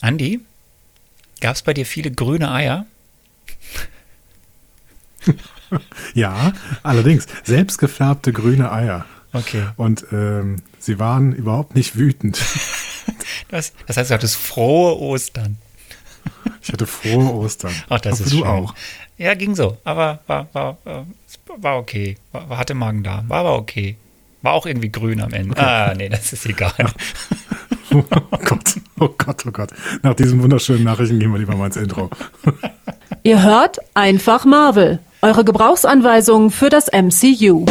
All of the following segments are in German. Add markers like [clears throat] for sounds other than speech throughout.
Andi, gab es bei dir viele grüne Eier? ja, allerdings selbstgefärbte grüne Eier. Okay. Und ähm, sie waren überhaupt nicht wütend. Das, das heißt, du hattest frohe Ostern. Ich hatte frohe Ostern. Ach, das Hoffe, ist du schön. auch. Ja, ging so. Aber war, war, war, war okay. War, hatte Magen da. War aber okay. War auch irgendwie grün am Ende. Ah, nee, das ist egal. Oh [laughs] Gott, oh Gott, oh Gott. Nach diesen wunderschönen Nachrichten gehen wir lieber mal ins Intro. Ihr hört einfach Marvel. Eure Gebrauchsanweisung für das MCU.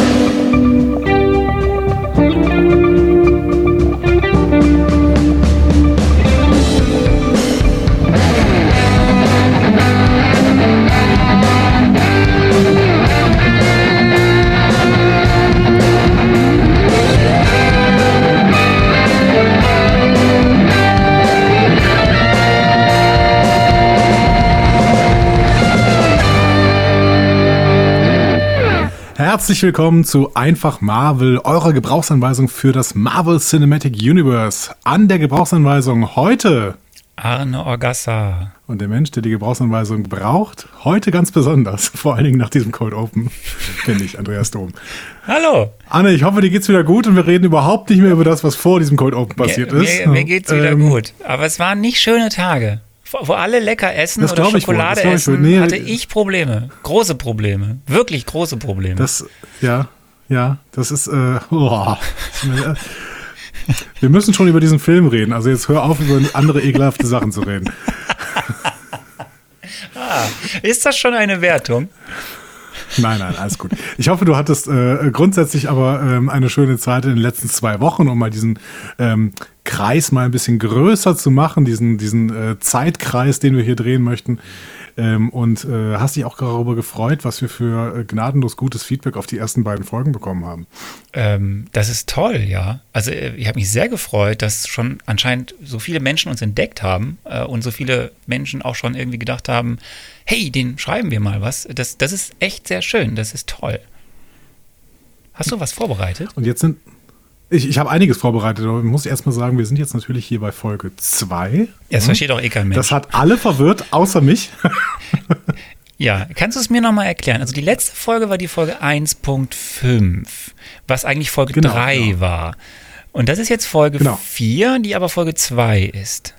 Herzlich willkommen zu Einfach Marvel, eurer Gebrauchsanweisung für das Marvel Cinematic Universe. An der Gebrauchsanweisung heute Arne Orgassa. und der Mensch, der die Gebrauchsanweisung braucht, heute ganz besonders, [laughs] vor allen Dingen nach diesem Cold Open, [laughs] finde ich, Andreas Dom. Hallo. Anne, ich hoffe, dir geht's wieder gut und wir reden überhaupt nicht mehr über das, was vor diesem Cold Open passiert mir, ist. Mir, mir geht's wieder Ähm, gut. Aber es waren nicht schöne Tage. Wo wo alle lecker essen Das oder ich wohl, Schokolade ich wohl. essen, Nee, hatte ich Probleme. Große Probleme. Wirklich große Probleme. Das, ja, ja, das ist, äh, [laughs] oh. Wir müssen schon über diesen Film reden. Also jetzt hör auf, über andere ekelhafte Sachen zu reden. [laughs] ist das schon eine Wertung? Nein, nein, alles gut. Ich hoffe, du hattest äh, grundsätzlich aber ähm, eine schöne Zeit in den letzten zwei Wochen, um mal diesen ähm, Kreis mal ein bisschen größer zu machen, diesen, diesen äh, Zeitkreis, den wir hier drehen möchten. Ähm, und äh, hast dich auch darüber gefreut, was wir für äh, gnadenlos gutes Feedback auf die ersten beiden Folgen bekommen haben. Ähm, das ist toll, ja. Also äh, ich habe mich sehr gefreut, dass schon anscheinend so viele Menschen uns entdeckt haben äh, und so viele Menschen auch schon irgendwie gedacht haben, hey, den schreiben wir mal was. Das, das ist echt sehr schön, das ist toll. Hast du was vorbereitet? Und jetzt sind. Ich, ich habe einiges vorbereitet, aber ich muss erst mal sagen, wir sind jetzt natürlich hier bei Folge 2. Das versteht auch eh kein Mensch. Das hat alle verwirrt, außer mich. [laughs] Ja, kannst du es mir nochmal erklären? Also die letzte Folge war die Folge 1.5, was eigentlich Folge Genau, 3 genau. war. Und das ist jetzt Folge Genau. 4, die aber Folge 2 ist.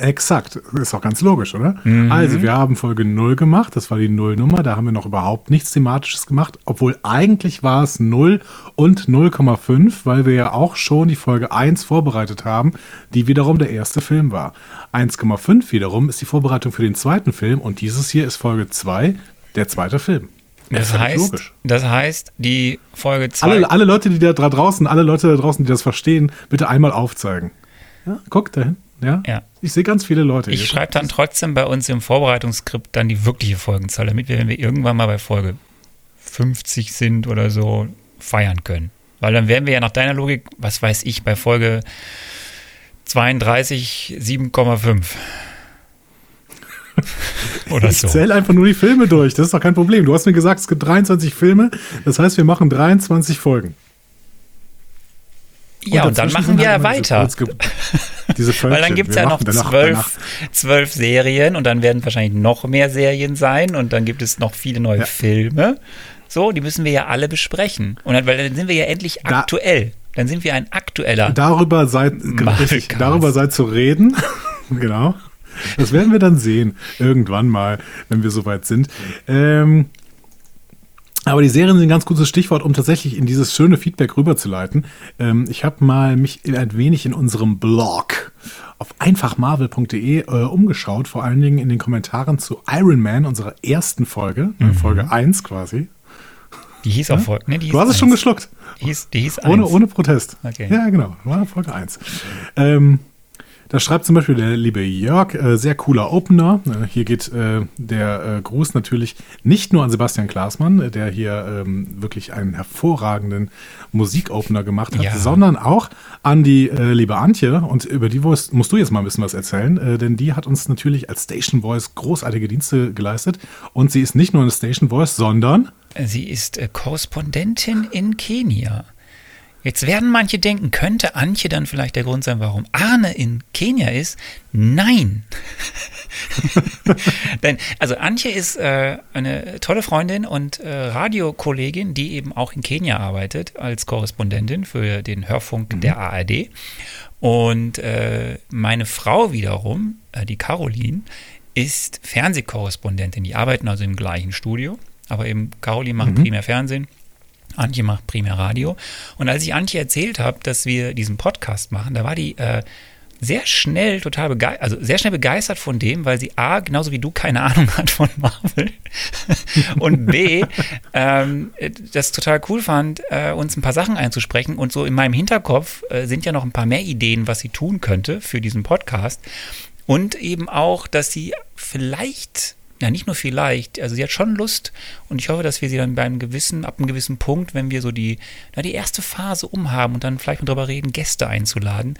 Exakt, ist auch ganz logisch, oder? Mhm. Also, wir haben Folge 0 gemacht, das war die Nullnummer, da haben wir noch überhaupt nichts Thematisches gemacht, obwohl eigentlich war es 0 und 0,5, weil wir ja auch schon die Folge 1 vorbereitet haben, die wiederum der erste Film war. 1,5 wiederum ist die Vorbereitung für den zweiten Film und dieses hier ist Folge 2, der zweite Film. Das völlig heißt, logisch. das heißt, die Folge 2. Alle, alle Leute, die da dra- draußen, alle Leute da draußen, die das verstehen, bitte einmal aufzeigen. Ja, guck da hinten. Ja? Ja. Ich sehe ganz viele Leute. Ich schreibe dann trotzdem bei uns im Vorbereitungsskript dann die wirkliche Folgenzahl, damit wir, wenn wir irgendwann mal bei Folge 50 sind oder so, feiern können. Weil dann wären wir ja nach deiner Logik, was weiß ich, bei Folge 32 7,5. [laughs] oder Ich so. zähle einfach nur die Filme durch. Das ist doch kein Problem. Du hast mir gesagt, es gibt 23 Filme. Das heißt, wir machen 23 Folgen. Ja, und dann dazwischen machen [laughs] wir ja weiter. Diese, diese Weil dann gibt es ja noch zwölf, zwölf Serien und dann werden wahrscheinlich noch mehr Serien sein und dann gibt es noch viele neue Ja. Filme. So, die müssen wir ja alle besprechen. Und dann, weil dann sind wir ja endlich Da- aktuell. Dann sind wir ein aktueller. Darüber seid, Marvelcast. richtig, darüber seid zu reden. [laughs] genau. Das werden wir dann sehen. Irgendwann mal, wenn wir soweit sind. Ähm, aber die Serien sind ein ganz gutes Stichwort, um tatsächlich in dieses schöne Feedback rüberzuleiten. Ähm, ich habe mal mich ein wenig in unserem Blog auf einfachmarvel.de äh, umgeschaut, vor allen Dingen in den Kommentaren zu Iron Man, unserer ersten Folge, Mhm. äh, Folge 1 quasi. Die hieß auch Folge. Ne, hieß Du hast es schon geschluckt. Die hieß, die hieß Ohne, ohne Protest. Okay. Ja, genau. War Folge 1. Ähm, da schreibt zum Beispiel der liebe Jörg, äh, sehr cooler Opener. Äh, hier geht äh, der äh, Gruß natürlich nicht nur an Sebastian Klaasmann, äh, der hier ähm, wirklich einen hervorragenden Musikopener gemacht hat, Ja. sondern auch an die äh, liebe Antje. Und über die musst, musst du jetzt mal ein bisschen was erzählen, äh, denn die hat uns natürlich als Station Voice großartige Dienste geleistet. Und sie ist nicht nur eine Station Voice, sondern Sie ist Korrespondentin in Kenia. Jetzt werden manche denken, könnte Antje dann vielleicht der Grund sein, warum Arne in Kenia ist? Nein. [laughs] Denn, also Antje ist äh, eine tolle Freundin und äh, Radiokollegin, die eben auch in Kenia arbeitet als Korrespondentin für den Hörfunk mhm. der ARD. Und äh, meine Frau wiederum, äh, die Caroline, ist Fernsehkorrespondentin. Die arbeiten also im gleichen Studio, aber eben Caroline macht mhm. primär Fernsehen Antje macht primär Radio. Und als ich Antje erzählt habe, dass wir diesen Podcast machen, da war die äh, sehr schnell total begeistert, also sehr schnell begeistert von dem, weil sie A, genauso wie du keine Ahnung hat von Marvel [laughs] und B, ähm, das total cool fand, äh, uns ein paar Sachen einzusprechen und so in meinem Hinterkopf äh, sind ja noch ein paar mehr Ideen, was sie tun könnte für diesen Podcast und eben auch, dass sie vielleicht ja, nicht nur vielleicht, also sie hat schon Lust und ich hoffe, dass wir sie dann beim gewissen, ab einem gewissen Punkt, wenn wir so die, na, die erste Phase umhaben und dann vielleicht mal drüber reden, Gäste einzuladen,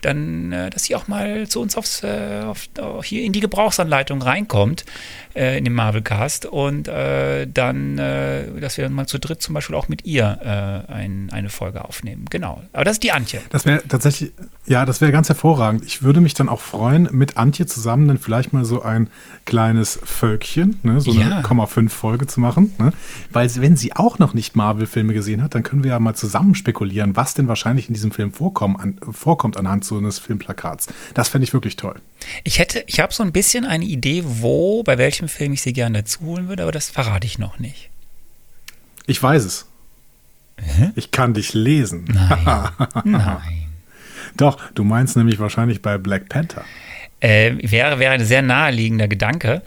dann, äh, dass sie auch mal zu uns aufs, äh, auf, hier in die Gebrauchsanleitung reinkommt, äh, in den Marvelcast und äh, dann, äh, dass wir dann mal zu dritt zum Beispiel auch mit ihr äh, ein, eine Folge aufnehmen. Genau. Aber das ist die Antje. Das wäre tatsächlich, ja, das wäre ganz hervorragend. Ich würde mich dann auch freuen, mit Antje zusammen dann vielleicht mal so ein kleines Völkchen, ne, so eine ja. 5 Folge zu machen. Ne? Weil wenn sie auch noch nicht Marvel-Filme gesehen hat, dann können wir ja mal zusammen spekulieren, was denn wahrscheinlich in diesem Film vorkommen, an, vorkommt anhand so eines Filmplakats. Das fände ich wirklich toll. Ich hätte, ich habe so ein bisschen eine Idee, wo, bei welchem welchem Film ich sie gerne dazu holen würde, aber das verrate ich noch nicht. Ich weiß es. Hä? Ich kann dich lesen. Nein. [laughs] Nein. Doch, du meinst nämlich wahrscheinlich bei Black Panther. Äh, wäre, wäre ein sehr naheliegender Gedanke,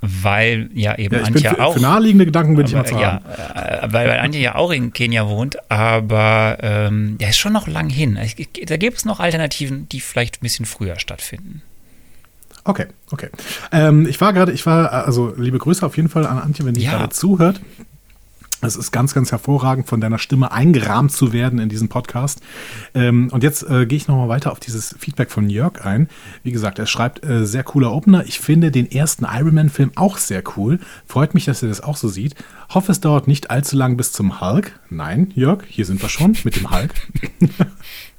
weil ja eben ja, Antje für, auch. Für naheliegende Gedanken bin ich mal zu ja, äh, weil, weil Antje ja auch in Kenia wohnt, aber ähm, der ist schon noch lang hin. Da gibt es noch Alternativen, die vielleicht ein bisschen früher stattfinden. Okay, okay. Ähm, ich war gerade, ich war, also liebe Grüße auf jeden Fall an Antje, wenn die ja. gerade zuhört. Es ist ganz, ganz hervorragend, von deiner Stimme eingerahmt zu werden in diesem Podcast. Ähm, und jetzt äh, gehe ich nochmal weiter auf dieses Feedback von Jörg ein. Wie gesagt, er schreibt, äh, sehr cooler Opener. Ich finde den ersten Iron Man-Film auch sehr cool. Freut mich, dass er das auch so sieht. Hoffe, es dauert nicht allzu lang bis zum Hulk. Nein, Jörg, hier sind wir schon mit dem Hulk. [laughs]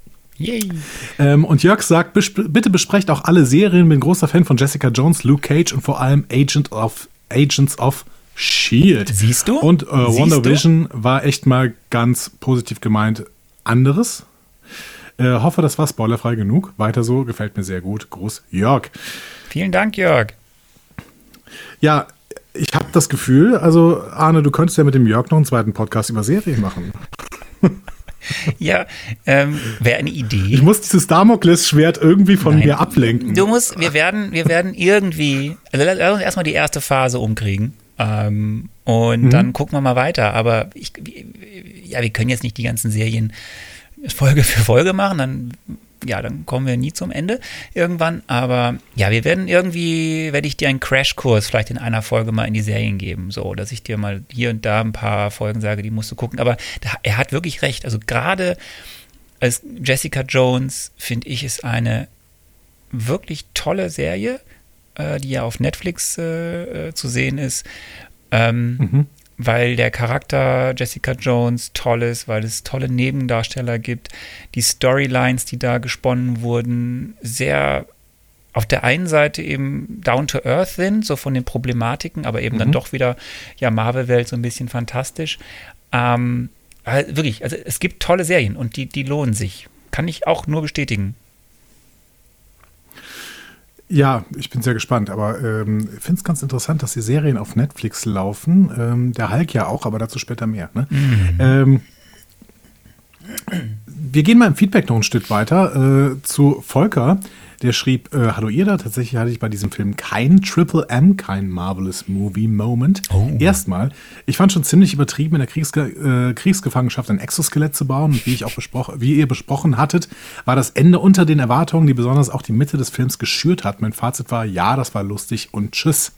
Ähm, und Jörg sagt, bes bitte besprecht auch alle Serien. Bin großer Fan von Jessica Jones, Luke Cage und vor allem Agent of, Agents of Shield. Siehst du? Und äh, Wonder Vision war echt mal ganz positiv gemeint. Anderes. Äh, hoffe, das war spoilerfrei genug. Weiter so, gefällt mir sehr gut. Gruß, Jörg. Vielen Dank, Jörg. Ja, ich habe das Gefühl, also Arne, du könntest ja mit dem Jörg noch einen zweiten Podcast über Serien machen. [laughs] [laughs] ja, ähm, wäre eine Idee. Ich muss dieses Damoklesschwert irgendwie von Nein. mir ablenken. Du musst, wir werden, wir werden irgendwie, also lass uns erstmal die erste Phase umkriegen. Ähm, und mhm. dann gucken wir mal weiter. Aber ich, ja, wir können jetzt nicht die ganzen Serien Folge für Folge machen, dann ja, dann kommen wir nie zum Ende irgendwann. Aber ja, wir werden irgendwie, werde ich dir einen Crashkurs vielleicht in einer Folge mal in die Serien geben, so, dass ich dir mal hier und da ein paar Folgen sage, die musst du gucken. Aber da, er hat wirklich recht. Also gerade als Jessica Jones finde ich ist eine wirklich tolle Serie, äh, die ja auf Netflix äh, äh zu sehen ist. Ähm, mhm weil der Charakter Jessica Jones toll ist, weil es tolle Nebendarsteller gibt, die Storylines, die da gesponnen wurden, sehr auf der einen Seite eben down to earth sind, so von den Problematiken, aber eben mhm. dann doch wieder, ja, Marvel-Welt so ein bisschen fantastisch. Ähm, also wirklich, also es gibt tolle Serien und die, die lohnen sich. Kann ich auch nur bestätigen. Ja, ich bin sehr gespannt, aber ähm, ich finde es ganz interessant, dass die Serien auf Netflix laufen. Ähm, der Hulk ja auch, aber dazu später mehr. Ne? Mhm. Ähm, wir gehen mal im Feedback noch ein Stück weiter äh, zu Volker. Der schrieb, äh, hallo ihr da, tatsächlich hatte ich bei diesem Film kein Triple M, kein Marvelous Movie Moment. Oh. Erstmal, ich fand schon ziemlich übertrieben, in der Kriegsge äh, Kriegsgefangenschaft ein Exoskelett zu bauen. Und wie ich auch besprochen, wie ihr besprochen hattet, war das Ende unter den Erwartungen, die besonders auch die Mitte des Films geschürt hat. Mein Fazit war, ja, das war lustig und tschüss.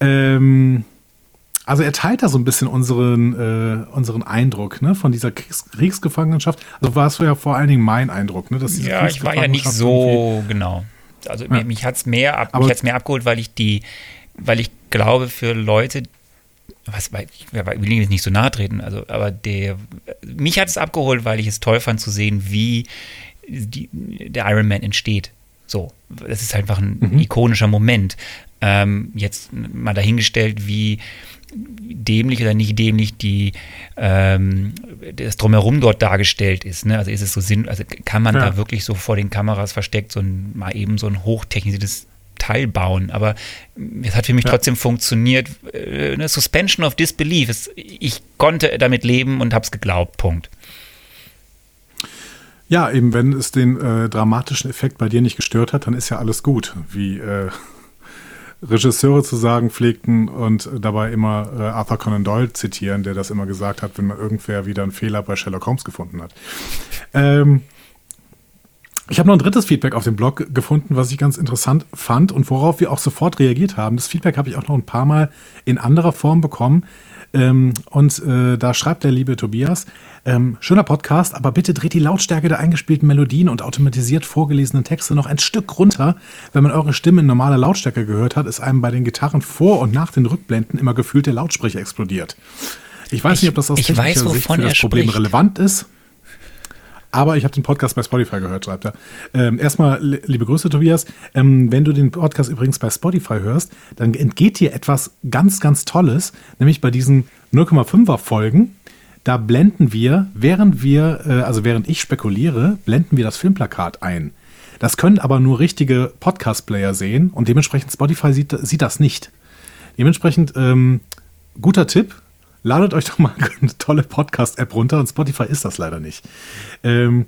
Ähm, also er teilt da so ein bisschen unseren, äh, unseren Eindruck ne, von dieser Kriegs Kriegsgefangenschaft. Also war es ja vor allen Dingen mein Eindruck. Ne, dass diese ja, ich war ja nicht so genau. Also ja. mich hat es mehr, ab, mehr abgeholt, weil ich die, weil ich glaube, für Leute, was ich will jetzt nicht so nahe treten, also, aber der, mich hat es abgeholt, weil ich es toll fand zu sehen, wie die, der Iron Man entsteht. So, das ist einfach ein mhm. ikonischer Moment. Ähm, jetzt mal dahingestellt, wie dämlich oder nicht dämlich die ähm, das drumherum dort dargestellt ist. Ne? Also ist es so Sinn, also kann man ja. da wirklich so vor den Kameras versteckt so ein, mal eben so ein hochtechnisches Teil bauen. Aber es hat für mich ja. trotzdem funktioniert. Äh, eine Suspension of Disbelief. Es, ich konnte damit leben und habe es geglaubt. Punkt. Ja, eben wenn es den äh, dramatischen Effekt bei dir nicht gestört hat, dann ist ja alles gut, wie äh, Regisseure zu sagen pflegten und dabei immer äh, Arthur Conan Doyle zitieren, der das immer gesagt hat, wenn man irgendwer wieder einen Fehler bei Sherlock Holmes gefunden hat. Ähm, ich habe noch ein drittes Feedback auf dem Blog gefunden, was ich ganz interessant fand und worauf wir auch sofort reagiert haben. Das Feedback habe ich auch noch ein paar Mal in anderer Form bekommen. Ähm, und äh, da schreibt der liebe Tobias, ähm, schöner Podcast, aber bitte dreht die Lautstärke der eingespielten Melodien und automatisiert vorgelesenen Texte noch ein Stück runter. Wenn man eure Stimme in normaler Lautstärke gehört hat, ist einem bei den Gitarren vor und nach den Rückblenden immer gefühlt der Lautsprecher explodiert. Ich weiß ich, nicht, ob das aus technischer weiß, Sicht für das Problem spricht. relevant ist. Aber ich habe den Podcast bei Spotify gehört, schreibt er. Ähm, erstmal, liebe Grüße, Tobias. Ähm, wenn du den Podcast übrigens bei Spotify hörst, dann entgeht dir etwas ganz, ganz Tolles, nämlich bei diesen 0,5er Folgen. Da blenden wir, während wir, äh, also während ich spekuliere, blenden wir das Filmplakat ein. Das können aber nur richtige Podcast-Player sehen und dementsprechend Spotify sieht, sieht das nicht. Dementsprechend, ähm, guter Tipp, ladet euch doch mal [laughs] eine tolle Podcast-App runter und Spotify ist das leider nicht. Ähm,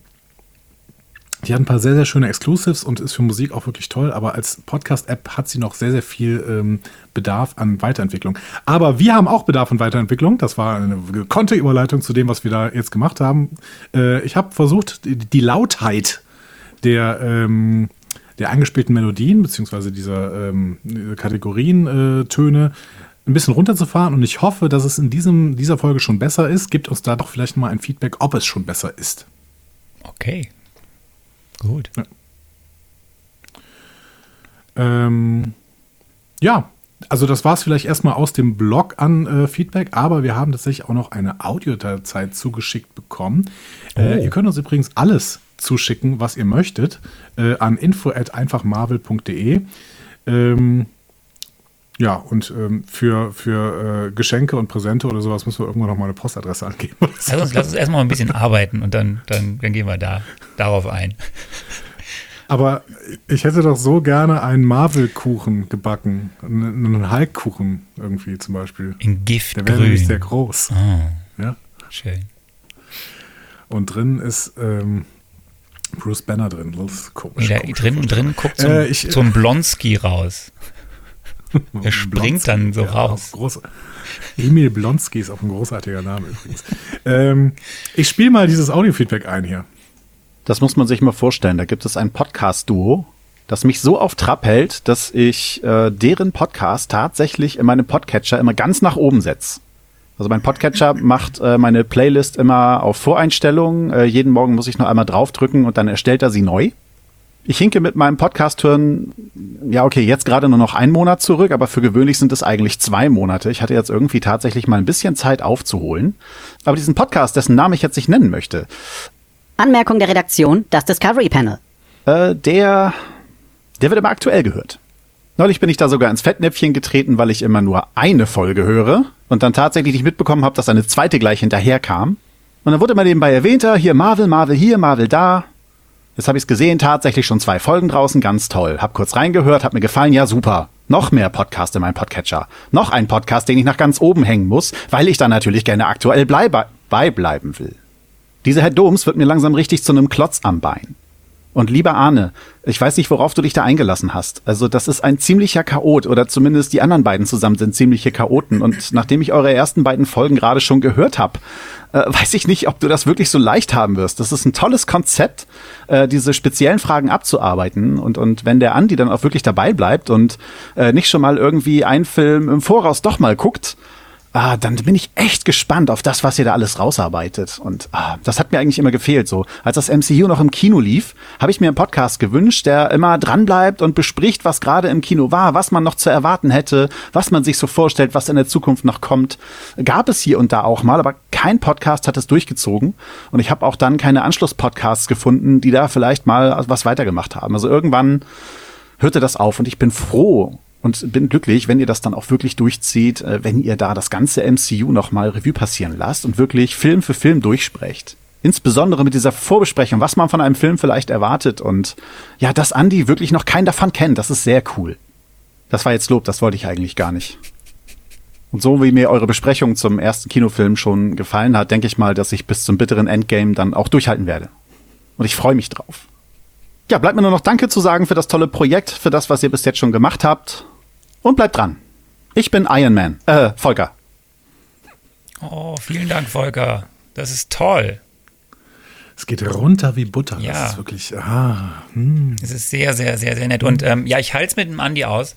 die hat ein paar sehr, sehr schöne Exclusives und ist für Musik auch wirklich toll, aber als Podcast-App hat sie noch sehr, sehr viel ähm, Bedarf an Weiterentwicklung. Aber wir haben auch Bedarf an Weiterentwicklung. Das war eine gekonnte Überleitung zu dem, was wir da jetzt gemacht haben. Äh, ich habe versucht, die, die, Lautheit der, ähm, der eingespielten Melodien, beziehungsweise dieser ähm, Kategorientöne, äh, ein bisschen runterzufahren und ich hoffe, dass es in diesem, dieser Folge schon besser ist. Gibt uns da doch vielleicht mal ein Feedback, ob es schon besser ist. Okay. Gut. Ja, ähm, ja also das war es vielleicht erstmal aus dem Blog an äh, Feedback, aber wir haben tatsächlich auch noch eine Audiodatei zugeschickt bekommen. Äh, oh. Äh, ihr könnt uns übrigens alles zuschicken, was ihr möchtet, äh, an info@einfachmarvel.de. Ähm, ja, und ähm, für, für äh, Geschenke und Präsente oder sowas müssen wir irgendwann noch mal eine Postadresse angeben. Lass uns, lass uns erstmal ein bisschen arbeiten und dann, dann, dann gehen wir da darauf ein. Aber ich hätte doch so gerne einen Marvel-Kuchen gebacken. Einen Hulk-Kuchen irgendwie zum Beispiel. In Gift. Der wäre nämlich sehr groß. Oh, ja. Schön. Und drin ist ähm, Bruce Banner drin. Das ist komisch. Nee, da, drin, drin guckt so, äh, ich, so ein Blonski raus. [laughs] Er springt dann so ja, raus. Groß, Emil Blonski ist auch ein großartiger Name übrigens. ähm, ich spiele mal dieses Audio-Feedback ein hier. Das muss man sich mal vorstellen. Da gibt es ein Podcast-Duo, das mich so auf Trab hält, dass ich äh, deren Podcast tatsächlich in meinem Podcatcher immer ganz nach oben setze. Also mein Podcatcher [laughs] macht äh, meine Playlist immer auf Voreinstellungen. Äh, jeden Morgen muss ich noch einmal draufdrücken und dann erstellt er sie neu. Ich hinke mit meinem Podcast-Hören, ja, okay, jetzt gerade nur noch einen Monat zurück, aber für gewöhnlich sind es eigentlich zwei Monate. Ich hatte jetzt irgendwie tatsächlich mal ein bisschen Zeit aufzuholen. Aber diesen Podcast, dessen Namen ich jetzt nicht nennen möchte. Anmerkung der Redaktion, das Discovery Panel. Äh, der, der wird immer aktuell gehört. Neulich bin ich da sogar ins Fettnäpfchen getreten, weil ich immer nur eine Folge höre und dann tatsächlich nicht mitbekommen habe, dass eine zweite gleich hinterher kam. Und dann wurde immer nebenbei erwähnt, hier Marvel, Marvel hier, Marvel da. Jetzt habe ich es gesehen, tatsächlich schon zwei Folgen draußen, ganz toll. Hab kurz reingehört, hat mir gefallen, ja super. Noch mehr Podcast in meinem Podcatcher. Noch ein Podcast, den ich nach ganz oben hängen muss, weil ich dann natürlich gerne aktuell beibleiben will. Dieser Herr Doms wird mir langsam richtig zu einem Klotz am Bein. Und lieber Arne, ich weiß nicht, worauf du dich da eingelassen hast. Also das ist ein ziemlicher Chaot oder zumindest die anderen beiden zusammen sind ziemliche Chaoten. Und nachdem ich eure ersten beiden Folgen gerade schon gehört habe, äh, weiß ich nicht, ob du das wirklich so leicht haben wirst. Das ist ein tolles Konzept, äh, diese speziellen Fragen abzuarbeiten. Und, und wenn der Andi dann auch wirklich dabei bleibt und äh, nicht schon mal irgendwie einen Film im Voraus doch mal guckt, ah, dann bin ich echt gespannt auf das, was ihr da alles rausarbeitet. Und ah, das hat mir eigentlich immer gefehlt. So, als das MCU noch im Kino lief, habe ich mir einen Podcast gewünscht, der immer dranbleibt und bespricht, was gerade im Kino war, was man noch zu erwarten hätte, was man sich so vorstellt, was in der Zukunft noch kommt. Gab es hier und da auch mal, aber kein Podcast hat es durchgezogen. Und ich habe auch dann keine Anschlusspodcasts gefunden, die da vielleicht mal was weitergemacht haben. Also irgendwann hörte das auf und ich bin froh, und bin glücklich, wenn ihr das dann auch wirklich durchzieht, äh, wenn ihr da das ganze MCU nochmal Revue passieren lasst und wirklich Film für Film durchsprecht. Insbesondere mit dieser Vorbesprechung, was man von einem Film vielleicht erwartet und ja, dass Andy wirklich noch keinen davon kennt, das ist sehr cool. Das war jetzt Lob, das wollte ich eigentlich gar nicht. Und so wie mir eure Besprechung zum ersten Kinofilm schon gefallen hat, denke ich mal, dass ich bis zum bitteren Endgame dann auch durchhalten werde. Und ich freue mich drauf. Ja, bleibt mir nur noch Danke zu sagen für das tolle Projekt, für das, was ihr bis jetzt schon gemacht habt. Und bleibt dran. Ich bin Iron Man. Äh, Volker. Oh, vielen Dank, Volker. Das ist toll. Es geht runter wie Butter. Ja. Das ist wirklich, ah, hm. Es ist sehr, sehr, sehr, sehr nett. Und ähm, ja, ich halte es mit dem Andi aus.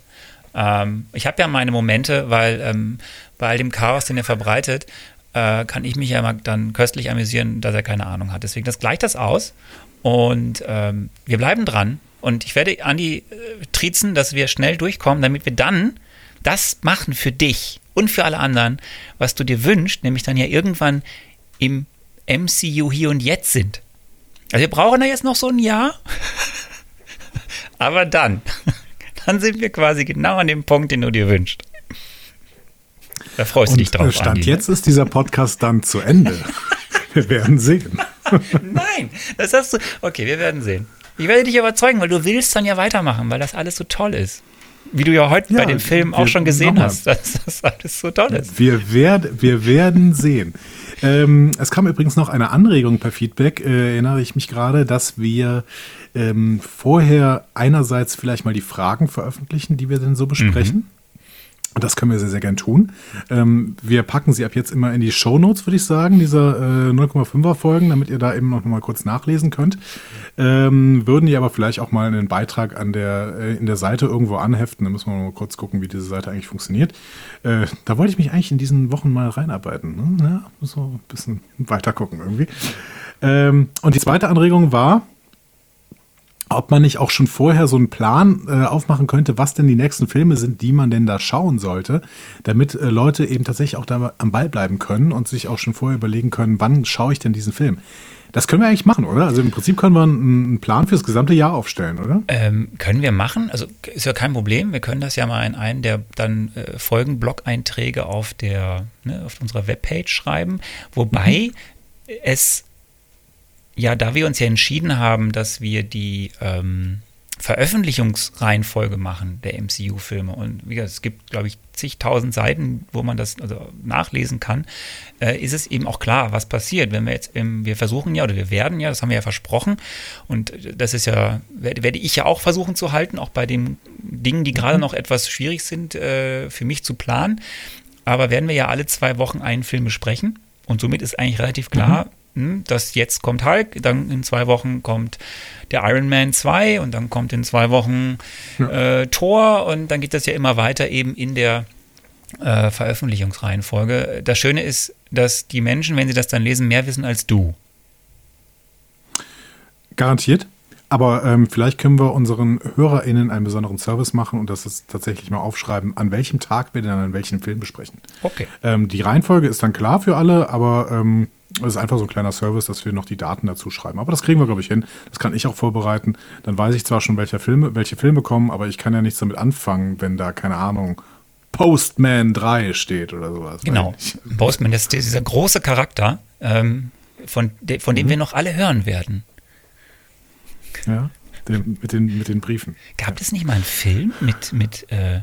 Ähm, ich habe ja meine Momente, weil ähm, bei all dem Chaos, den er verbreitet, äh, kann ich mich ja mal dann köstlich amüsieren, dass er keine Ahnung hat. Deswegen, das gleicht das aus. Und ähm, wir bleiben dran. Und ich werde Andi äh, triezen, dass wir schnell durchkommen, damit wir dann das machen für dich und für alle anderen, was du dir wünschst, nämlich dann ja irgendwann im MCU hier und jetzt sind. Also wir brauchen da jetzt noch so ein Jahr, [laughs] aber dann, [laughs] dann sind wir quasi genau an dem Punkt, den du dir wünschst. Da freust du dich drauf. Stand Andi, ne? jetzt ist dieser Podcast dann zu Ende. [laughs] Wir werden sehen. Nein, das hast du. Okay, wir werden sehen. Ich werde dich überzeugen, weil du willst dann ja weitermachen, weil das alles so toll ist. Wie du ja heute Ja, bei dem Film auch schon gesehen hast, [laughs] dass das alles so toll ist. Wir, werd, wir werden sehen. Ähm, es kam übrigens noch eine Anregung per Feedback, äh, erinnere ich mich gerade, dass wir ähm, vorher einerseits vielleicht mal die Fragen veröffentlichen, die wir denn so besprechen. Und das können wir sehr, sehr gern tun. Ähm, wir packen sie ab jetzt immer in die Shownotes, würde ich sagen, dieser äh, 0,5er Folgen, damit ihr da eben noch mal kurz nachlesen könnt. Ähm, würden die aber vielleicht auch mal einen Beitrag an der, äh, in der Seite irgendwo anheften. Da müssen wir mal kurz gucken, wie diese Seite eigentlich funktioniert. Äh, da wollte ich mich eigentlich in diesen Wochen mal reinarbeiten. Ne? Ja, so ein bisschen weiter gucken irgendwie. Ähm, und die zweite Anregung war, ob man nicht auch schon vorher so einen Plan äh, aufmachen könnte, was denn die nächsten Filme sind, die man denn da schauen sollte, damit äh, Leute eben tatsächlich auch da am Ball bleiben können und sich auch schon vorher überlegen können, wann schaue ich denn diesen Film. Das können wir eigentlich machen, oder? Also im Prinzip können wir einen, Plan fürs gesamte Jahr aufstellen, oder? Ähm, können wir machen, also ist ja kein Problem. Wir können das ja mal in einen der dann äh, Folgen-Blog-Einträge auf der, ne, auf unserer Webpage schreiben. Wobei es, ja, da wir uns ja entschieden haben, dass wir die ähm, Veröffentlichungsreihenfolge machen der MCU-Filme und wie gesagt, es gibt, glaube ich, zigtausend Seiten, wo man das also nachlesen kann, äh, ist es eben auch klar, was passiert, wenn wir jetzt, im, wir versuchen ja oder wir werden ja, das haben wir ja versprochen und das ist ja, werde, werde ich ja auch versuchen zu halten, auch bei den Dingen, die gerade noch etwas schwierig sind, äh, für mich zu planen, aber werden wir ja alle zwei Wochen einen Film besprechen und somit ist eigentlich relativ klar, hm, dass jetzt kommt Hulk, dann in zwei Wochen kommt der Iron Man 2 und dann kommt in zwei Wochen äh, Thor und dann geht das ja immer weiter eben in der äh, Veröffentlichungsreihenfolge. Das Schöne ist, dass die Menschen, wenn sie das dann lesen, mehr wissen als du. Garantiert. Aber ähm, vielleicht können wir unseren HörerInnen einen besonderen Service machen und das ist tatsächlich mal aufschreiben, an welchem Tag wir denn an welchen Film besprechen. Okay. Ähm, die Reihenfolge ist dann klar für alle, aber ähm, es ist einfach so ein kleiner Service, dass wir noch die Daten dazu schreiben. Aber das kriegen wir, glaube ich, hin. Das kann ich auch vorbereiten. Dann weiß ich zwar schon, welche Filme, welche Filme kommen, aber ich kann ja nichts damit anfangen, wenn da, keine Ahnung, Postman 3 steht oder sowas. Genau. Postman, das ist dieser große Charakter, ähm, von, de, von dem wir noch alle hören werden. Ja, den, mit, den, mit den Briefen. Gab es nicht mal einen Film mit, mit äh,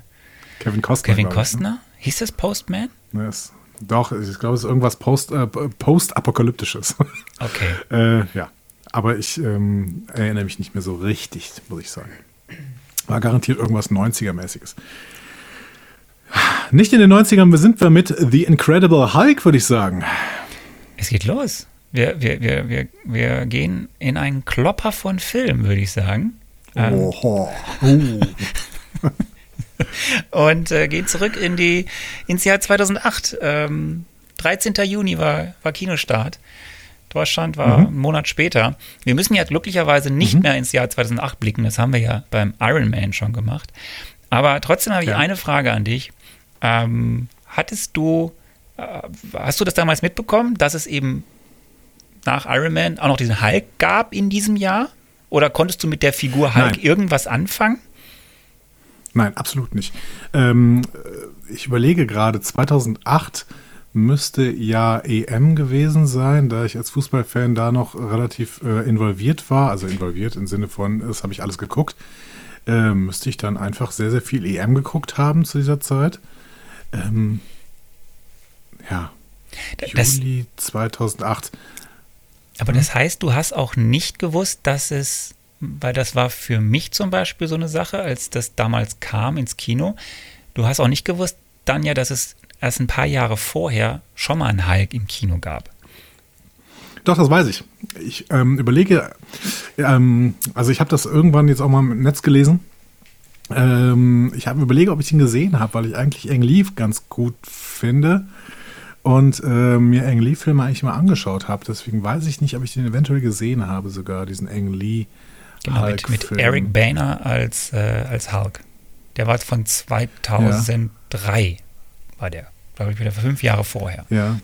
Kevin Costner. Kevin glaub ich, ne? Costner? Hieß das Postman? Ne, ist, doch, ich glaube, es ist irgendwas Post, äh, Post-Apokalyptisches. Okay. [laughs] äh, ja, aber ich ähm, erinnere mich nicht mehr so richtig, muss ich sagen. War garantiert irgendwas 90er-mäßiges. Nicht in den 90ern sind wir mit The Incredible Hulk, würde ich sagen. Es geht los. Wir, wir, wir, wir, wir gehen in einen Klopper von Film, würde ich sagen. Ähm, Oho. [laughs] [laughs] [laughs] und äh, gehen zurück in die, ins Jahr 2008. Ähm, 13. Juni war, war Kinostart. Deutschland war mhm. einen Monat später. Wir müssen ja glücklicherweise nicht mhm. mehr ins Jahr 2008 blicken. Das haben wir ja beim Iron Man schon gemacht. Aber trotzdem habe ich ja. eine Frage an dich. Ähm, hattest du, äh, hast du das damals mitbekommen, dass es eben nach Iron Man auch noch diesen Hulk gab in diesem Jahr? Oder konntest du mit der Figur Hulk Nein. irgendwas anfangen? Nein, absolut nicht. Ähm, ich überlege gerade, 2008 müsste ja EM gewesen sein, da ich als Fußballfan da noch relativ äh, involviert war, also involviert im Sinne von, das habe ich alles geguckt, äh, müsste ich dann einfach sehr, sehr viel EM geguckt haben zu dieser Zeit. Ähm, ja, das, Juli 2008. Aber das heißt, du hast auch nicht gewusst, dass es, weil das war für mich zum Beispiel so eine Sache, als das damals kam ins Kino, du hast auch nicht gewusst dann ja, dass es erst ein paar Jahre vorher schon mal einen Hulk im Kino gab. Doch, das weiß ich. Ich ähm, überlege, ähm, also ich habe das irgendwann jetzt auch mal im Netz gelesen. Ähm, ich habe überlege, ob ich ihn gesehen habe, weil ich eigentlich Ang Lee ganz gut finde und äh, mir Ang Lee Filme eigentlich mal angeschaut habe. Deswegen weiß ich nicht, ob ich den eventuell gesehen habe, sogar diesen Ang Lee. Genau, mit, mit Eric Boehner als, äh, als Hulk. Der war von 2003, ja. war der glaube ich, wieder fünf Jahre vorher. Ja.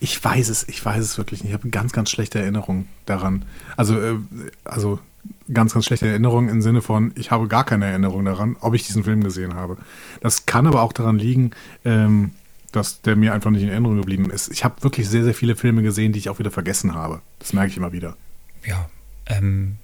Ich weiß es, ich weiß es wirklich nicht. Ich habe ganz, ganz schlechte Erinnerungen daran. Also, äh, also ganz, ganz schlechte Erinnerungen im Sinne von, ich habe gar keine Erinnerung daran, ob ich diesen Film gesehen habe. Das kann aber auch daran liegen, ähm, dass der mir einfach nicht in Erinnerung geblieben ist. Ich habe wirklich sehr, sehr viele Filme gesehen, die ich auch wieder vergessen habe. Das merke ich immer wieder. Ja, ähm,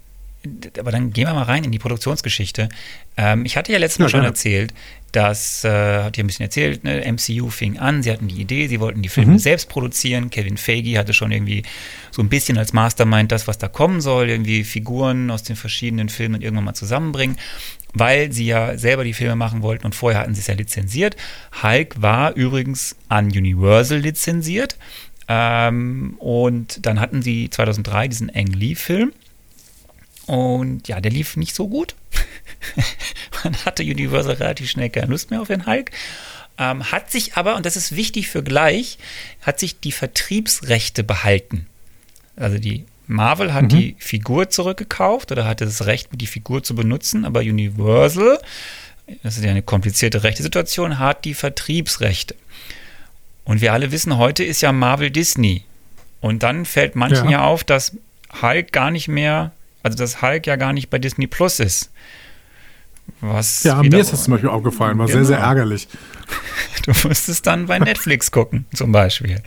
aber dann gehen wir mal rein in die Produktionsgeschichte. Ähm, ich hatte ja letztes Mal ja, schon gerne. erzählt, dass, äh, hat ihr ein bisschen erzählt, ne, MCU fing an, sie hatten die Idee, sie wollten die Filme mhm. selbst produzieren. Kevin Feige hatte schon irgendwie so ein bisschen als Mastermind das, was da kommen soll, irgendwie Figuren aus den verschiedenen Filmen irgendwann mal zusammenbringen, weil sie ja selber die Filme machen wollten und vorher hatten sie es ja lizenziert. Hulk war übrigens an Universal lizenziert. Ähm, und dann hatten sie 2003 diesen Ang Lee-Film und ja, der lief nicht so gut. [laughs] Man hatte Universal relativ schnell keine Lust mehr auf den Hulk. Ähm, hat sich aber, und das ist wichtig für gleich, hat sich die Vertriebsrechte behalten. Also die Marvel hat mhm. die Figur zurückgekauft oder hatte das Recht, die Figur zu benutzen, aber Universal, das ist ja eine komplizierte rechte Situation, hat die Vertriebsrechte. Und wir alle wissen, heute ist ja Marvel Disney. Und dann fällt manchen ja, ja auf, dass Hulk gar nicht mehr also dass Hulk ja gar nicht bei Disney Plus ist. Was ja, mir ist das zum Beispiel aufgefallen, war genau. sehr, sehr ärgerlich. [laughs] Du musstest dann bei Netflix gucken, zum Beispiel.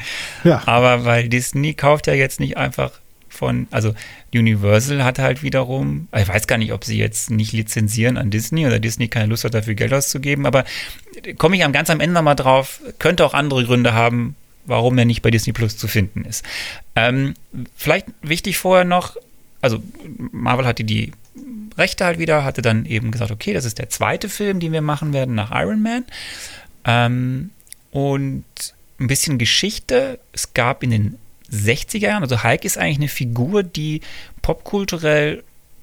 Ja. Aber weil Disney kauft ja jetzt nicht einfach von, also Universal hat halt wiederum, ich weiß gar nicht, ob sie jetzt nicht lizenzieren an Disney oder Disney keine Lust hat, dafür Geld auszugeben, aber komme ich am ganz am Ende nochmal drauf, könnte auch andere Gründe haben, warum er nicht bei Disney Plus zu finden ist. Ähm, vielleicht wichtig vorher noch, also Marvel hatte die Rechte halt wieder, hatte dann eben gesagt, okay, das ist der zweite Film, den wir machen werden nach Iron Man. Ähm, und ein bisschen Geschichte. Es gab in den 60er Jahren, also Hulk ist eigentlich eine Figur, die popkulturell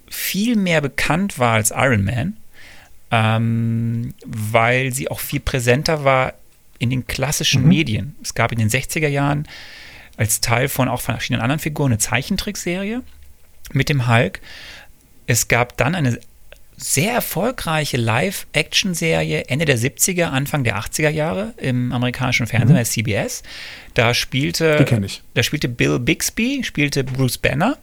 viel mehr bekannt war als Iron Man, ähm, weil sie auch viel präsenter war in den klassischen mhm. Medien. Es gab in den 60er Jahren als Teil von auch von verschiedenen anderen Figuren eine Zeichentrickserie mit dem Hulk. Es gab dann eine sehr erfolgreiche Live-Action-Serie Ende der 70er, Anfang der 80er Jahre im amerikanischen Fernsehen mhm. bei CBS. Da spielte, da spielte Bill Bixby, spielte Bruce Banner,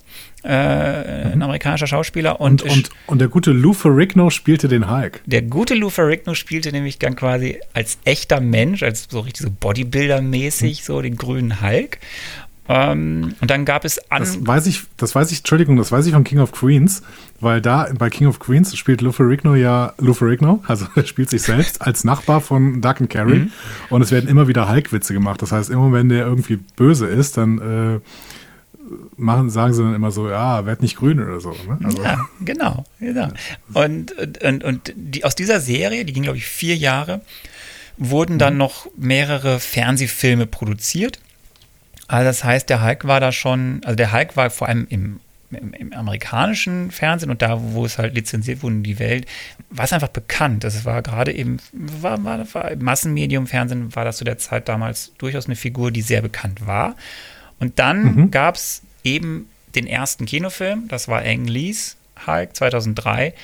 äh, mhm. ein amerikanischer Schauspieler. Und, und, und, und, der gute Lou Ferrigno spielte den Hulk. Der gute Lou Ferrigno spielte nämlich dann quasi als echter Mensch, als so richtig so Bodybuilder-mäßig, mhm. so den grünen Hulk. Ähm, und dann gab es an. Das weiß ich, das weiß ich, Entschuldigung, das weiß ich von King of Queens, weil da bei King of Queens spielt Lou Ferrigno ja Lou Ferrigno, also [laughs] er spielt sich selbst als Nachbar von Duck and Carrie mhm. und es werden immer wieder Hulk-Witze gemacht. Das heißt, immer wenn der irgendwie böse ist, dann äh, machen, sagen sie dann immer so, ja, werd nicht grün oder so. Ne? Also. Ja, genau, genau. Und, und, und die, aus dieser Serie, die ging, glaube ich, vier Jahre, wurden dann mhm. noch mehrere Fernsehfilme produziert also das heißt, der Hulk war da schon, also der Hulk war vor allem im im, im, amerikanischen Fernsehen und da, wo es halt lizenziert wurde in die Welt, war es einfach bekannt. Das war gerade eben, war, war, war im Massenmedium, Fernsehen war das zu der Zeit damals durchaus eine Figur, die sehr bekannt war. Und dann mhm. gab es eben den ersten Kinofilm, das war Ang Lees Hulk 2003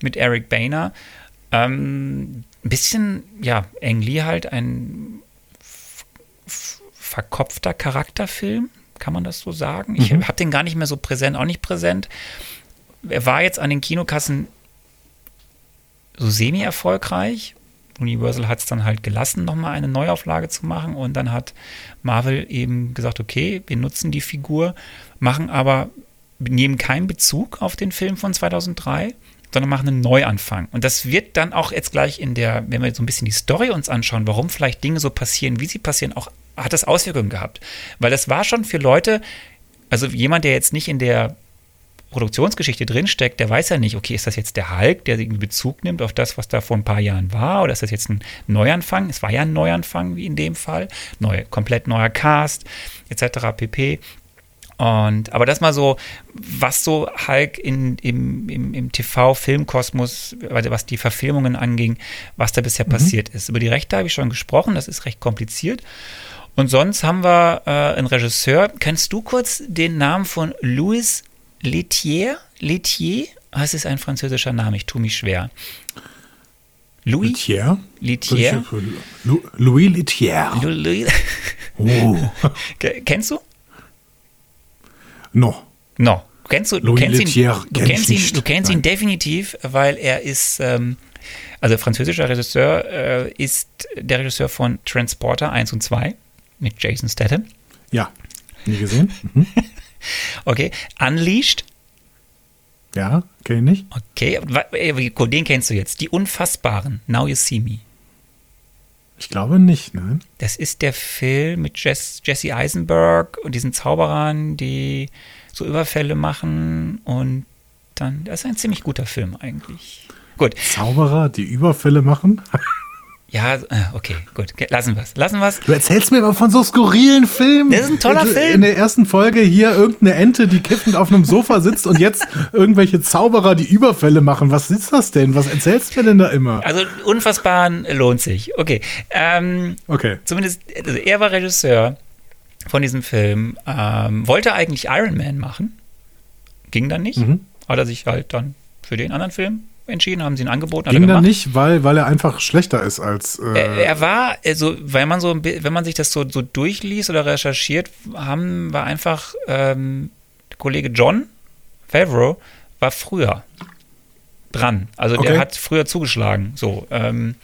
mit Eric Boehner. Ähm, ein bisschen, ja, Ang Lee halt ein verkopfter Charakterfilm, kann man das so sagen? Ich mhm. habe den gar nicht mehr so präsent, auch nicht präsent. Er war jetzt an den Kinokassen so semi-erfolgreich. Universal hat es dann halt gelassen, nochmal eine Neuauflage zu machen. Und dann hat Marvel eben gesagt, okay, wir nutzen die Figur, machen aber, nehmen keinen Bezug auf den Film von 2003, sondern machen einen Neuanfang. Und das wird dann auch jetzt gleich in der, wenn wir so ein bisschen die Story uns anschauen, warum vielleicht Dinge so passieren, wie sie passieren, auch hat das Auswirkungen gehabt. Weil das war schon für Leute, also jemand, der jetzt nicht in der Produktionsgeschichte drinsteckt, der weiß ja nicht, okay, ist das jetzt der Hulk, der irgendwie Bezug nimmt auf das, was da vor ein paar Jahren war, oder ist das jetzt ein Neuanfang? Es war ja ein Neuanfang, wie in dem Fall. Neu, komplett neuer Cast, etc. pp. Und, aber das mal so, was so Hulk in, im, im, im TV-Filmkosmos, was die Verfilmungen anging, was da bisher mhm. passiert ist. Über die Rechte habe ich schon gesprochen, das ist recht kompliziert. Und sonst haben wir äh, einen Regisseur. Kennst du kurz den Namen von Louis Letier? Letier? Das ist ein französischer Name, ich tue mich schwer. Louis Letier? Letier? Louis Letier. Louis. Oh. [laughs] Kennst du? No. No. Kennst du, du kennst ihn, du kennst ihn, du kennst ihn definitiv, weil er ist, ähm, also französischer Regisseur, äh, ist der Regisseur von Transporter 1 und 2 mit Jason Statham. Ja, nie gesehen. Mhm. [laughs] okay, Unleashed. Ja, kenne ich nicht. Okay, den kennst du jetzt. Die Unfassbaren. Now You See Me. Ich glaube nicht, nein. Das ist der Film mit Jess, Jesse Eisenberg und diesen Zauberern, die so Überfälle machen und dann, das ist ein ziemlich guter Film eigentlich. Gut. Zauberer, die Überfälle machen? [laughs] Ja, äh, okay, gut. Lassen wir es. Lassen wir Du erzählst mir immer von so skurrilen Filmen. Das ist ein toller Film. In der ersten Folge hier irgendeine Ente, die kiffend auf einem Sofa sitzt und jetzt [laughs] irgendwelche Zauberer, die Überfälle machen. Was ist das denn? Was erzählst du mir denn da immer? Also unfassbaren lohnt sich. Okay. Ähm, okay. Zumindest, also er war Regisseur von diesem Film. Ähm, wollte eigentlich Iron Man machen. Ging dann nicht. Mhm. Hat er sich halt dann für den anderen Film entschieden, haben sie ihn angeboten. Ging dann nicht, weil, weil er einfach schlechter ist als. Äh er, er, war, also, weil man so, wenn man sich das so, so durchliest oder recherchiert, haben wir einfach ähm, der Kollege John Favreau war früher dran. Also okay. der hat früher zugeschlagen. So. Ähm,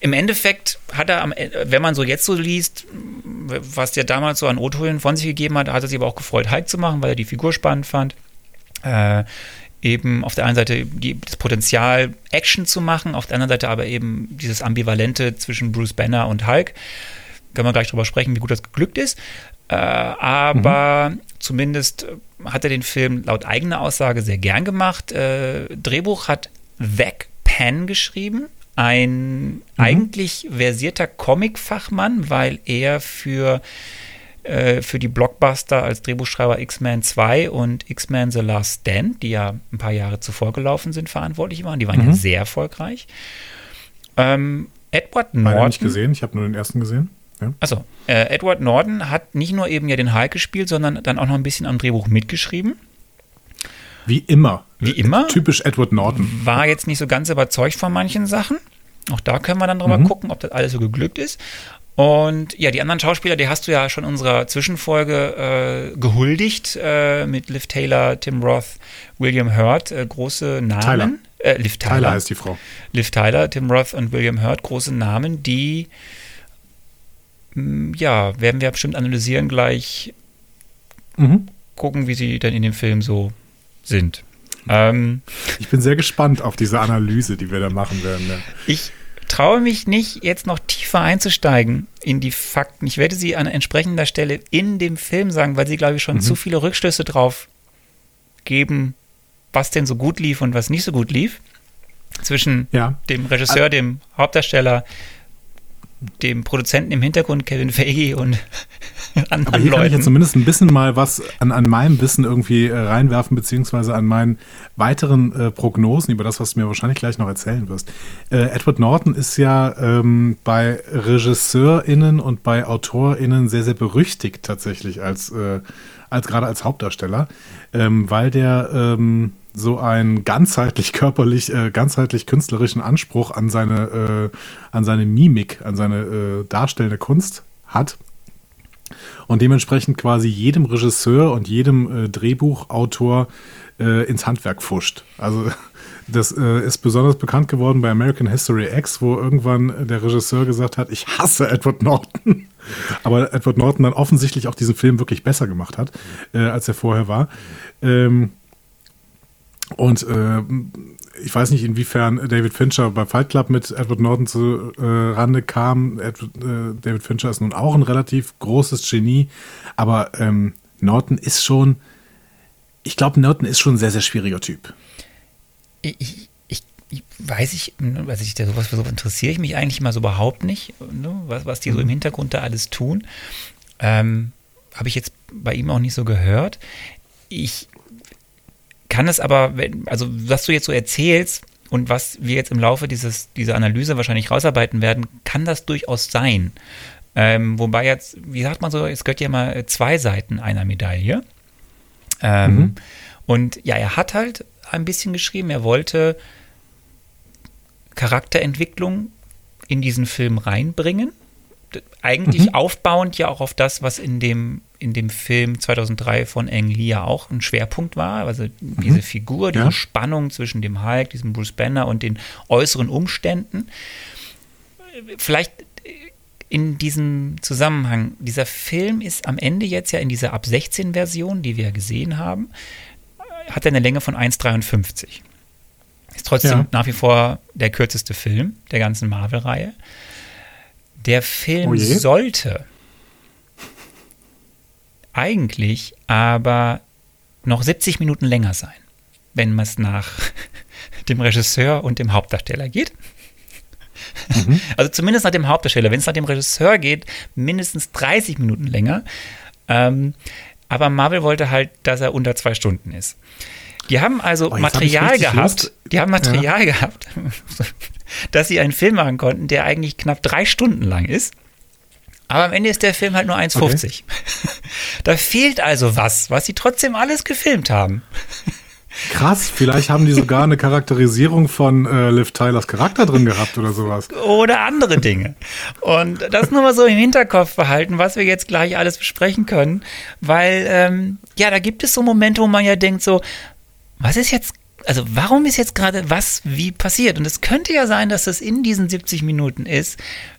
Im Endeffekt hat er, am, wenn man so jetzt so liest, was der damals so an O-Tönen von sich gegeben hat, hat er sich aber auch gefreut, Hulk zu machen, weil er die Figur spannend fand. Äh, eben auf der einen Seite die, das Potenzial, Action zu machen, auf der anderen Seite aber eben dieses Ambivalente zwischen Bruce Banner und Hulk. Können wir gleich drüber sprechen, wie gut das geglückt ist. Äh, aber mhm. zumindest hat er den Film laut eigener Aussage sehr gern gemacht. Äh, Drehbuch hat Zack Penn geschrieben, ein mhm. eigentlich versierter Comic-Fachmann, weil er für äh, für die Blockbuster als Drehbuchschreiber X-Men 2 und X-Men The Last Stand, die ja ein paar Jahre zuvor gelaufen sind, verantwortlich waren. Die waren mhm. ja sehr erfolgreich. Ähm, Edward Norton. Meine nicht gesehen, ich habe nur den ersten gesehen. Ja. Also, äh, Edward Norton hat nicht nur eben ja den Hulk gespielt, sondern dann auch noch ein bisschen am Drehbuch mitgeschrieben. Wie immer. Wie immer. Typisch Edward Norton. War jetzt nicht so ganz überzeugt von manchen Sachen. Auch da können wir dann drüber mhm. gucken, ob das alles so geglückt ist. Und ja, die anderen Schauspieler, die hast du ja schon in unserer Zwischenfolge äh, gehuldigt äh, mit Liv Taylor, Tim Roth, William Hurt, äh, große Namen. Tyler. Äh, Liv Tyler. Tyler heißt die Frau. Liv Tyler, Tim Roth und William Hurt, große Namen, die mh, mm, ja, werden wir bestimmt analysieren gleich. Mhm. Gucken, wie sie dann in dem Film so sind. Ähm, ich bin sehr gespannt auf diese Analyse, die wir da machen werden. Ne? Ich traue mich nicht, jetzt noch tiefer einzusteigen in die Fakten. Ich werde sie an entsprechender Stelle in dem Film sagen, weil sie, glaube ich, schon mhm. zu viele Rückschlüsse drauf geben, was denn so gut lief und was nicht so gut lief. Zwischen ja. dem Regisseur, dem Hauptdarsteller dem Produzenten im Hintergrund, Kevin Feige und [laughs] anderen Aber hier kann ich Leuten. ja zumindest ein bisschen mal was an, an meinem Wissen irgendwie äh, reinwerfen, beziehungsweise an meinen weiteren äh, Prognosen über das, was du mir wahrscheinlich gleich noch erzählen wirst. Äh, Edward Norton ist ja ähm, bei RegisseurInnen und bei AutorInnen sehr, sehr berüchtigt tatsächlich als, äh, als gerade als Hauptdarsteller, ähm, weil der ähm, so einen ganzheitlich körperlich, äh, ganzheitlich künstlerischen Anspruch an seine, äh, an seine Mimik, an seine äh, darstellende Kunst hat und dementsprechend quasi jedem Regisseur und jedem äh, Drehbuchautor äh, ins Handwerk fuscht. Also [laughs] das äh, ist besonders bekannt geworden bei American History X, wo irgendwann der Regisseur gesagt hat, ich hasse Edward Norton. [laughs] Aber Edward Norton dann offensichtlich auch diesen Film wirklich besser gemacht hat, äh, als er vorher war. Ähm, und äh, ich weiß nicht, inwiefern David Fincher bei Fight Club mit Edward Norton zu äh, Rande kam. Edward, äh, David Fincher ist nun auch ein relativ großes Genie, aber ähm, Norton ist schon, ich glaube, Norton ist schon ein sehr, sehr schwieriger Typ. Ich, ich, ich, weiß ich, weiß ich, der sowas für sowas interessiere ich mich eigentlich immer so überhaupt nicht, ne, was, was die so im Hintergrund da alles tun. Ähm, Habe ich jetzt bei ihm auch nicht so gehört. Ich kann es aber, also was du jetzt so erzählst und was wir jetzt im Laufe dieses, dieser Analyse wahrscheinlich rausarbeiten werden, kann das durchaus sein. Ähm, wobei jetzt, wie sagt man so, es gehört ja immer zwei Seiten einer Medaille. Ähm, Mhm. Und ja, er hat halt ein bisschen geschrieben, er wollte Charakterentwicklung in diesen Film reinbringen. Eigentlich aufbauend ja auch auf das, was in dem, in dem Film 2003 von Ang Lee ja auch ein Schwerpunkt war. Also diese Figur, diese Ja. Spannung zwischen dem Hulk, diesem Bruce Banner und den äußeren Umständen. Vielleicht in diesem Zusammenhang, dieser Film ist am Ende jetzt ja in dieser ab 16 Version, die wir gesehen haben, hat er eine Länge von 1,53. Ist trotzdem Ja. nach wie vor der kürzeste Film der ganzen Marvel-Reihe. Der Film Oh sollte eigentlich aber noch 70 Minuten länger sein, wenn man es nach [laughs] dem Regisseur und dem Hauptdarsteller geht. [laughs] Also zumindest nach dem Hauptdarsteller. Wenn es nach dem Regisseur geht, mindestens 30 Minuten länger. Ähm, aber Marvel wollte halt, dass er unter zwei Stunden ist. Die haben also Oh, hab Material richtig gehabt. Lust. Die haben Material gehabt, [laughs] dass sie einen Film machen konnten, der eigentlich knapp drei Stunden lang ist. Aber am Ende ist der Film halt nur 1,50. [laughs] Da fehlt also was, was sie trotzdem alles gefilmt haben. Krass, vielleicht haben die sogar eine Charakterisierung von äh, Liv Tylers Charakter drin gehabt oder sowas. oder andere Dinge. Und das nur mal so im Hinterkopf behalten, was wir jetzt gleich alles besprechen können, weil ähm, ja, da gibt es so Momente, wo man ja denkt so, was ist jetzt, also warum ist jetzt gerade was wie passiert? Und es könnte ja sein, dass das in diesen 70 Minuten ist.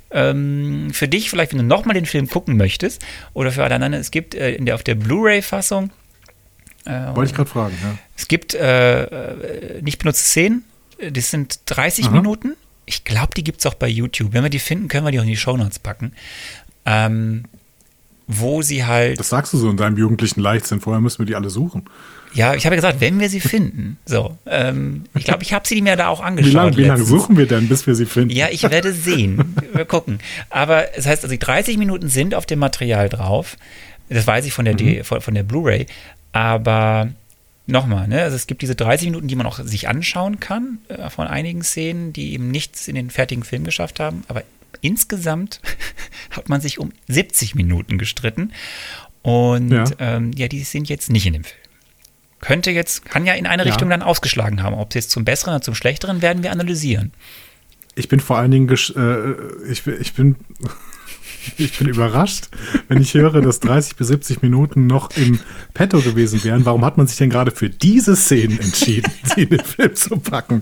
Ähm, für dich vielleicht, wenn du nochmal den Film gucken möchtest, oder für alle anderen, es gibt äh, in der, auf der Blu-ray-Fassung äh, Wollte ich gerade fragen, ja. es gibt äh, äh, nicht benutzte Szenen, das sind 30 Aha. Minuten. Ich glaube, die gibt es auch bei YouTube. Wenn wir die finden, können wir die auch in die Shownotes packen. Ähm, wo sie halt, Das sagst du so in deinem jugendlichen Leichtsinn. Vorher müssen wir die alle suchen. Ja, ich habe ja gesagt, wenn wir sie finden. So, ähm, ich glaube, ich habe sie mir da auch Wie angeschaut. lange wie lang suchen wir denn, bis wir sie finden? Ja, ich werde sehen. Wir gucken. Aber es heißt, also die 30 Minuten sind auf dem Material drauf. Das weiß ich von der, D- von, von der Blu-ray. Aber nochmal, ne? Also es gibt diese 30 Minuten, die man auch sich anschauen kann äh, von einigen Szenen, die eben nichts in den fertigen Film geschafft haben. Aber insgesamt [laughs] hat man sich um 70 Minuten gestritten. Und Ja. ähm, ja, die sind jetzt nicht in dem Film. Könnte jetzt, kann ja in eine Ja. Richtung dann ausgeschlagen haben. Ob es jetzt zum Besseren oder zum Schlechteren, werden wir analysieren. Ich bin vor allen Dingen, gesch- äh, ich, bin- ich bin, ich bin überrascht, wenn ich höre, dass 30 bis 70 Minuten noch im Petto gewesen wären. Warum hat man sich denn gerade für diese Szenen entschieden, [laughs] sie in den Film zu packen?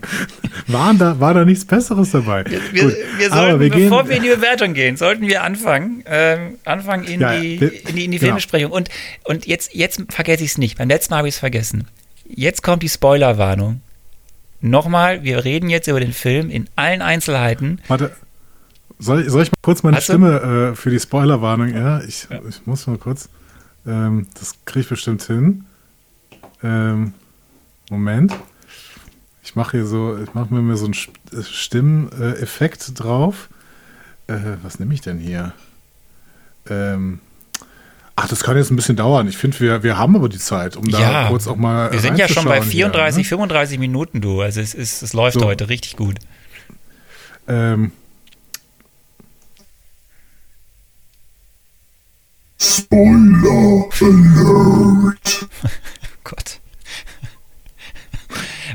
Waren da, war da nichts Besseres dabei? Wir, wir aber sollten, wir gehen- bevor wir in die Bewertung gehen, sollten wir anfangen, ähm, anfangen in, Ja, die, wir- in die, in die genau. Filmbesprechung. Und, und jetzt, jetzt vergesse ich es nicht. Beim letzten Mal habe ich es vergessen. Jetzt kommt die Spoilerwarnung. Nochmal, wir reden jetzt über den Film in allen Einzelheiten. Warte, soll, ich- soll ich mal kurz meine du? Stimme äh, für die Spoilerwarnung? Ja, ich, ich muss mal kurz. Ähm, das kriege ich bestimmt hin. Ähm, Moment. Ich mache hier so, ich mache mir so einen St- Stimmeffekt drauf. Äh, was nehme ich denn hier? Ähm, ach, das kann jetzt ein bisschen dauern. Ich finde, wir, wir haben aber die Zeit, um da ja, kurz auch mal. wir sind ja schon bei reinzuschauen 34, Hier, ne? 35 Minuten, du. Also es, ist, es läuft So. heute richtig gut. ähm, [laughs] Gott.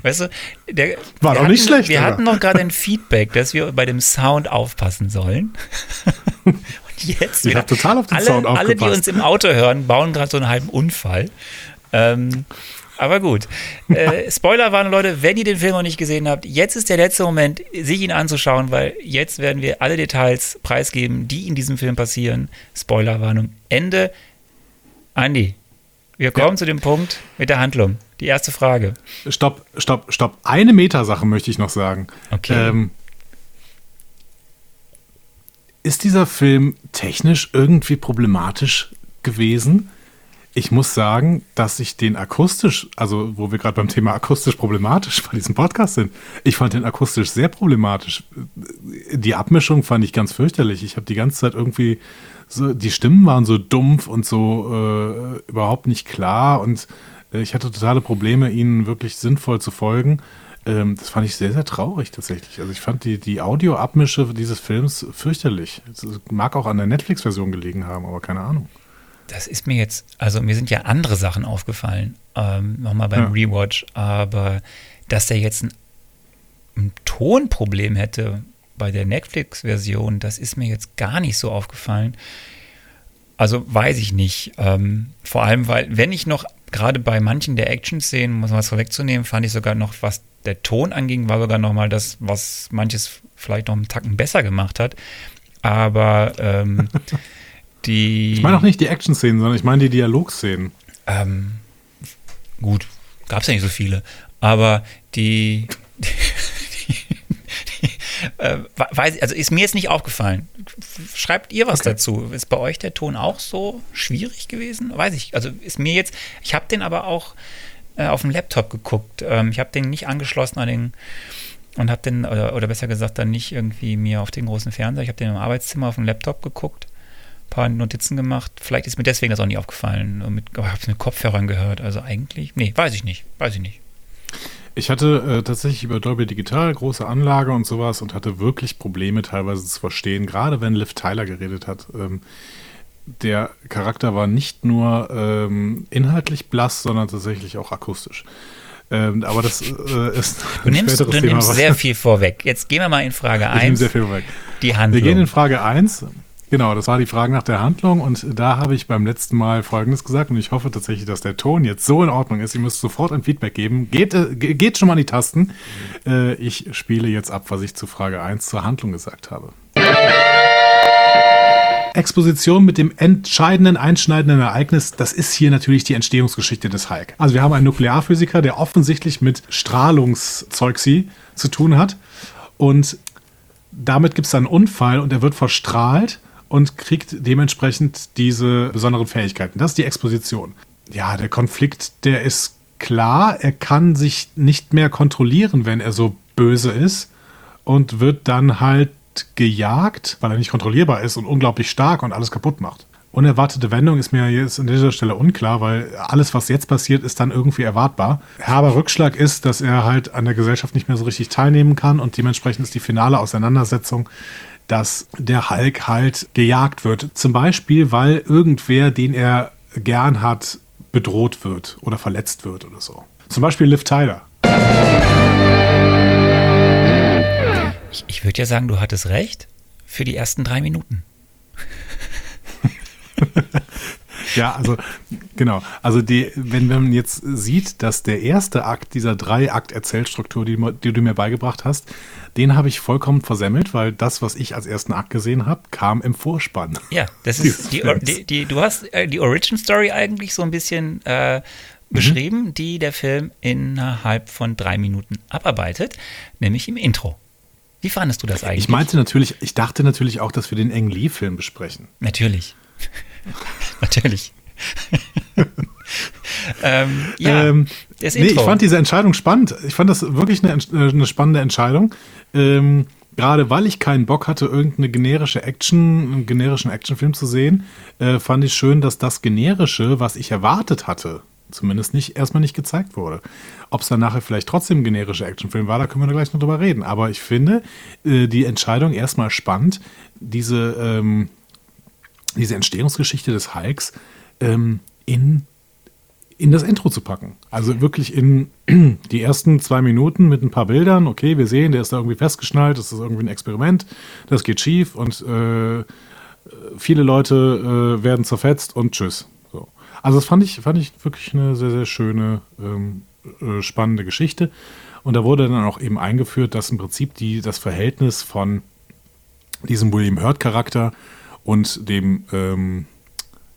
Weißt du, der, War wir doch nicht hatten, schlecht, Wir oder? hatten noch gerade ein Feedback, dass wir bei dem Sound aufpassen sollen. [laughs] Und jetzt Ich wieder hab total auf den alle, Sound Alle, die aufgepasst. uns im Auto hören, bauen gerade so einen halben Unfall. Ähm, aber gut. Äh, Spoilerwarnung, Leute, wenn ihr den Film noch nicht gesehen habt, jetzt ist der letzte Moment, sich ihn anzuschauen, weil jetzt werden wir alle Details preisgeben, die in diesem Film passieren. Spoilerwarnung. Ende. Andi, wir kommen zu dem Punkt mit der Handlung. Die erste Frage. stopp, stopp, stopp. Eine Metasache möchte ich noch sagen. Okay. Ähm, ist dieser Film technisch irgendwie problematisch gewesen? Ich muss sagen, dass ich den akustisch, also wo wir gerade beim Thema akustisch problematisch bei diesem Podcast sind, ich fand den akustisch sehr problematisch. Die Abmischung fand ich ganz fürchterlich. Ich habe die ganze Zeit irgendwie so, die Stimmen waren so dumpf und so äh, überhaupt nicht klar und äh, ich hatte totale Probleme, ihnen wirklich sinnvoll zu folgen. Ähm, das fand ich sehr, sehr traurig tatsächlich. Also ich fand die, die Audioabmische dieses Films fürchterlich. Es mag auch an der Netflix-Version gelegen haben, aber keine Ahnung. Das ist mir jetzt, also mir sind ja andere Sachen aufgefallen, ähm, nochmal beim Ja. Rewatch, aber dass der jetzt ein, ein Tonproblem hätte bei der Netflix-Version, das ist mir jetzt gar nicht so aufgefallen. Also weiß ich nicht. Ähm, vor allem, weil, wenn ich noch, gerade bei manchen der Action-Szenen, muss man was vorwegzunehmen, fand ich sogar noch, was der Ton anging, war sogar noch mal das, was manches vielleicht noch einen Tacken besser gemacht hat. Aber ähm, [laughs] die. Ich meine auch nicht die Action-Szenen, sondern ich meine die Dialogszenen. Ähm, gut, gab es ja nicht so viele, aber die, die, die, äh, weiß, also ist mir jetzt nicht aufgefallen. Schreibt ihr was Okay. dazu? Ist bei euch der Ton auch so schwierig gewesen? Weiß ich. Also ist mir jetzt, ich habe den aber auch äh, auf dem Laptop geguckt. Ähm, ich habe den nicht angeschlossen an den und habe den, oder, oder besser gesagt, dann nicht irgendwie mir auf den großen Fernseher. Ich habe den im Arbeitszimmer auf dem Laptop geguckt paar Notizen gemacht. Vielleicht ist mir deswegen das auch nicht aufgefallen. Mit, oh, ich habe es mit Kopfhörern gehört. Also eigentlich, nee, weiß ich nicht. Weiß ich nicht. Ich hatte äh, tatsächlich über Dolby Digital große Anlage und sowas und hatte wirklich Probleme teilweise zu verstehen, gerade wenn Liv Tyler geredet hat. Ähm, der Charakter war nicht nur ähm, inhaltlich blass, sondern tatsächlich auch akustisch. Ähm, aber das äh, ist Du nimmst, du nimmst was- sehr viel vorweg. Jetzt gehen wir mal in Frage [laughs] Ich nehme 1. sehr viel weg. Die Wir Handlung. gehen in Frage 1. Genau, das war die Frage nach der Handlung und da habe ich beim letzten Mal Folgendes gesagt und ich hoffe tatsächlich, dass der Ton jetzt so in Ordnung ist. Ihr müsst sofort ein Feedback geben. Geht, äh, ge- geht schon mal an die Tasten. Äh, ich spiele jetzt ab, was ich zu Frage 1 zur Handlung gesagt habe. Exposition mit dem entscheidenden, einschneidenden Ereignis, das ist hier natürlich die Entstehungsgeschichte des Hulk. Also wir haben einen Nuklearphysiker, der offensichtlich mit Strahlungszeugsy zu tun hat und damit gibt es einen Unfall und er wird verstrahlt und kriegt dementsprechend diese besonderen Fähigkeiten. Das ist die Exposition. Ja, der Konflikt, der ist klar. Er kann sich nicht mehr kontrollieren, wenn er so böse ist und wird dann halt gejagt, weil er nicht kontrollierbar ist und unglaublich stark und alles kaputt macht. Unerwartete Wendung ist mir jetzt an dieser Stelle unklar, weil alles, was jetzt passiert, ist dann irgendwie erwartbar. Herber Rückschlag ist, dass er halt an der Gesellschaft nicht mehr so richtig teilnehmen kann und dementsprechend ist die finale Auseinandersetzung, dass der Hulk halt gejagt wird. Zum Beispiel, weil irgendwer, den er gern hat, bedroht wird oder verletzt wird oder so. Zum Beispiel Liv Tyler. Ich, ich würde ja sagen, du hattest recht für die ersten drei Minuten. [laughs] Ja, also genau. Also die, wenn man jetzt sieht, dass der erste Akt dieser Drei-Akt-Erzählstruktur, die, du- die du mir beigebracht hast, den habe ich vollkommen versemmelt, weil das, was ich als ersten Akt gesehen habe, kam im Vorspann. Ja, das ist die, die, die du hast äh, die Origin Story eigentlich so ein bisschen äh, beschrieben, die der Film innerhalb von drei Minuten abarbeitet, nämlich im Intro. Wie fandest du das eigentlich? Ich meinte natürlich, ich dachte natürlich auch, dass wir den Eng Lee-Film besprechen. Natürlich. [laughs] Natürlich. [laughs] ähm, ja, ähm, das nee, Intro. ich fand diese Entscheidung spannend. Ich fand das wirklich eine, äh, eine spannende Entscheidung. Ähm, gerade weil ich keinen Bock hatte, irgendeine generische Action, einen generischen Actionfilm zu sehen, äh, fand ich schön, dass das generische, was ich erwartet hatte, zumindest nicht erstmal nicht gezeigt wurde. Ob es dann nachher vielleicht trotzdem ein generischer Actionfilm war, da können wir gleich noch drüber reden. Aber ich finde äh, die Entscheidung erstmal spannend, diese, ähm, diese Entstehungsgeschichte des Hulks ähm, in in das Intro zu packen. Also wirklich in [clears throat] die ersten zwei Minuten mit ein paar Bildern. Okay, wir sehen, der ist da irgendwie festgeschnallt, das ist irgendwie ein Experiment, das geht schief und äh, viele Leute äh, werden zerfetzt und tschüss. So. Also das fand ich, fand ich wirklich eine sehr, sehr schöne, ähm, äh, spannende Geschichte. Und da wurde dann auch eben eingeführt, dass im Prinzip die, das Verhältnis von diesem William Hurt-Charakter und dem ähm,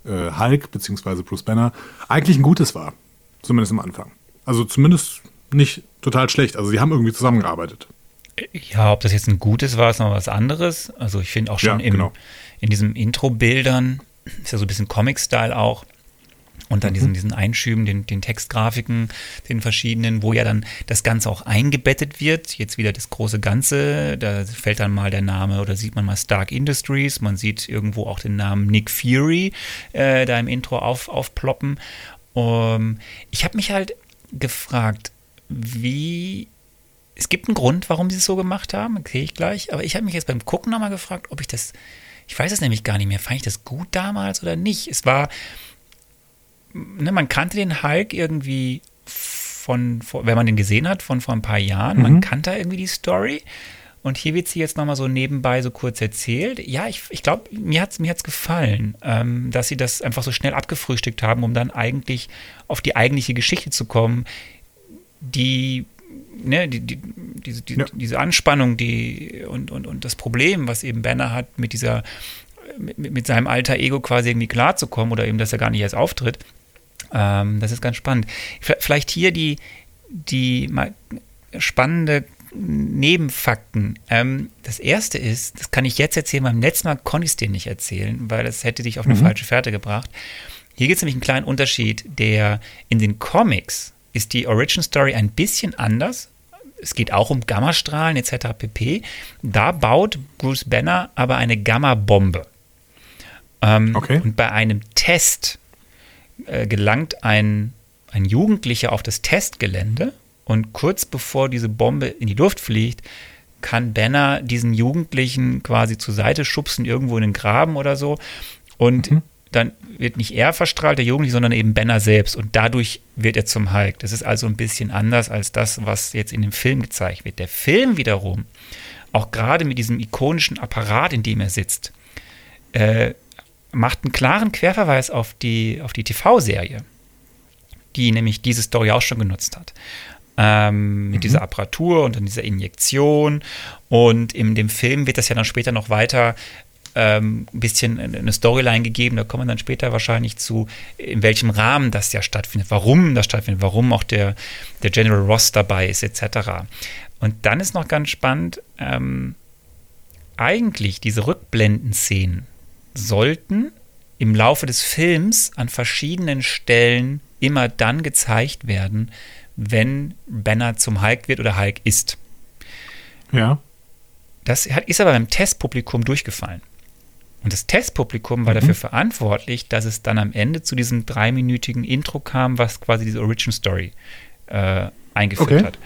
äh, Hulk bzw. Bruce Banner eigentlich ein gutes war. Zumindest am Anfang. Also zumindest nicht total schlecht. Also sie haben irgendwie zusammengearbeitet. Ja, ob das jetzt ein gutes war, ist noch was anderes. Also ich finde auch schon Ja, im, genau. in diesen Intro-Bildern, ist ja so ein bisschen Comic-Style auch, und dann diesen, diesen Einschüben, den, den Textgrafiken, den verschiedenen, wo ja dann das Ganze auch eingebettet wird. Jetzt wieder das große Ganze, da fällt dann mal der Name oder sieht man mal Stark Industries, man sieht irgendwo auch den Namen Nick Fury äh, da im Intro auf, aufploppen. Um, ich habe mich halt gefragt, wie es gibt einen Grund, warum sie es so gemacht haben, sehe ich gleich, aber ich habe mich jetzt beim Gucken nochmal gefragt, ob ich das, ich weiß es nämlich gar nicht mehr, fand ich das gut damals oder nicht? Es war, ne, man kannte den Hulk irgendwie von, von, wenn man den gesehen hat, von vor ein paar Jahren, man kannte irgendwie die Story. Und hier wird sie jetzt nochmal so nebenbei so kurz erzählt. Ja, ich, ich glaube, mir hat es mir hat's gefallen, ähm, dass sie das einfach so schnell abgefrühstückt haben, um dann eigentlich auf die eigentliche Geschichte zu kommen, die ne, die, die, diese, die, Ja. diese Anspannung die, und, und, und das Problem, was eben Banner hat, mit dieser, mit, mit seinem alter Ego quasi irgendwie klarzukommen oder eben, dass er gar nicht erst auftritt. Ähm, das ist ganz spannend. Vielleicht hier die, die mal spannende Nebenfakten. Ähm, das erste ist, das kann ich jetzt erzählen, beim letzten Mal konnte ich es dir nicht erzählen, weil das hätte dich auf eine falsche Fährte gebracht. Hier gibt es nämlich einen kleinen Unterschied, der in den Comics ist die Origin Story ein bisschen anders. Es geht auch um Gammastrahlen etc. pp. Da baut Bruce Banner aber eine Gamma-Bombe. Ähm, Okay. Und bei einem Test äh, gelangt ein, ein Jugendlicher auf das Testgelände und kurz bevor diese Bombe in die Luft fliegt, kann Banner diesen Jugendlichen quasi zur Seite schubsen, irgendwo in den Graben oder so. Und dann wird nicht er verstrahlt, der Jugendliche, sondern eben Banner selbst. Und dadurch wird er zum Hulk. Das ist also ein bisschen anders als das, was jetzt in dem Film gezeigt wird. Der Film wiederum, auch gerade mit diesem ikonischen Apparat, in dem er sitzt, äh, macht einen klaren Querverweis auf die, auf die TV-Serie, die nämlich diese Story auch schon genutzt hat. Ähm, mit dieser Apparatur und dann dieser Injektion. Und in dem Film wird das ja dann später noch weiter ähm, ein bisschen eine Storyline gegeben. Da kommen wir dann später wahrscheinlich zu, in welchem Rahmen das ja stattfindet, warum das stattfindet, warum auch der, der General Ross dabei ist, etc. Und dann ist noch ganz spannend, ähm, eigentlich diese Rückblendenszenen sollten im Laufe des Films an verschiedenen Stellen immer dann gezeigt werden, wenn Banner zum Hulk wird oder Hulk ist. Ja. Das ist aber beim Testpublikum durchgefallen. Und das Testpublikum war dafür verantwortlich, dass es dann am Ende zu diesem dreiminütigen Intro kam, was quasi diese Origin Story äh, eingeführt Okay. hat.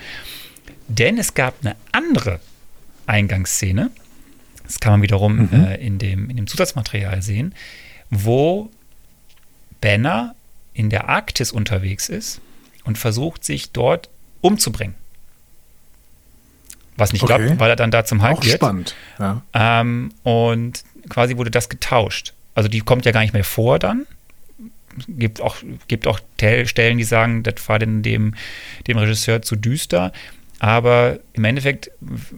Denn es gab eine andere Eingangsszene, das kann man wiederum äh, in, dem, in dem Zusatzmaterial sehen, wo Banner in der Arktis unterwegs ist und versucht, sich dort umzubringen. Was nicht Okay. klappt, weil er dann da zum Hulk Auch wird. spannend. Ja. Ähm, und quasi wurde das getauscht. Also die kommt ja gar nicht mehr vor dann. Gibt auch, gibt auch Tel- Stellen, die sagen, das war denn dem, dem Regisseur zu düster. Aber im Endeffekt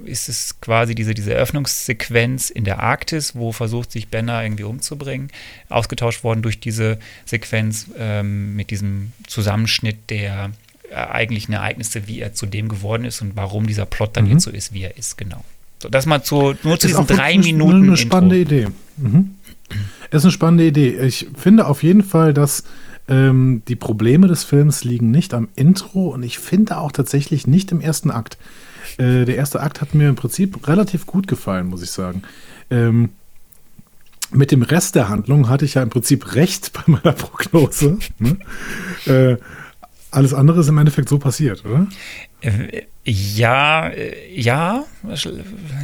ist es quasi diese, diese Eröffnungssequenz in der Arktis, wo versucht sich Banner irgendwie umzubringen, ausgetauscht worden durch diese Sequenz ähm, mit diesem Zusammenschnitt der eigentlichen Ereignisse, wie er zu dem geworden ist und warum dieser Plot dann jetzt so ist, wie er ist, genau. So, das mal zu, nur zu Ist diesen drei eine- Minuten. Eine spannende Intro. Idee. Mhm. Ist eine spannende Idee. Ich finde auf jeden Fall, dass ähm, die Probleme des Films liegen nicht am Intro und ich finde auch tatsächlich nicht im ersten Akt. äh, der erste Akt hat mir im Prinzip relativ gut gefallen, muss ich sagen. Ähm, mit dem Rest der Handlung hatte ich ja im Prinzip recht bei meiner Prognose. Ne? Äh, alles andere ist im Endeffekt so passiert, oder? Äh, ja, äh, ja,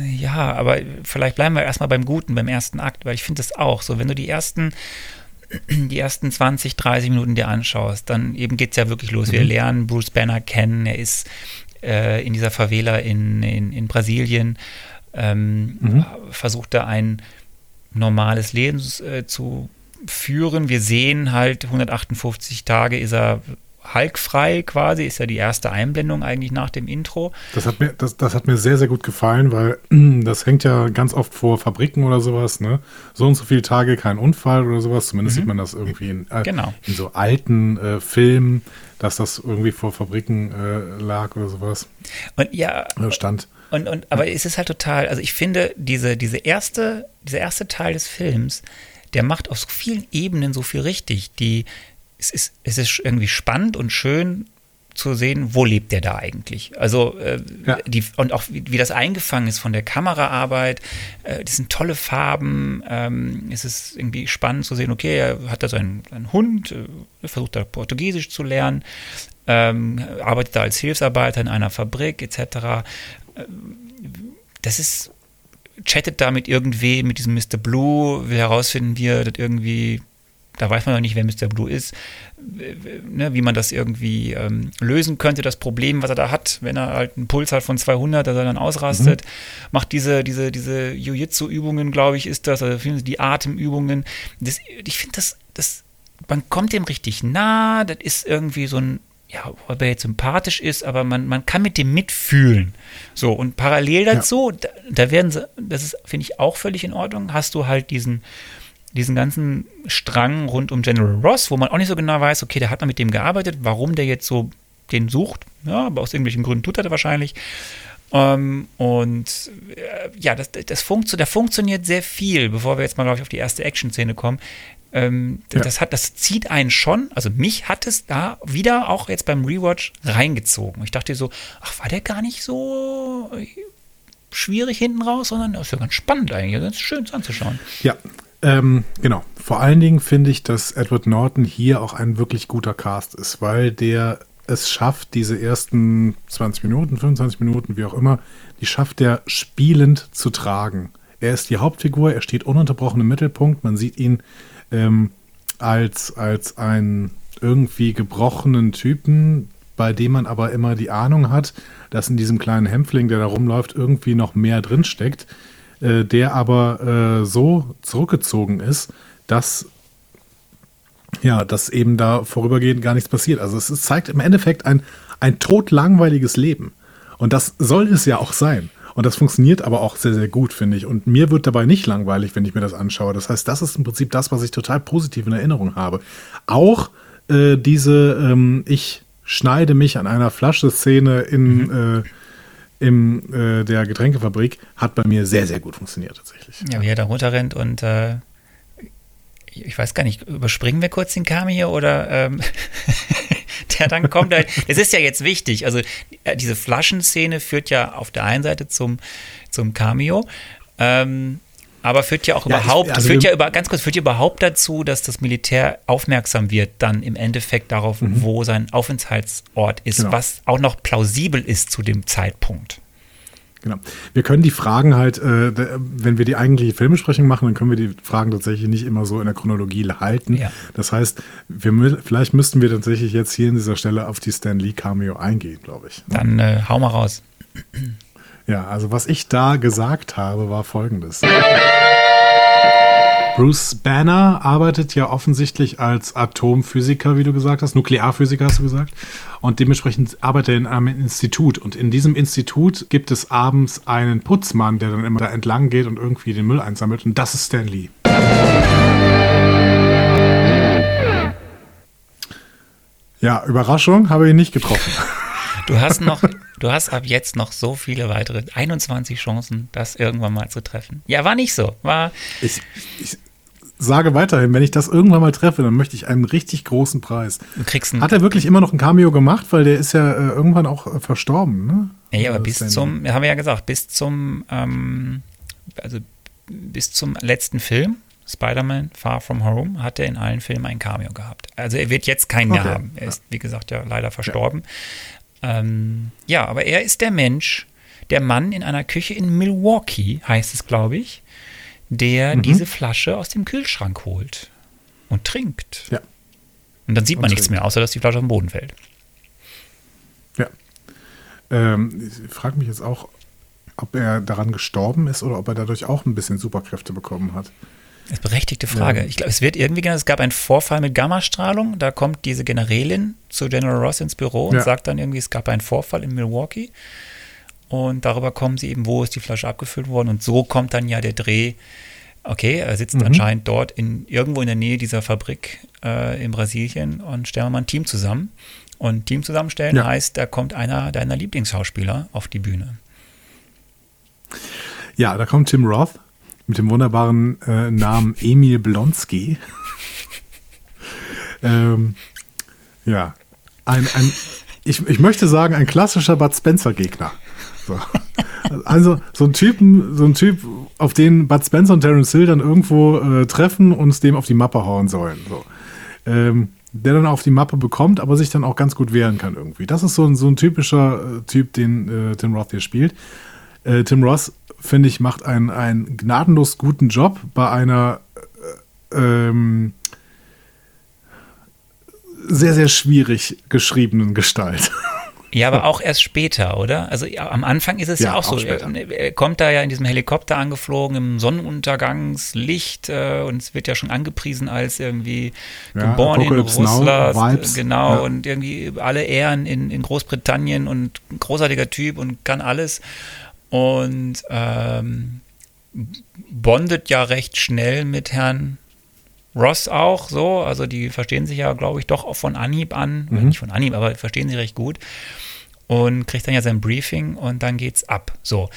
ja, aber vielleicht bleiben wir erstmal beim Guten, beim ersten Akt, weil ich finde es auch so, wenn du die ersten [clears throat] die ersten 20, 30 Minuten dir anschaust, dann eben geht es ja wirklich los. Wir Mhm. lernen Bruce Banner kennen, er ist äh, in dieser Favela in, in, in Brasilien, ähm, Mhm. versucht da ein normales Leben äh, zu führen. Wir sehen halt 158 Tage ist er halkfrei quasi, ist ja die erste Einblendung eigentlich nach dem Intro. Das hat mir, das, das hat mir sehr, sehr gut gefallen, weil [clears throat] das hängt ja ganz oft vor Fabriken oder sowas, ne? So und so viele Tage kein Unfall oder sowas. Zumindest sieht man das irgendwie in, äh, Genau. in so alten äh, Filmen, dass das irgendwie vor Fabriken äh, lag oder sowas. Und ja, stand. Und, und, aber es ist halt total, also ich finde, diese, diese erste, dieser erste Teil des Films, der macht auf so vielen Ebenen so viel richtig. Die, es, ist, es ist irgendwie spannend und schön zu sehen, wo lebt der da eigentlich. Also äh, Ja. die, und auch wie, wie das eingefangen ist von der Kameraarbeit. Äh, das sind tolle Farben. Ähm, es ist irgendwie spannend zu sehen, okay, er hat da so einen, einen Hund, äh, er versucht da Portugiesisch zu lernen, ähm, arbeitet da als Hilfsarbeiter in einer Fabrik etc das ist, chattet da mit irgendwem, mit diesem Mr. Blue, will herausfinden, wie er das irgendwie, da weiß man noch nicht, wer Mr. Blue ist, ne, wie man das irgendwie ähm, lösen könnte, das Problem, was er da hat, wenn er halt einen Puls hat von 200, dass er dann ausrastet, macht diese, diese, diese Jiu-Jitsu-Übungen, glaube ich, ist das, also die Atemübungen, das, ich finde das, das, man kommt dem richtig nah, das ist irgendwie so ein, ja, ob er jetzt sympathisch ist, aber man, man kann mit dem mitfühlen. So, und parallel dazu, da, da werden sie, das ist, finde ich, auch völlig in Ordnung, hast du halt diesen, diesen ganzen Strang rund um General Ross, wo man auch nicht so genau weiß, okay, der hat mal mit dem gearbeitet, warum der jetzt so den sucht, ja, aber aus irgendwelchen Gründen tut er das wahrscheinlich. Ähm, und äh, ja, das, das funktio da funktioniert sehr viel, bevor wir jetzt mal, glaube ich, auf die erste Action-Szene kommen. Ähm, Ja. das, hat, das zieht einen schon, also mich hat es da wieder auch jetzt beim Rewatch reingezogen. Ich dachte so, ach, war der gar nicht so schwierig hinten raus, sondern das ist ja ganz spannend eigentlich, ganz schön anzuschauen. Ja, ähm, genau. Vor allen Dingen finde ich, dass Edward Norton hier auch ein wirklich guter Cast ist, weil der es schafft, diese ersten 20 Minuten, 25 Minuten, wie auch immer, die schafft er spielend zu tragen. Er ist die Hauptfigur, er steht ununterbrochen im Mittelpunkt, man sieht ihn ähm, als, als einen irgendwie gebrochenen Typen, bei dem man aber immer die Ahnung hat, dass in diesem kleinen Hämpfling, der da rumläuft, irgendwie noch mehr drinsteckt, äh, der aber äh, so zurückgezogen ist, dass ja, dass eben da vorübergehend gar nichts passiert. Also es zeigt im Endeffekt ein, ein totlangweiliges Leben. Und das soll es ja auch sein. Und das funktioniert aber auch sehr, sehr gut, finde ich. Und mir wird dabei nicht langweilig, wenn ich mir das anschaue. Das heißt, das ist im Prinzip das, was ich total positiv in Erinnerung habe. Auch äh, diese ähm, Ich schneide mich an einer Flasche-Szene in äh, im, äh, der Getränkefabrik hat bei mir sehr, sehr gut funktioniert tatsächlich. Ja, wie er da runterrennt und äh, ich weiß gar nicht, überspringen wir kurz den Cameo oder ähm, [laughs] der dann kommt. halt- Das ist ja jetzt wichtig. Also äh, diese Flaschenszene führt ja auf der einen Seite zum, zum Cameo, ähm, aber führt ja auch Ja, ich- überhaupt, also führt ja über, ganz kurz, führt ja überhaupt dazu, dass das Militär aufmerksam wird dann im Endeffekt darauf, wo sein Aufenthaltsort ist, Mhm. Genau. was auch noch plausibel ist zu dem Zeitpunkt. Genau. Wir können die Fragen halt, äh, wenn wir die eigentliche Filmbesprechung machen, dann können wir die Fragen tatsächlich nicht immer so in der Chronologie halten. Ja. Das heißt, wir, vielleicht müssten wir tatsächlich jetzt hier an dieser Stelle auf die Stan Lee Cameo eingehen, glaube ich. Dann äh, hau mal raus. Ja, also was ich da gesagt habe, war folgendes. Bruce Banner arbeitet ja offensichtlich als Atomphysiker, wie du gesagt hast, Nuklearphysiker hast du gesagt. Und dementsprechend arbeitet er in einem Institut. Und in diesem Institut gibt es abends einen Putzmann, der dann immer da entlang geht und irgendwie den Müll einsammelt. Und das ist Stan Lee. Ja, Überraschung, habe ich nicht getroffen. Du hast noch, du hast ab jetzt noch so viele weitere, 21 Chancen, das irgendwann mal zu treffen. Ja, war nicht so. War, Ich, ich, sage weiterhin, wenn ich das irgendwann mal treffe, dann möchte ich einen richtig großen Preis. Du kriegst einen Hat er wirklich immer noch ein Cameo gemacht, weil der ist ja äh, irgendwann auch äh, verstorben, ne? Ja, aber Äh, bis zum, haben wir ja gesagt, bis zum, ähm, also bis zum letzten Film, Spider-Man Far From Home, hat er in allen Filmen ein Cameo gehabt. Also er wird jetzt keinen mehr Okay. haben. Er ist, wie gesagt, ja leider verstorben. Ja. Ähm, ja, aber er ist der Mensch, der Mann in einer Küche in Milwaukee, heißt es, glaube ich, der Mhm. diese Flasche aus dem Kühlschrank holt und trinkt. Ja. Und dann sieht man Und nichts trinkt. mehr, außer dass die Flasche auf den Boden fällt. Ja. Ähm, ich frage mich jetzt auch, ob er daran gestorben ist oder ob er dadurch auch ein bisschen Superkräfte bekommen hat. Das ist eine berechtigte Frage. Ja. Ich glaube, es wird irgendwie, genannt, es gab einen Vorfall mit Gammastrahlung. Da kommt diese Generälin zu General Ross ins Büro und Ja. sagt dann irgendwie, es gab einen Vorfall in Milwaukee. Und darüber kommen sie eben, wo ist die Flasche abgefüllt worden. Und so kommt dann ja der Dreh. Okay, er sitzt anscheinend dort in, irgendwo in der Nähe dieser Fabrik äh, in Brasilien und stellen wir mal ein Team zusammen. Und Team zusammenstellen Ja. heißt, da kommt einer deiner Lieblingsschauspieler auf die Bühne. Ja, da kommt Tim Roth mit dem wunderbaren äh, Namen Emil Blonsky. [laughs] ähm, ja, ein, ein ich, ich möchte sagen, ein klassischer Bud Spencer-Gegner. So. [laughs] Also so ein Typen, so ein Typ, auf den Bud Spencer und Terence Hill dann irgendwo äh, treffen und es dem auf die Mappe hauen sollen. So. Ähm, der dann auf die Mappe bekommt, aber sich dann auch ganz gut wehren kann irgendwie. Das ist so ein, so ein typischer äh, Typ, den äh, Tim Roth hier spielt. Äh, Tim Ross, finde ich, macht einen, einen gnadenlos guten Job bei einer äh, ähm, sehr, sehr schwierig geschriebenen Gestalt. Ja, aber auch erst später, oder? Also ja, am Anfang ist es ja, Ja, auch so. auch später. Er, er kommt da ja in diesem Helikopter angeflogen, im Sonnenuntergangslicht äh, und es wird ja schon angepriesen als irgendwie Ja, geboren in Apocalypse Now Russland. Genau, und irgendwie alle Ehren in, in Großbritannien und großartiger Typ und kann alles. Und ähm, bondet ja recht schnell mit Herrn Ross auch so, also die verstehen sich ja, glaube ich, doch auch von Anhieb an, Mhm. nicht von Anhieb, aber verstehen sich recht gut und kriegt dann ja sein Briefing und dann geht's ab. So.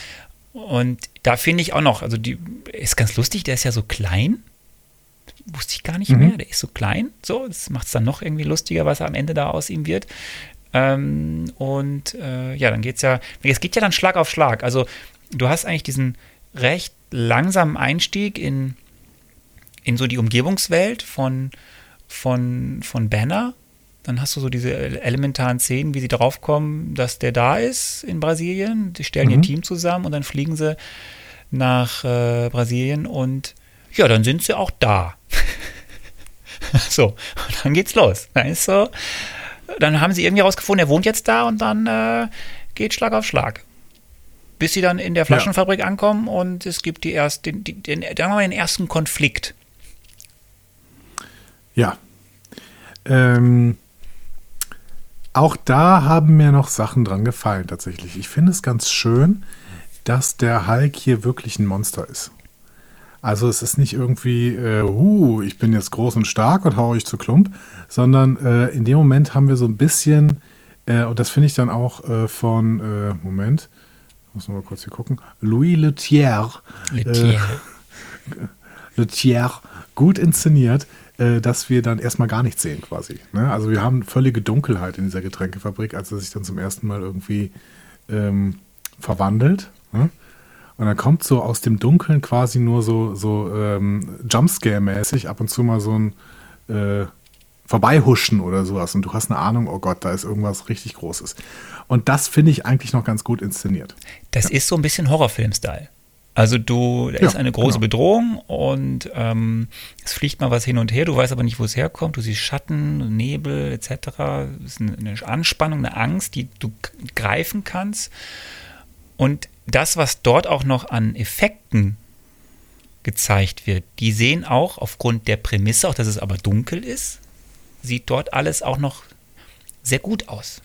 Und da finde ich auch noch, also die ist ganz lustig, der ist ja so klein. Wusste ich gar nicht Mhm. mehr, der ist so klein. So, das macht es dann noch irgendwie lustiger, was am Ende da aus ihm wird. Ähm, und äh, ja, dann geht's ja, es geht ja dann Schlag auf Schlag. Also du hast eigentlich diesen recht langsamen Einstieg in, in so die Umgebungswelt von, von, von Banner. Dann hast du so diese elementaren Szenen, wie sie draufkommen, dass der da ist in Brasilien. Die stellen ihr Mhm. Team zusammen und dann fliegen sie nach äh, Brasilien und ja, dann sind sie auch da. [laughs] so, und dann geht's los. Dann ist so, dann haben sie irgendwie rausgefunden, er wohnt jetzt da und dann äh, geht Schlag auf Schlag. Bis sie dann in der Flaschenfabrik ankommen und es gibt die erst, den, den, den, sagen wir mal, den ersten Konflikt. Ja. Ähm, auch da haben mir noch Sachen dran gefallen, tatsächlich. Ich finde es ganz schön, dass der Hulk hier wirklich ein Monster ist. Also es ist nicht irgendwie, äh, uh, ich bin jetzt groß und stark und hau euch zu Klump, sondern äh, in dem Moment haben wir so ein bisschen, äh, und das finde ich dann auch äh, von, äh, Moment, muss noch mal kurz hier gucken, Louis Letier, Letier. Letier [laughs] gut inszeniert, äh, dass wir dann erstmal gar nichts sehen quasi. Ne? Also wir haben völlige Dunkelheit in dieser Getränkefabrik, als er sich dann zum ersten Mal irgendwie ähm, verwandelt. Ne? Und dann kommt so aus dem Dunkeln quasi nur so, so ähm, Jumpscare-mäßig ab und zu mal so ein äh, Vorbeihuschen oder sowas. Und du hast eine Ahnung, oh Gott, da ist irgendwas richtig Großes. Und das finde ich eigentlich noch ganz gut inszeniert. Das ist so ein bisschen Horrorfilm-Style. Also du, da Ja, ist eine große genau. Bedrohung und ähm, es fliegt mal was hin und her, du weißt aber nicht, wo es herkommt, du siehst Schatten, Nebel etc. Es ist eine, Anspannung, eine Angst, die du greifen kannst. Und das, was dort auch noch an Effekten gezeigt wird, die sehen auch aufgrund der Prämisse, auch dass es aber dunkel ist, sieht dort alles auch noch sehr gut aus.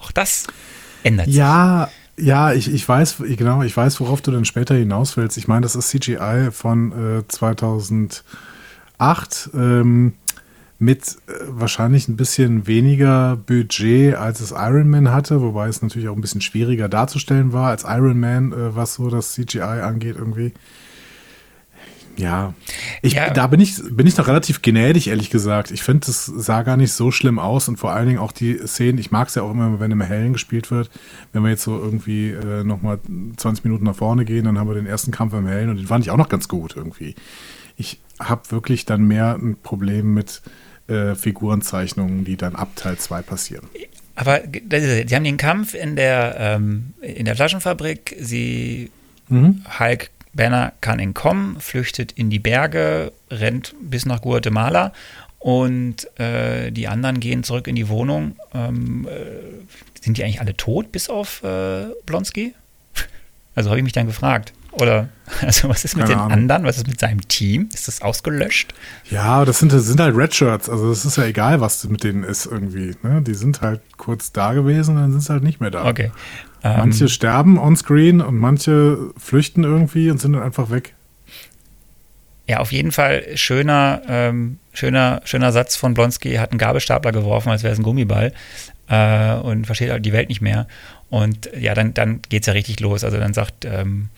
Auch das ändert sich. Ja, ja, ich, ich weiß, genau, ich weiß, worauf du dann später hinaus willst. Ich meine, das ist CGI von äh, 2008 ähm, mit äh, wahrscheinlich ein bisschen weniger Budget, als es Iron Man hatte, wobei es natürlich auch ein bisschen schwieriger darzustellen war als Iron Man, äh, was so das CGI angeht irgendwie. Ja, ich, Ja. da bin ich, bin ich noch relativ gnädig, ehrlich gesagt. Ich finde, es sah gar nicht so schlimm aus und vor allen Dingen auch die Szenen, ich mag es ja auch immer, wenn im Hellen gespielt wird. Wenn wir jetzt so irgendwie äh, nochmal 20 Minuten nach vorne gehen, dann haben wir den ersten Kampf im Hellen und den fand ich auch noch ganz gut irgendwie. Ich habe wirklich dann mehr ein Problem mit äh, Figurenzeichnungen, die dann ab Teil 2 passieren. Aber sie haben den Kampf in der, ähm, in der Flaschenfabrik. Sie, Mhm. Hulk Banner kann entkommen, flüchtet in die Berge, rennt bis nach Guatemala und äh, die anderen gehen zurück in die Wohnung. Ähm, äh, sind die eigentlich alle tot, bis auf äh, Blonsky? [laughs] Also habe ich mich dann gefragt. Oder, [laughs] also was ist mit Keine den Ahnung. anderen? Was ist mit seinem Team? Ist das ausgelöscht? Ja, das sind, das sind halt Redshirts. Also es ist ja egal, was mit denen ist irgendwie. Ne? Die sind halt kurz da gewesen, dann sind sie halt nicht mehr da. Okay. Ähm, Manche sterben on-screen und manche flüchten irgendwie und sind dann einfach weg. Ja, auf jeden Fall schöner, ähm, schöner, schöner Satz von Blonsky. Er hat einen Gabelstapler geworfen, als wäre es ein Gummiball äh, und versteht halt die Welt nicht mehr. Und ja, dann, dann geht es ja richtig los. Also dann sagt ähm,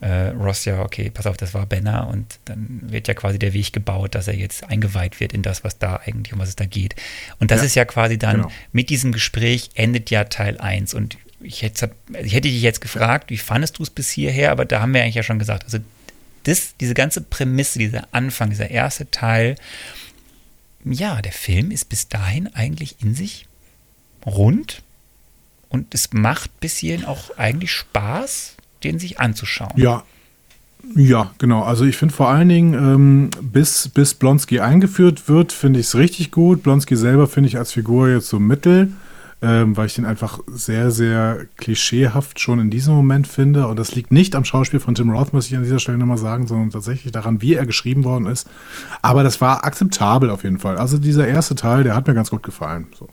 äh, Ross ja, okay, pass auf, das war Banner und dann wird ja quasi der Weg gebaut, dass er jetzt eingeweiht wird in das, was da eigentlich, um was es da geht. Und das Ja, ist ja quasi dann, genau. mit diesem Gespräch endet ja Teil 1 und ich hätte, ich hätte dich jetzt gefragt, wie fandest du es bis hierher, aber da haben wir eigentlich ja schon gesagt, also das, diese ganze Prämisse, dieser Anfang, dieser erste Teil, ja, der Film ist bis dahin eigentlich in sich rund und es macht bis hierhin auch eigentlich Spaß, den sich anzuschauen. Ja. Ja, genau. Also ich finde vor allen Dingen, ähm, bis, bis Blonsky eingeführt wird, finde ich es richtig gut. Blonsky selber finde ich als Figur jetzt so mittel, ähm, weil ich den einfach sehr, sehr klischeehaft schon in diesem Moment finde. Und das liegt nicht am Schauspiel von Tim Roth, muss ich an dieser Stelle nochmal sagen, sondern tatsächlich daran, wie er geschrieben worden ist. Aber das war akzeptabel auf jeden Fall. Also dieser erste Teil, der hat mir ganz gut gefallen. So.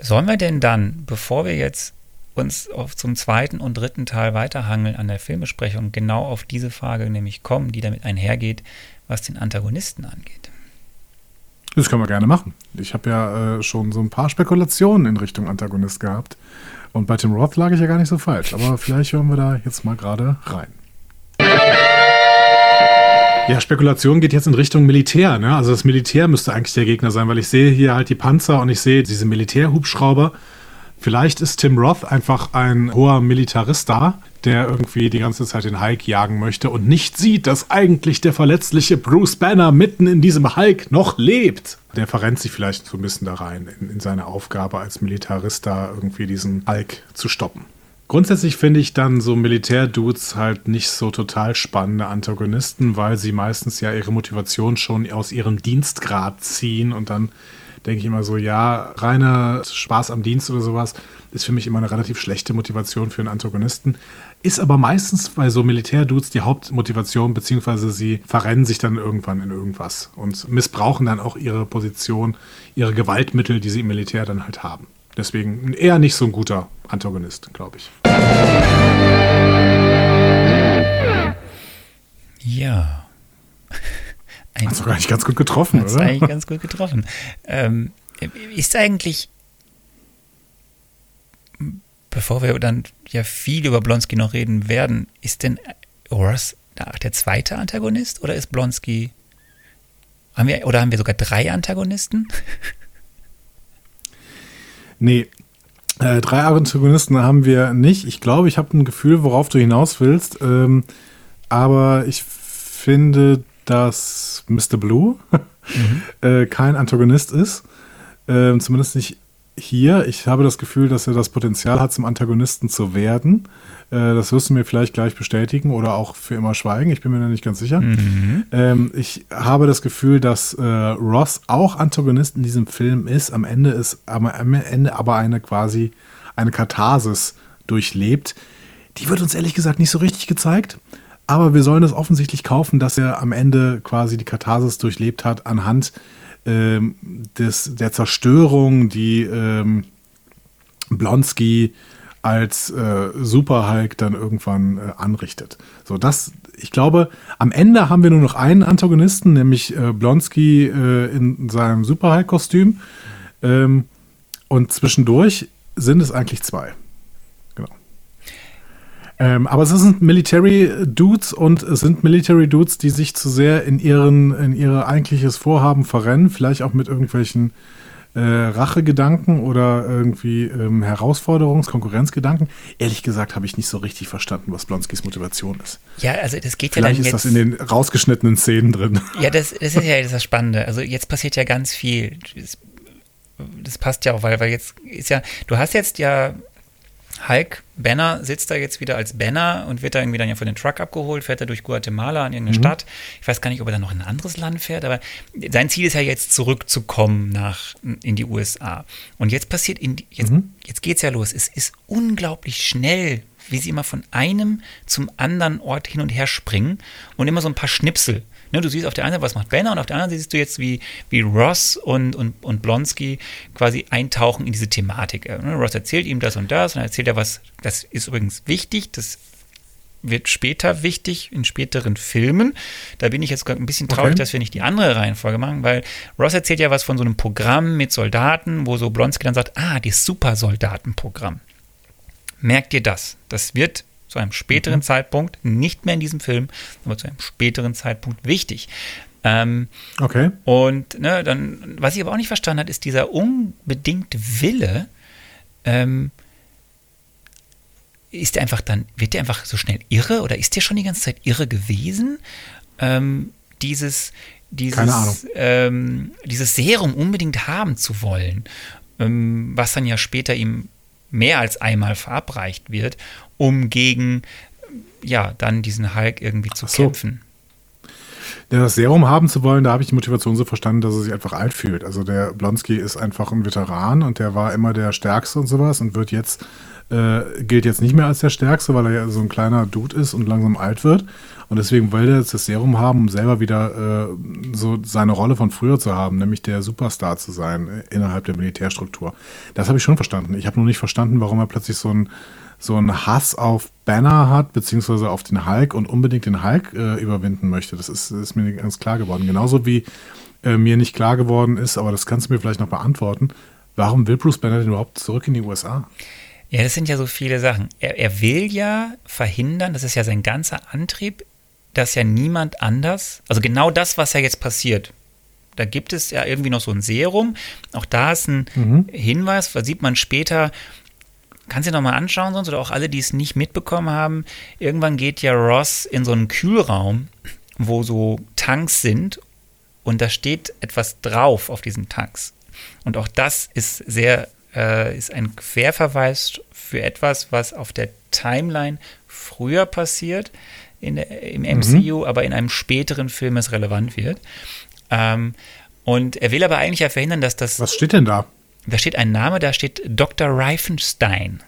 Sollen wir denn dann, bevor wir jetzt uns auf zum zweiten und dritten Teil weiterhangeln an der Filmbesprechung, genau auf diese Frage nämlich kommen, die damit einhergeht, was den Antagonisten angeht? Das können wir gerne machen. Ich habe ja äh, schon so ein paar Spekulationen in Richtung Antagonist gehabt. Und bei Tim Roth lag ich ja gar nicht so falsch. Aber [laughs] vielleicht hören wir da jetzt mal gerade rein. Ja, Spekulation geht jetzt in Richtung Militär. Ne? Also das Militär müsste eigentlich der Gegner sein, weil ich sehe hier halt die Panzer und ich sehe diese Militärhubschrauber. Vielleicht ist Tim Roth einfach ein hoher Militarist da, der irgendwie die ganze Zeit den Hulk jagen möchte und nicht sieht, dass eigentlich der verletzliche Bruce Banner mitten in diesem Hulk noch lebt. Der verrennt sich vielleicht so ein bisschen da rein in, in seine Aufgabe als Militarist da irgendwie diesen Hulk zu stoppen. Grundsätzlich finde ich dann so Militärdudes halt nicht so total spannende Antagonisten, weil sie meistens ja ihre Motivation schon aus ihrem Dienstgrad ziehen und dann denke ich immer so, ja, reiner Spaß am Dienst oder sowas ist für mich immer eine relativ schlechte Motivation für einen Antagonisten. Ist aber meistens bei so Militärdudes die Hauptmotivation, beziehungsweise sie verrennen sich dann irgendwann in irgendwas und missbrauchen dann auch ihre Position, ihre Gewaltmittel, die sie im Militär dann halt haben. Deswegen eher nicht so ein guter Antagonist, glaube ich. Ja. Ein, Hast du gar nicht ganz gut getroffen, oder? eigentlich ganz gut getroffen. Ähm, ist eigentlich, bevor wir dann ja viel über Blonsky noch reden werden, ist denn Ross der zweite Antagonist oder ist Blonsky haben wir, oder haben wir sogar drei Antagonisten? [laughs] Nee. Äh, drei Antagonisten haben wir nicht. Ich glaube, ich habe ein Gefühl, worauf du hinaus willst. Ähm, aber ich finde, dass Mr. Blue [laughs] äh, kein Antagonist ist. Ähm, zumindest nicht hier. Ich habe das Gefühl, dass er das Potenzial hat, zum Antagonisten zu werden. Äh, das wirst du mir vielleicht gleich bestätigen oder auch für immer schweigen. Ich bin mir da nicht ganz sicher. Ähm, ich habe das Gefühl, dass äh, Ross auch Antagonist in diesem Film ist. Am Ende ist am, am Ende aber eine quasi eine Katharsis durchlebt. Die wird uns ehrlich gesagt nicht so richtig gezeigt. Aber wir sollen es offensichtlich kaufen, dass er am Ende quasi die Katharsis durchlebt hat anhand ähm, des, der Zerstörung, die ähm, Blonsky als äh, Super-Hulk dann irgendwann äh, anrichtet. So, das, ich glaube, am Ende haben wir nur noch einen Antagonisten, nämlich äh, Blonsky äh, in seinem Super-Hulk-Kostüm. Ähm, und zwischendurch sind es eigentlich zwei. Ähm, aber es sind Military Dudes und es sind Military Dudes, die sich zu sehr in ihren, in ihre eigentliches Vorhaben verrennen, vielleicht auch mit irgendwelchen äh, Rachegedanken oder irgendwie ähm, Herausforderungs-, Konkurrenzgedanken. Ehrlich gesagt habe ich nicht so richtig verstanden, was Blonskis Motivation ist. Ja, also das geht Vielleicht ja ist dann das jetzt. in den rausgeschnittenen Szenen drin. Ja, das, das ist ja [laughs] das Spannende. Also jetzt passiert ja ganz viel. Das, das passt ja auch, weil, weil jetzt ist ja, du hast jetzt ja Hulk, Banner sitzt da jetzt wieder als Banner und wird da irgendwie dann ja von den Truck abgeholt, fährt er durch Guatemala in irgendeine Stadt. Ich weiß gar nicht, ob er dann noch in ein anderes Land fährt, aber sein Ziel ist ja jetzt zurückzukommen nach in die USA. Und jetzt passiert in die, jetzt, jetzt geht's ja los. Es ist unglaublich schnell, wie sie immer von einem zum anderen Ort hin und her springen und immer so ein paar Schnipsel. Ne, du siehst auf der einen Seite, was macht Banner und auf der anderen Seite siehst du jetzt, wie, wie Ross und, und, und Blonsky quasi eintauchen in diese Thematik. Äh, ne, Ross erzählt ihm das und das und dann erzählt er was, das ist übrigens wichtig, das wird später wichtig in späteren Filmen. Da bin ich jetzt ein bisschen traurig, Okay. dass wir nicht die andere Reihenfolge machen, weil Ross erzählt ja was von so einem Programm mit Soldaten, wo so Blonsky dann sagt, ah, das Supersoldatenprogramm. Merkt ihr das? Das wird zu einem späteren Zeitpunkt, nicht mehr in diesem Film, aber zu einem späteren Zeitpunkt wichtig. Ähm, Okay. und ne, dann, was ich aber auch nicht verstanden habe, ist dieser unbedingte Wille, ähm, ist der einfach dann, wird der einfach so schnell irre oder ist der schon die ganze Zeit irre gewesen? Ähm, dieses, dieses. Ähm, dieses Serum unbedingt haben zu wollen, ähm, was dann ja später ihm mehr als einmal verabreicht wird, um gegen ja dann diesen Hulk irgendwie zu so. kämpfen. Ja, das Serum haben zu wollen, da habe ich die Motivation so verstanden, dass er sich einfach alt fühlt. Also der Blonsky ist einfach ein Veteran und der war immer der Stärkste und sowas und wird jetzt, äh, gilt jetzt nicht mehr als der Stärkste, weil er ja so ein kleiner Dude ist und langsam alt wird. Und deswegen will er jetzt das Serum haben, um selber wieder äh, so seine Rolle von früher zu haben, nämlich der Superstar zu sein äh, innerhalb der Militärstruktur. Das habe ich schon verstanden. Ich habe nur nicht verstanden, warum er plötzlich so ein so einen Hass auf Banner hat, beziehungsweise auf den Hulk und unbedingt den Hulk äh, überwinden möchte. Das ist, ist mir ganz klar geworden. Genauso wie äh, mir nicht klar geworden ist, aber das kannst du mir vielleicht noch beantworten, warum will Bruce Banner denn überhaupt zurück in die USA? Ja, das sind ja so viele Sachen. Er, er will ja verhindern, das ist ja sein ganzer Antrieb, dass ja niemand anders, also genau das, was ja jetzt passiert. Da gibt es ja irgendwie noch so ein Serum. Auch da ist ein Hinweis, da sieht man später, kannst du dir nochmal anschauen, sonst oder auch alle, die es nicht mitbekommen haben. Irgendwann geht ja Ross in so einen Kühlraum, wo so Tanks sind und da steht etwas drauf auf diesen Tanks. Und auch das ist sehr, äh, ist ein Querverweis für etwas, was auf der Timeline früher passiert in der, im MCU, aber in einem späteren Film es relevant wird. Ähm, und er will aber eigentlich ja verhindern, dass das, Was steht denn da? da steht ein Name, da steht Dr. Reifenstein.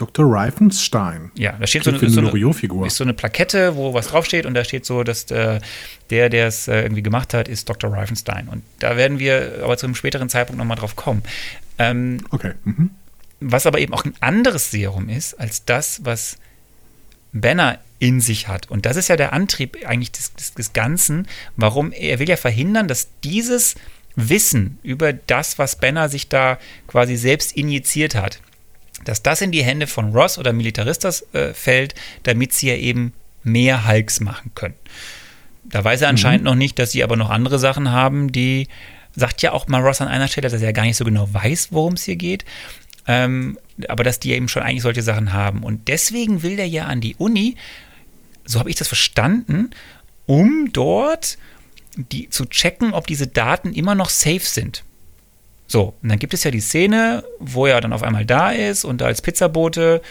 Dr. Reifenstein. Ja, da steht so eine, so eine ist so eine Plakette, wo was draufsteht und da steht so, dass äh, der, der es äh, irgendwie gemacht hat, ist Dr. Reifenstein. Und da werden wir aber zu einem späteren Zeitpunkt nochmal drauf kommen. Ähm, Okay. Mhm. was aber eben auch ein anderes Serum ist, als das, was Banner in sich hat. Und das ist ja der Antrieb eigentlich des, des, des Ganzen, warum er will ja verhindern, dass dieses Wissen über das, was Banner sich da quasi selbst injiziert hat, dass das in die Hände von Ross oder Militaristas äh, fällt, damit sie ja eben mehr Hulks machen können. Da weiß er anscheinend noch nicht, dass sie aber noch andere Sachen haben, die sagt ja auch mal Ross an einer Stelle, dass er ja gar nicht so genau weiß, worum es hier geht. Ähm, aber dass die eben schon eigentlich solche Sachen haben. Und deswegen will der ja an die Uni, so habe ich das verstanden, um dort die, zu checken, ob diese Daten immer noch safe sind. So, und dann gibt es ja die Szene, wo er dann auf einmal da ist und da als Pizzabote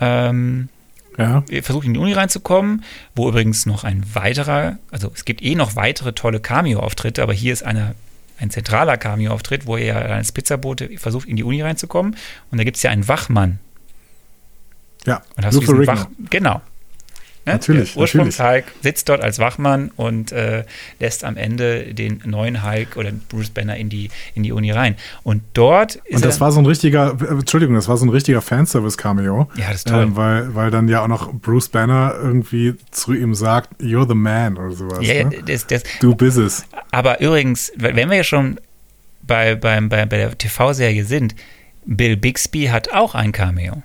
ähm, Ja. versucht in die Uni reinzukommen, wo übrigens noch ein weiterer, also es gibt eh noch weitere tolle Cameo-Auftritte, aber hier ist einer, ein zentraler Cameo-Auftritt, wo er als Pizzabote versucht, in die Uni reinzukommen. Und da gibt es ja einen Wachmann. Ja. Und hast du diesen. Wach, genau. Ne? Natürlich, Der Ursprungs-Hulk sitzt dort als Wachmann und äh, lässt am Ende den neuen Hulk oder Bruce Banner in die, in die Uni rein. Und dort ist Und das war so ein richtiger, äh, Entschuldigung, das war so ein richtiger Fanservice-Cameo. Ja, das ist toll. Ähm, weil, weil dann ja auch noch Bruce Banner irgendwie zu ihm sagt, you're the man oder sowas. ja, ne? das, das, Du bist es. Aber übrigens, wenn wir ja schon bei, beim, bei, bei der TV-Serie sind, Bill Bixby hat auch ein Cameo.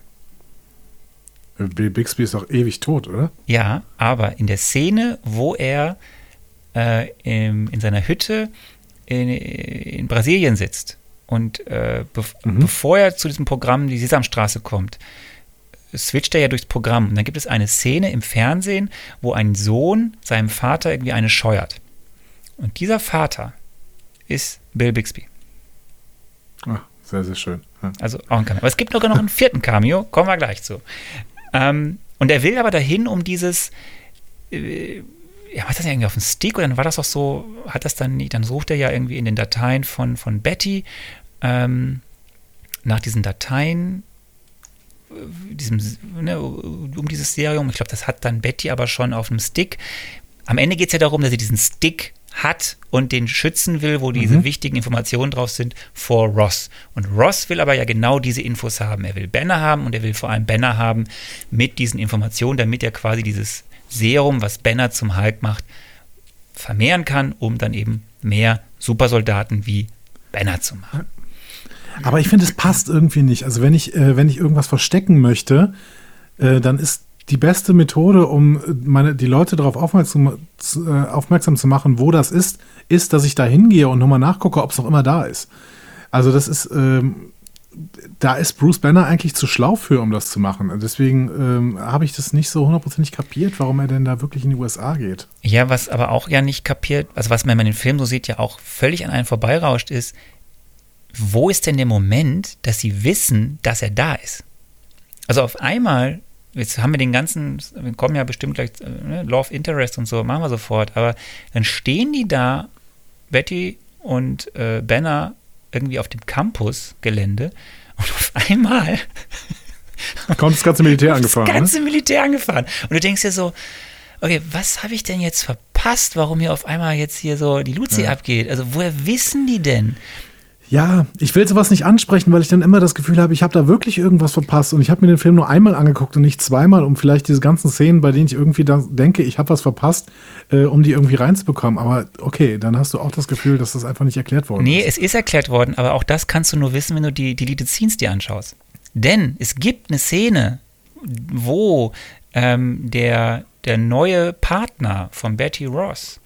Bill Bixby ist doch ewig tot, oder? Ja, aber in der Szene, wo er äh, in, in seiner Hütte in, in Brasilien sitzt und äh, bev Mhm. bevor er zu diesem Programm, die Sesamstraße kommt, switcht er ja durchs Programm. Und dann gibt es eine Szene im Fernsehen, wo ein Sohn seinem Vater irgendwie eine scheuert. Und dieser Vater ist Bill Bixby. Ah, sehr, sehr schön. Ja. Also auch ein Cameo. Aber es gibt sogar noch einen vierten Cameo, kommen wir gleich zu. Ähm, und er will aber dahin, um dieses, äh, ja, ist das irgendwie auf dem Stick? Und dann war das auch so, hat das dann nicht, dann sucht er ja irgendwie in den Dateien von, von Betty ähm, nach diesen Dateien, äh, diesem, ne, um dieses Serium. Ich glaube, das hat dann Betty aber schon auf dem Stick. Am Ende geht es ja darum, dass sie diesen Stick hat und den schützen will, wo diese wichtigen Informationen drauf sind, vor Ross. Und Ross will aber ja genau diese Infos haben. Er will Banner haben und er will vor allem Banner haben mit diesen Informationen, damit er quasi dieses Serum, was Banner zum Hulk macht, vermehren kann, um dann eben mehr Supersoldaten wie Banner zu machen. Aber ich finde, es passt irgendwie nicht. Also wenn ich, äh, wenn ich irgendwas verstecken möchte, äh, dann ist die beste Methode, um äh, meine, die Leute darauf aufmerksam, zu, äh, aufmerksam zu machen, wo das ist, ist, dass ich da hingehe und nochmal nachgucke, ob es noch immer da ist. Also das ist, ähm, da ist Bruce Banner eigentlich zu schlau für, um das zu machen. Deswegen ähm, habe ich das nicht so hundertprozentig kapiert, warum er denn da wirklich in die USA geht. Ja, was aber auch ja nicht kapiert, also was man in den Film so sieht, ja auch völlig an einen vorbeirauscht, ist, wo ist denn der Moment, dass sie wissen, dass er da ist? Also auf einmal, jetzt haben wir den ganzen, wir kommen ja bestimmt gleich, äh, ne, Law of Interest und so, machen wir sofort, aber dann stehen die da, Betty und äh, Banner, irgendwie auf dem Campusgelände und auf einmal [laughs] Kommt das ganze Militär [laughs] angefahren. das ne? ganze Militär angefahren. Und du denkst dir so, okay, was habe ich denn jetzt verpasst, warum hier auf einmal jetzt hier so die Luzi abgeht? Also woher wissen die denn? Ja, ich will sowas nicht ansprechen, weil ich dann immer das Gefühl habe, ich habe da wirklich irgendwas verpasst und ich habe mir den Film nur einmal angeguckt und nicht zweimal, um vielleicht diese ganzen Szenen, bei denen ich irgendwie denke, ich habe was verpasst, äh, um die irgendwie reinzubekommen. Aber okay, dann hast du auch das Gefühl, dass das einfach nicht erklärt worden Nee, ist. es ist erklärt worden, aber auch das kannst du nur wissen, wenn du die Deleted Scenes dir anschaust. Denn es gibt eine Szene, wo ähm, der, der neue Partner von Betty Ross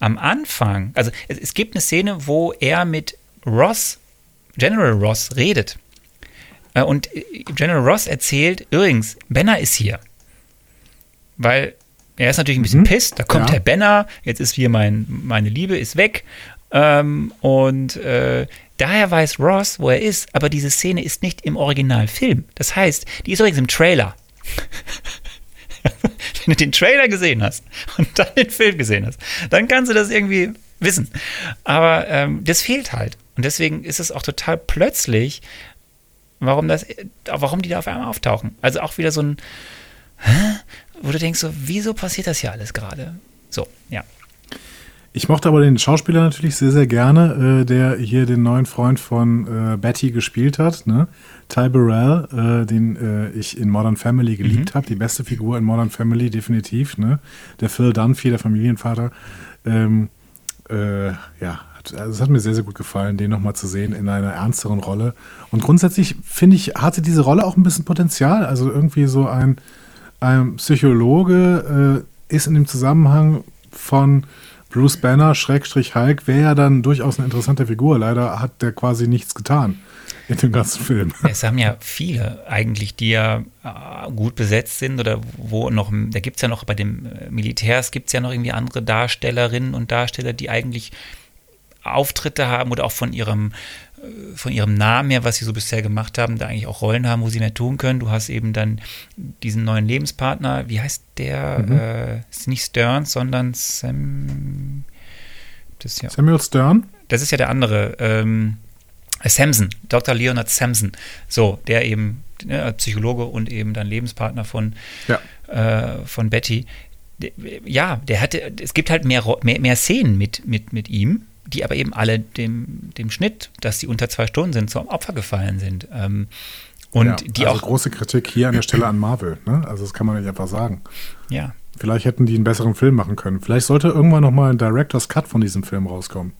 am Anfang, also es, es gibt eine Szene, wo er mit Ross, General Ross, redet. Äh, und äh, General Ross erzählt, übrigens, Banner ist hier. Weil er ist natürlich ein bisschen pisst, da kommt Ja. der Banner, jetzt ist hier mein, meine Liebe ist weg. Ähm, und äh, daher weiß Ross, wo er ist, aber diese Szene ist nicht im Originalfilm. Das heißt, die ist übrigens im Trailer. [laughs] Wenn du den Trailer gesehen hast und dann den Film gesehen hast, dann kannst du das irgendwie wissen. Aber ähm, das fehlt halt. Und deswegen ist es auch total plötzlich, warum das, warum die da auf einmal auftauchen. Also auch wieder so ein, hä? wo du denkst so, wieso passiert das hier alles gerade? So, ja. Ich mochte aber den Schauspieler natürlich sehr, sehr gerne, äh, der hier den neuen Freund von äh, Betty gespielt hat, ne? Ty Burrell, äh, den äh, ich in Modern Family geliebt habe. Die beste Figur in Modern Family, definitiv, ne? Der Phil Dunphy, der Familienvater. Ähm, äh, ja, also es hat mir sehr, sehr gut gefallen, den nochmal zu sehen in einer ernsteren Rolle. Und grundsätzlich finde ich, hatte diese Rolle auch ein bisschen Potenzial. Also irgendwie so ein, ein Psychologe äh, ist in dem Zusammenhang von Bruce Banner, Schrägstrich Hulk, wäre ja dann durchaus eine interessante Figur. Leider hat der quasi nichts getan in dem ganzen Film. Es haben ja viele eigentlich, die ja äh, gut besetzt sind oder wo noch, da gibt es ja noch bei dem äh, Militärs gibt es ja noch irgendwie andere Darstellerinnen und Darsteller, die eigentlich Auftritte haben oder auch von ihrem äh, von ihrem Namen her, was sie so bisher gemacht haben, da eigentlich auch Rollen haben, wo sie mehr tun können. Du hast eben dann diesen neuen Lebenspartner, wie heißt der? Äh, ist nicht Stearns, sondern Sam. Ja Samuel Stern? das ist ja der andere, ähm, Samson, Dr. Leonard Samson, so, der eben ne, Psychologe und eben dann Lebenspartner von, Ja. äh, von Betty. Ja, der hatte, es gibt halt mehr, mehr, mehr Szenen mit, mit, mit ihm, die aber eben alle dem, dem Schnitt, dass sie unter zwei Stunden sind, zum Opfer gefallen sind. Ähm, und ja, die also auch, große Kritik hier an der Stelle an Marvel. Ne? Also das kann man nicht einfach sagen. ja, Vielleicht hätten die einen besseren Film machen können. Vielleicht sollte irgendwann noch mal ein Director's Cut von diesem Film rauskommen.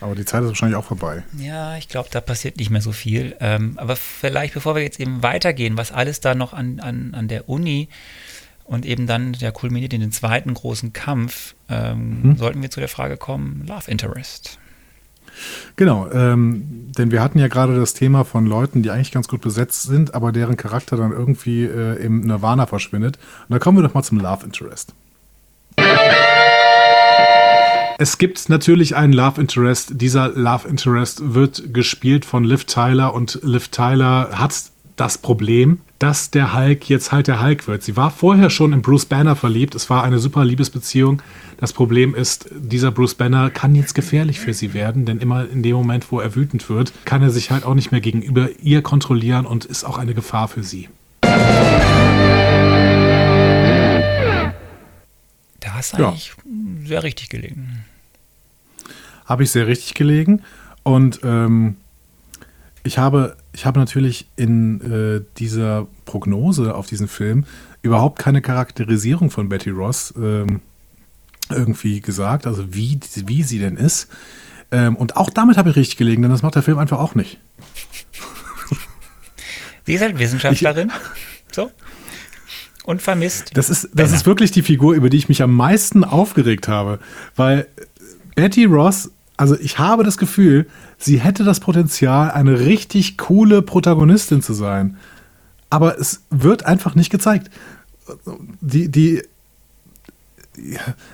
Aber die Zeit ist wahrscheinlich auch vorbei. Ja, ich glaube, da passiert nicht mehr so viel. Ähm, aber vielleicht, bevor wir jetzt eben weitergehen, was alles da noch an, an, an der Uni und eben dann der kulminiert in den zweiten großen Kampf, ähm, Mhm. sollten wir zu der Frage kommen, Love Interest. Genau, ähm, denn wir hatten ja gerade das Thema von Leuten, die eigentlich ganz gut besetzt sind, aber deren Charakter dann irgendwie äh, im Nirvana verschwindet. Und da kommen wir doch mal zum Love Interest. Es gibt natürlich einen Love Interest. Dieser Love Interest wird gespielt von Liv Tyler und Liv Tyler hat das Problem, dass der Hulk jetzt halt der Hulk wird. Sie war vorher schon in Bruce Banner verliebt. Es war eine super Liebesbeziehung. Das Problem ist, dieser Bruce Banner kann jetzt gefährlich für sie werden, denn immer in dem Moment, wo er wütend wird, kann er sich halt auch nicht mehr gegenüber ihr kontrollieren und ist auch eine Gefahr für sie. Da hast du Ja. eigentlich sehr richtig gelegen. habe ich sehr richtig gelegen. Und ähm, ich, habe, ich habe natürlich in äh, dieser Prognose auf diesen Film überhaupt keine Charakterisierung von Betty Ross ähm, irgendwie gesagt, also wie, wie sie denn ist. Ähm, und auch damit habe ich richtig gelegen, denn das macht der Film einfach auch nicht. Sie ist halt Wissenschaftlerin. so. Und vermisst. Das ist, das ist wirklich die Figur, über die ich mich am meisten aufgeregt habe. Weil Betty Ross, also ich habe das Gefühl, sie hätte das Potenzial, eine richtig coole Protagonistin zu sein. Aber es wird einfach nicht gezeigt. Die, die,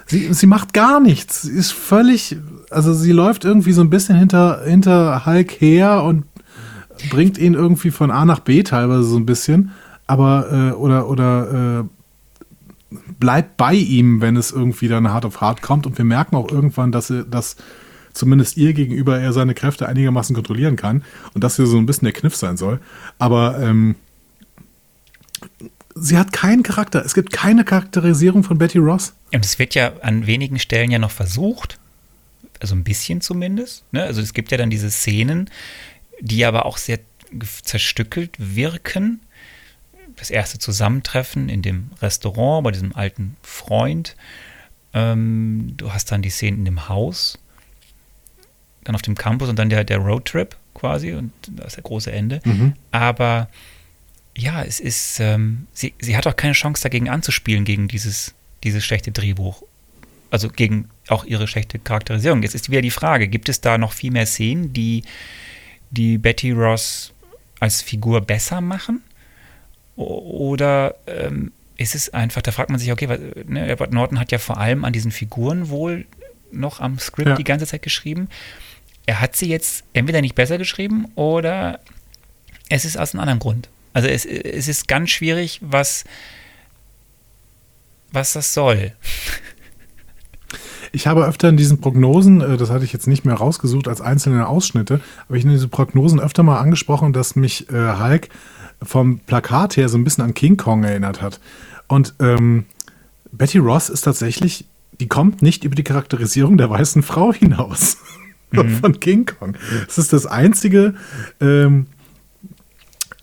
sie, sie macht gar nichts. Sie ist völlig, also sie läuft irgendwie so ein bisschen hinter, hinter Hulk her und bringt ihn irgendwie von A nach B teilweise so ein bisschen. Aber, äh, oder, oder, äh, bleibt bei ihm, wenn es irgendwie dann hart auf hart kommt. Und wir merken auch irgendwann, dass dass zumindest ihr gegenüber er seine Kräfte einigermaßen kontrollieren kann und dass hier so ein bisschen der Kniff sein soll. Aber ähm, sie hat keinen Charakter. Es gibt keine Charakterisierung von Betty Ross. Und es wird ja an wenigen Stellen ja noch versucht, also ein bisschen zumindest. Ne? Also es gibt ja dann diese Szenen, die aber auch sehr zerstückelt wirken. Das erste Zusammentreffen in dem Restaurant bei diesem alten Freund. Ähm, du hast dann die Szenen in dem Haus, dann auf dem Campus und dann der, der Roadtrip quasi und das ist der große Ende. Aber ja, es ist, ähm, sie, sie hat auch keine Chance dagegen anzuspielen, gegen dieses, dieses schlechte Drehbuch. Also gegen auch ihre schlechte Charakterisierung. Jetzt ist wieder die Frage, gibt es da noch viel mehr Szenen, die, die Betty Ross als Figur besser machen? Oder ähm, ist es einfach, da fragt man sich, okay, was, ne, Edward Norton hat ja vor allem an diesen Figuren wohl noch am Skript Ja. die ganze Zeit geschrieben. Er hat sie jetzt entweder nicht besser geschrieben oder es ist aus einem anderen Grund. Also es, es ist ganz schwierig, was, was das soll. [laughs] Ich habe öfter in diesen Prognosen, äh, das hatte ich jetzt nicht mehr rausgesucht als einzelne Ausschnitte, aber ich in diesen Prognosen öfter mal angesprochen, dass mich äh, Hulk vom Plakat her so ein bisschen an King Kong erinnert hat. Und ähm, Betty Ross ist tatsächlich, die kommt nicht über die Charakterisierung der weißen Frau hinaus [laughs] von King Kong. Es ist das einzige, ähm,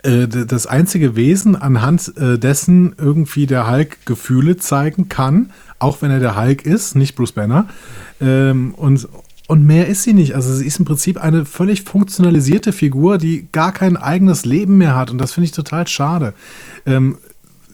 äh, das einzige Wesen, anhand äh, dessen irgendwie der Hulk Gefühle zeigen kann, auch wenn er der Hulk ist, nicht Bruce Banner. Ähm, und, und mehr ist sie nicht. Also sie ist im Prinzip eine völlig funktionalisierte Figur, die gar kein eigenes Leben mehr hat. Und das finde ich total schade. Ähm,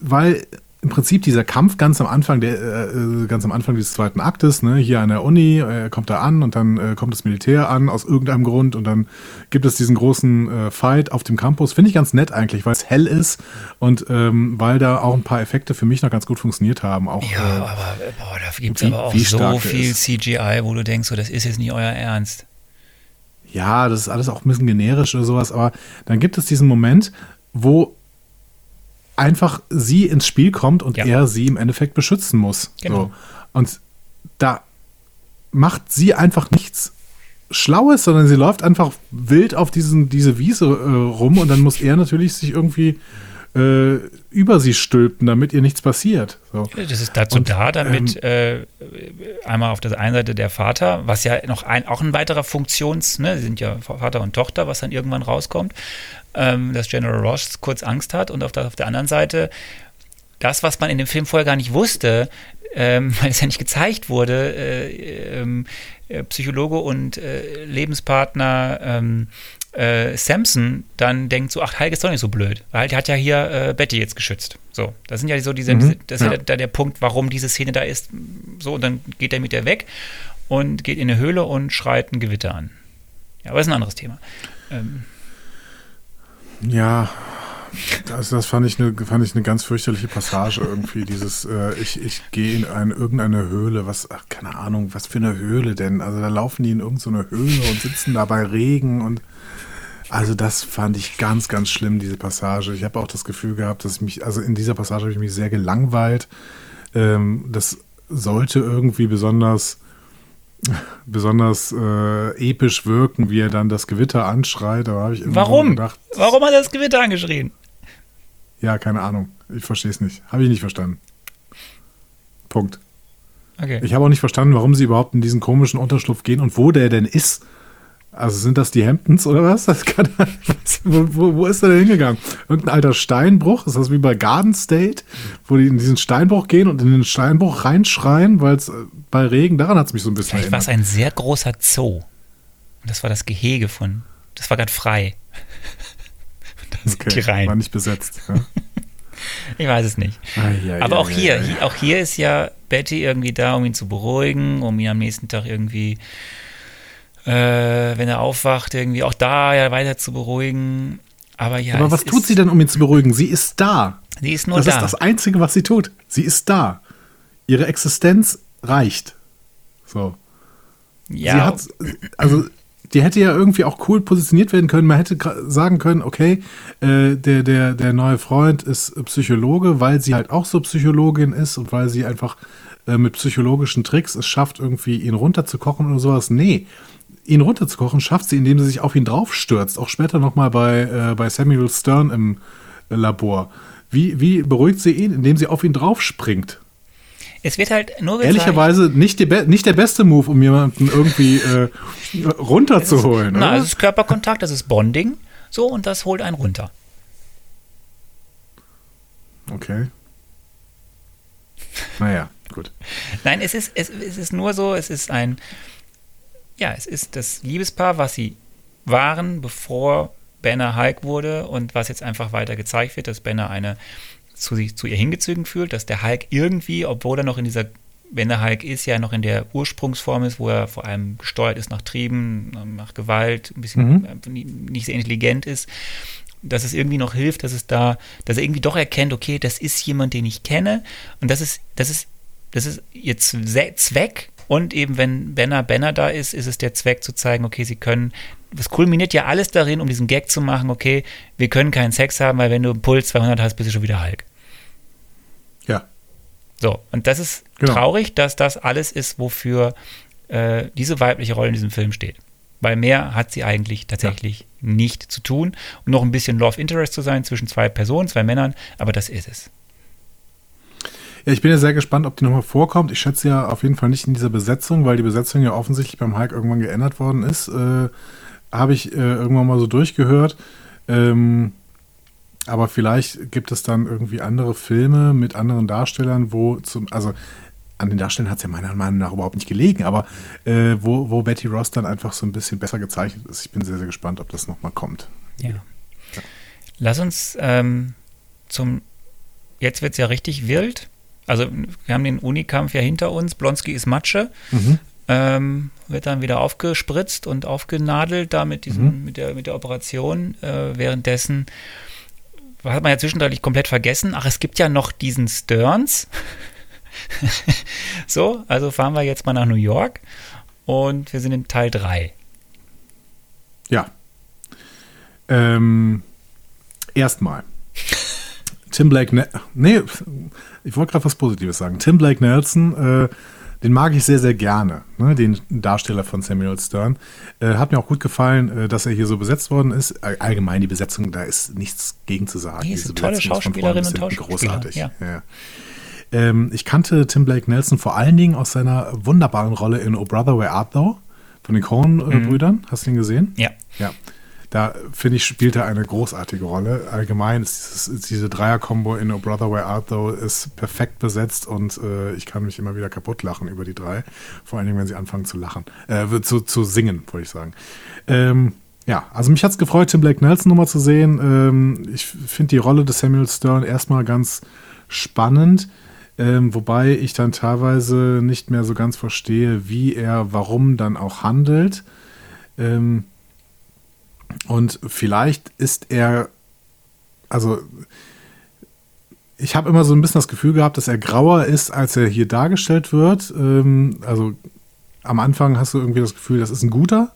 weil im Prinzip dieser Kampf ganz am Anfang, der, äh, ganz am Anfang dieses zweiten Aktes, ne, hier an der Uni, äh, kommt er an und dann äh, kommt das Militär an aus irgendeinem Grund und dann gibt es diesen großen äh, Fight auf dem Campus. Finde ich ganz nett eigentlich, weil es hell ist und ähm, weil da auch ein paar Effekte für mich noch ganz gut funktioniert haben. Auch, Ja, äh, aber boah, da gibt es aber auch so viel ist. CGI, wo du denkst, so, das ist jetzt nicht euer Ernst. ja, das ist alles auch ein bisschen generisch oder sowas, aber dann gibt es diesen Moment, wo einfach sie ins Spiel kommt und Ja. er sie im Endeffekt beschützen muss. Genau. So. Und da macht sie einfach nichts Schlaues, sondern sie läuft einfach wild auf diesen, diese Wiese äh, rum und dann muss er natürlich sich irgendwie äh, über sie stülpen, damit ihr nichts passiert. So. Das ist dazu Und, da, damit äh, einmal auf der einen Seite der Vater, was ja noch ein, auch ein weiterer Funktions, ne, sie sind ja Vater und Tochter, was dann irgendwann rauskommt, ähm, dass General Ross kurz Angst hat und auf der, auf der anderen Seite das, was man in dem Film vorher gar nicht wusste, ähm, [laughs] weil es ja nicht gezeigt wurde, äh, ähm, äh, Psychologe und äh, Lebenspartner ähm, äh, Samson dann denkt so, ach, Hulk ist doch nicht so blöd. Weil der hat ja hier äh, Betty jetzt geschützt. So, das sind ja so diese, Mhm, diese das ist ja ja. der, Punkt, warum diese Szene da ist. So, und dann geht er mit der weg und geht in eine Höhle und schreit ein Gewitter an. Ja, aber das ist ein anderes Thema. Ähm, Ja, das, das fand, ich eine, fand ich eine ganz fürchterliche Passage irgendwie. Dieses, äh, ich, ich gehe in eine, irgendeine Höhle, was, ach, keine Ahnung, was für eine Höhle denn? Also da laufen die in irgendeine Höhle und sitzen da bei Regen und also das fand ich ganz, ganz schlimm, diese Passage. Ich habe auch das Gefühl gehabt, dass ich mich, also in dieser Passage habe ich mich sehr gelangweilt. Ähm, das sollte irgendwie besonders [laughs] besonders äh, episch wirken, wie er dann das Gewitter anschreit. Da habe ich warum? gedacht, Warum hat er das Gewitter angeschrien? ja, keine Ahnung. Ich verstehe es nicht. Habe ich nicht verstanden. Punkt. Okay. Ich habe auch nicht verstanden, warum sie überhaupt in diesen komischen Unterschlupf gehen und wo der denn ist. Also sind das die Hamptons oder was? Das kann, [laughs] wo, wo, ist er denn hingegangen? Irgendein alter Steinbruch? Ist das wie bei Garden State, wo die in diesen Steinbruch gehen und in den Steinbruch reinschreien, weil es äh, bei Regen, daran hat es mich so ein bisschen Vielleicht war es ein sehr großer Zoo. Und das war das Gehege von, das war gerade frei. [laughs] Da sind die Okay, rein. war nicht besetzt. Ja. [laughs] Ich weiß es nicht. Ai, ai, Aber ai, auch hier, auch hier ist ja Betty irgendwie da, um ihn zu beruhigen, um ihn am nächsten Tag irgendwie, äh, wenn er aufwacht, irgendwie auch da ja weiter zu beruhigen. Aber ja, Aber was tut sie denn, um ihn zu beruhigen? Sie ist da. Sie ist nur das da. ist das Einzige, was sie tut. Sie ist da. Ihre Existenz reicht. So. ja, Sie hat, also die hätte ja irgendwie auch cool positioniert werden können. Man hätte sagen können, okay, äh, der, der, der neue Freund ist Psychologe, weil sie halt auch so Psychologin ist und weil sie einfach äh, mit psychologischen Tricks es schafft, irgendwie ihn runterzukochen oder sowas. Nee, ihn runterzukochen schafft sie, indem sie sich auf ihn draufstürzt. Auch später nochmal bei, äh, bei Samuel Stern im äh, Labor. Wie, wie beruhigt sie ihn? Indem sie auf ihn draufspringt. es wird halt nur gezeigt, Ehrlicherweise nicht, die nicht der beste Move, um jemanden irgendwie äh, runterzuholen. oder? es ist Körperkontakt, das ist Bonding, so, und das holt einen runter. Okay. Naja, gut. Nein, es ist, es, es ist nur so, es ist ein, ja, es ist das Liebespaar, was sie waren, bevor Banner Hulk wurde und was jetzt einfach weiter gezeigt wird, dass Banner eine zu, sich, zu ihr hingezogen fühlt, dass der Hulk irgendwie, obwohl er noch in dieser, wenn der Hulk ist, ja noch in der Ursprungsform ist, wo er vor allem gesteuert ist nach Trieben, nach Gewalt, ein bisschen äh, nicht sehr intelligent ist, dass es irgendwie noch hilft, dass es da, dass er irgendwie doch erkennt, okay, das ist jemand, den ich kenne und das ist, das ist, das ist ihr Zwe- Zweck und eben wenn Banner Banner da ist, ist es der Zweck zu zeigen, okay, sie können, es kulminiert ja alles darin, um diesen Gag zu machen, okay, wir können keinen Sex haben, weil wenn du einen Puls 200 hast, bist du schon wieder Hulk. Ja. So, und das ist Genau. traurig, dass das alles ist, wofür äh, diese weibliche Rolle in diesem Film steht. Weil mehr hat sie eigentlich tatsächlich nicht zu tun. Und noch ein bisschen Love Interest zu sein zwischen zwei Personen, zwei Männern, aber das ist es. Ja, ich bin ja sehr gespannt, ob die nochmal vorkommt. Ich schätze ja auf jeden Fall nicht in dieser Besetzung, weil die Besetzung ja offensichtlich beim Hulk irgendwann geändert worden ist. Äh, Habe ich äh, irgendwann mal so durchgehört. Ähm, aber vielleicht gibt es dann irgendwie andere Filme mit anderen Darstellern, wo zum, also an den Darstellern hat es ja meiner Meinung nach überhaupt nicht gelegen, aber äh, wo, wo Betty Ross dann einfach so ein bisschen besser gezeichnet ist. Ich bin sehr, sehr gespannt, ob das nochmal kommt. Ja. Lass uns ähm, zum. Jetzt wird es ja richtig wild. Also, wir haben den Unikampf ja hinter uns. Blonski ist Matsche. Mhm. Ähm, wird dann wieder aufgespritzt und aufgenadelt da mit, diesem, mit, der, mit der Operation. Äh, währenddessen hat man ja zwischendurch komplett vergessen. Ach, es gibt ja noch diesen Stearns. [laughs] so, also fahren wir jetzt mal nach New York und wir sind in Teil 3. Ja. Ähm, erstmal. Tim Blake, ne nee, ich wollte gerade was Positives sagen. Tim Blake Nelson, äh, den mag ich sehr, sehr gerne, ne? den Darsteller von Samuel Stern. Äh, hat mir auch gut gefallen, äh, dass er hier so besetzt worden ist. All- Allgemein die Besetzung, da ist nichts gegen zu sagen. Nee, ist Diese tolle Besetzung Schauspielerin und Schauspieler, Großartig. ja. Ja. Ähm, ich kannte Tim Blake Nelson vor allen Dingen aus seiner wunderbaren Rolle in Oh Brother, Where Art Thou? Von den Coen-Brüdern. Hast du ihn gesehen? Ja. Ja. Da finde ich, spielt er eine großartige Rolle. Allgemein ist, dieses, diese Dreier-Kombo in Oh Brother Where Art Thou ist perfekt besetzt und äh, ich kann mich immer wieder kaputt lachen über die drei. Vor allen Dingen, wenn sie anfangen zu lachen, äh, zu, zu singen, wollte ich sagen. Ähm, ja, also mich hat es gefreut, Tim Blake Nelson nochmal zu sehen. Ähm, ich finde die Rolle des Samuel Stern erstmal ganz spannend. Ähm, wobei ich dann teilweise nicht mehr so ganz verstehe, wie er, warum dann auch handelt. Ähm, und vielleicht ist er, also ich habe immer so ein bisschen das Gefühl gehabt, dass er grauer ist, als er hier dargestellt wird. Ähm, also am Anfang hast du irgendwie das Gefühl, das ist ein guter.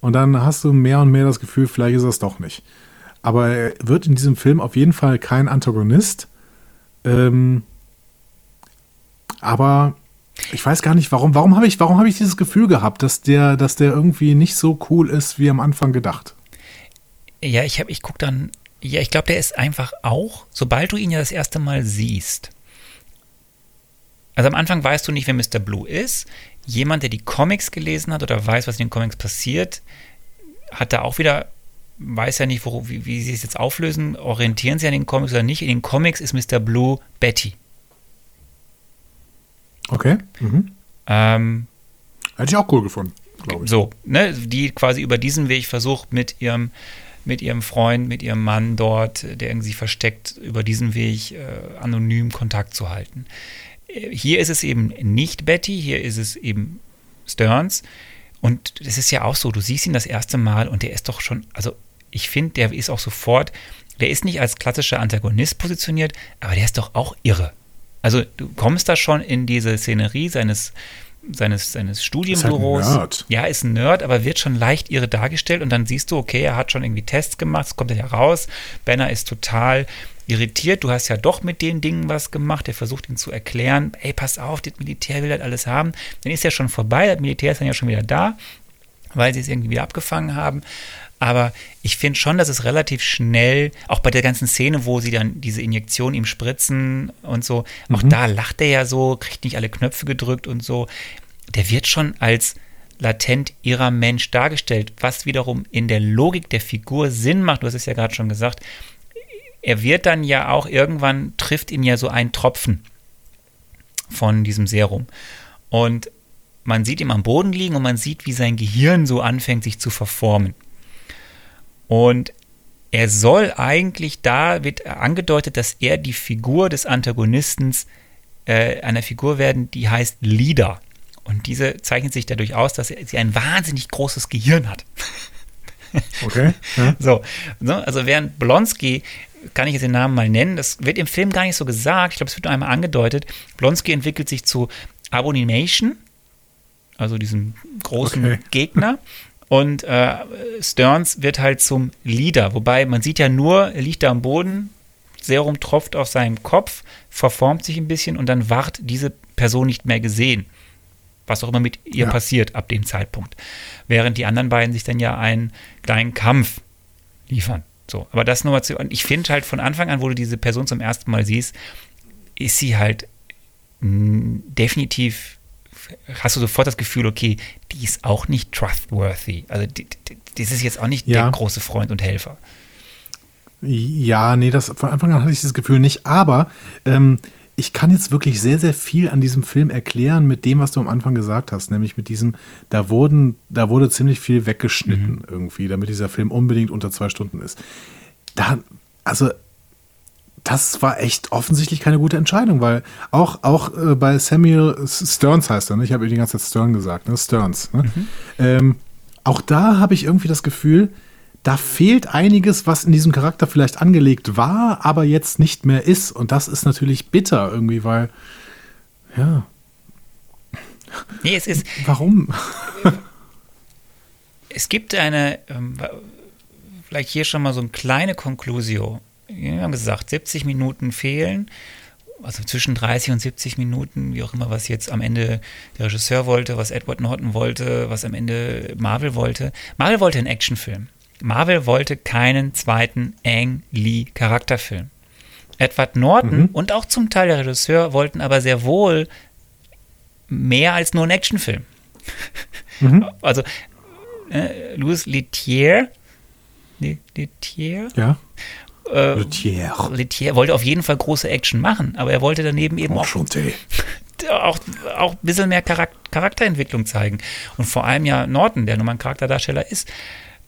Und dann hast du mehr und mehr das Gefühl, vielleicht ist er es doch nicht. Aber er wird in diesem Film auf jeden Fall kein Antagonist. Ähm, aber ich weiß gar nicht, warum, warum habe ich, warum habe ich dieses Gefühl gehabt, dass der, dass der irgendwie nicht so cool ist, wie am Anfang gedacht? Ja, ich habe, ich gucke dann, ja, ich glaube, der ist einfach auch, sobald du ihn ja das erste Mal siehst. Also am Anfang weißt du nicht, wer Mr. Blue ist. Jemand, der die Comics gelesen hat oder weiß, was in den Comics passiert, hat da auch wieder, weiß ja nicht, wo, wie, wie sie es jetzt auflösen, orientieren sie an den Comics oder nicht. In den Comics ist Mr. Blue Betty. Okay. Mhm. Ähm, Hätte ich auch cool gefunden, glaube ich. So, ne, die quasi über diesen Weg versucht, mit ihrem, mit ihrem Freund, mit ihrem Mann dort, der irgendwie versteckt, über diesen Weg äh, anonym Kontakt zu halten. Äh, Hier ist es eben nicht Betty, hier ist es eben Stearns. Und das ist ja auch so, du siehst ihn das erste Mal und der ist doch schon, also ich finde, der ist auch sofort, der ist nicht als klassischer Antagonist positioniert, aber der ist doch auch irre. Also du kommst da schon in diese Szenerie seines, seines, seines Studienbüros. Ist halt ein Nerd. Ja, ist ein Nerd, aber wird schon leicht irre dargestellt und dann siehst du, okay, er hat schon irgendwie Tests gemacht, es kommt ja raus. Banner ist total irritiert, du hast ja doch mit den Dingen was gemacht, er versucht ihn zu erklären, ey, pass auf, das Militär will das alles haben. Dann ist ja schon vorbei, das Militär ist dann ja schon wieder da, weil sie es irgendwie wieder abgefangen haben. Aber ich finde schon, dass es relativ schnell, auch bei der ganzen Szene, wo sie dann diese Injektion ihm spritzen und so, auch da lacht er ja so, kriegt nicht alle Knöpfe gedrückt und so. Der wird schon als latent irrer Mensch dargestellt, was wiederum in der Logik der Figur Sinn macht. Du hast es ja gerade schon gesagt. Er wird dann ja auch irgendwann, trifft ihn ja so ein Tropfen von diesem Serum. Und man sieht ihn am Boden liegen und man sieht, wie sein Gehirn so anfängt, sich zu verformen. Und er soll eigentlich, da wird angedeutet, dass er die Figur des Antagonisten äh, einer Figur werden, die heißt Leader. Und diese zeichnet sich dadurch aus, dass sie ein wahnsinnig großes Gehirn hat. [laughs] Okay. Ja. So, so, also während Blonsky, kann ich jetzt den Namen mal nennen, das wird im Film gar nicht so gesagt, ich glaube, es wird nur einmal angedeutet, Blonsky entwickelt sich zu Abomination, also diesem großen Okay. Gegner. Und äh, Stearns wird halt zum Leader, wobei man sieht ja nur, er liegt da am Boden, Serum tropft auf seinem Kopf, verformt sich ein bisschen und dann ward diese Person nicht mehr gesehen. Was auch immer mit ihr Ja. passiert ab dem Zeitpunkt. Während die anderen beiden sich dann ja einen kleinen Kampf liefern. So, aber das nur mal zu. Und ich finde halt von Anfang an, wo du diese Person zum ersten Mal siehst, ist sie halt mh, definitiv, hast du sofort das Gefühl, okay, die ist auch nicht trustworthy. Also, die, die, das ist jetzt auch nicht Ja. der große Freund und Helfer. Ja, nee, das von Anfang an hatte ich das Gefühl nicht, aber ähm, ich kann jetzt wirklich sehr, sehr viel an diesem Film erklären mit dem, was du am Anfang gesagt hast, nämlich mit diesem, da wurden, da wurde ziemlich viel weggeschnitten irgendwie, damit dieser Film unbedingt unter zwei Stunden ist. Da, also das war echt offensichtlich keine gute Entscheidung, weil auch, auch äh, bei Samuel Stearns heißt er, ne? ich habe die ganze Zeit Stern gesagt, ne? Stearns. Ne? Ähm, auch da habe ich irgendwie das Gefühl, da fehlt einiges, was in diesem Charakter vielleicht angelegt war, aber jetzt nicht mehr ist. Und das ist natürlich bitter irgendwie, weil, ja, Nee, es ist, warum? es gibt eine, ähm, vielleicht hier schon mal so eine kleine Conclusio. Wir haben gesagt, 70 Minuten fehlen, also zwischen 30 und 70 Minuten, wie auch immer, was jetzt am Ende der Regisseur wollte, was Edward Norton wollte, was am Ende Marvel wollte. Marvel wollte einen Actionfilm. Marvel wollte keinen zweiten Ang Lee Charakterfilm. Edward Norton und auch zum Teil der Regisseur wollten aber sehr wohl mehr als nur einen Actionfilm. [laughs] Also äh, Louis Leterrier Letier? Ja. Äh, Letier. Letier wollte auf jeden Fall große Action machen, aber er wollte daneben eben auch, [laughs] auch, auch ein bisschen mehr Charak Charakterentwicklung zeigen. Und vor allem ja Norton, der nun mal ein Charakterdarsteller ist.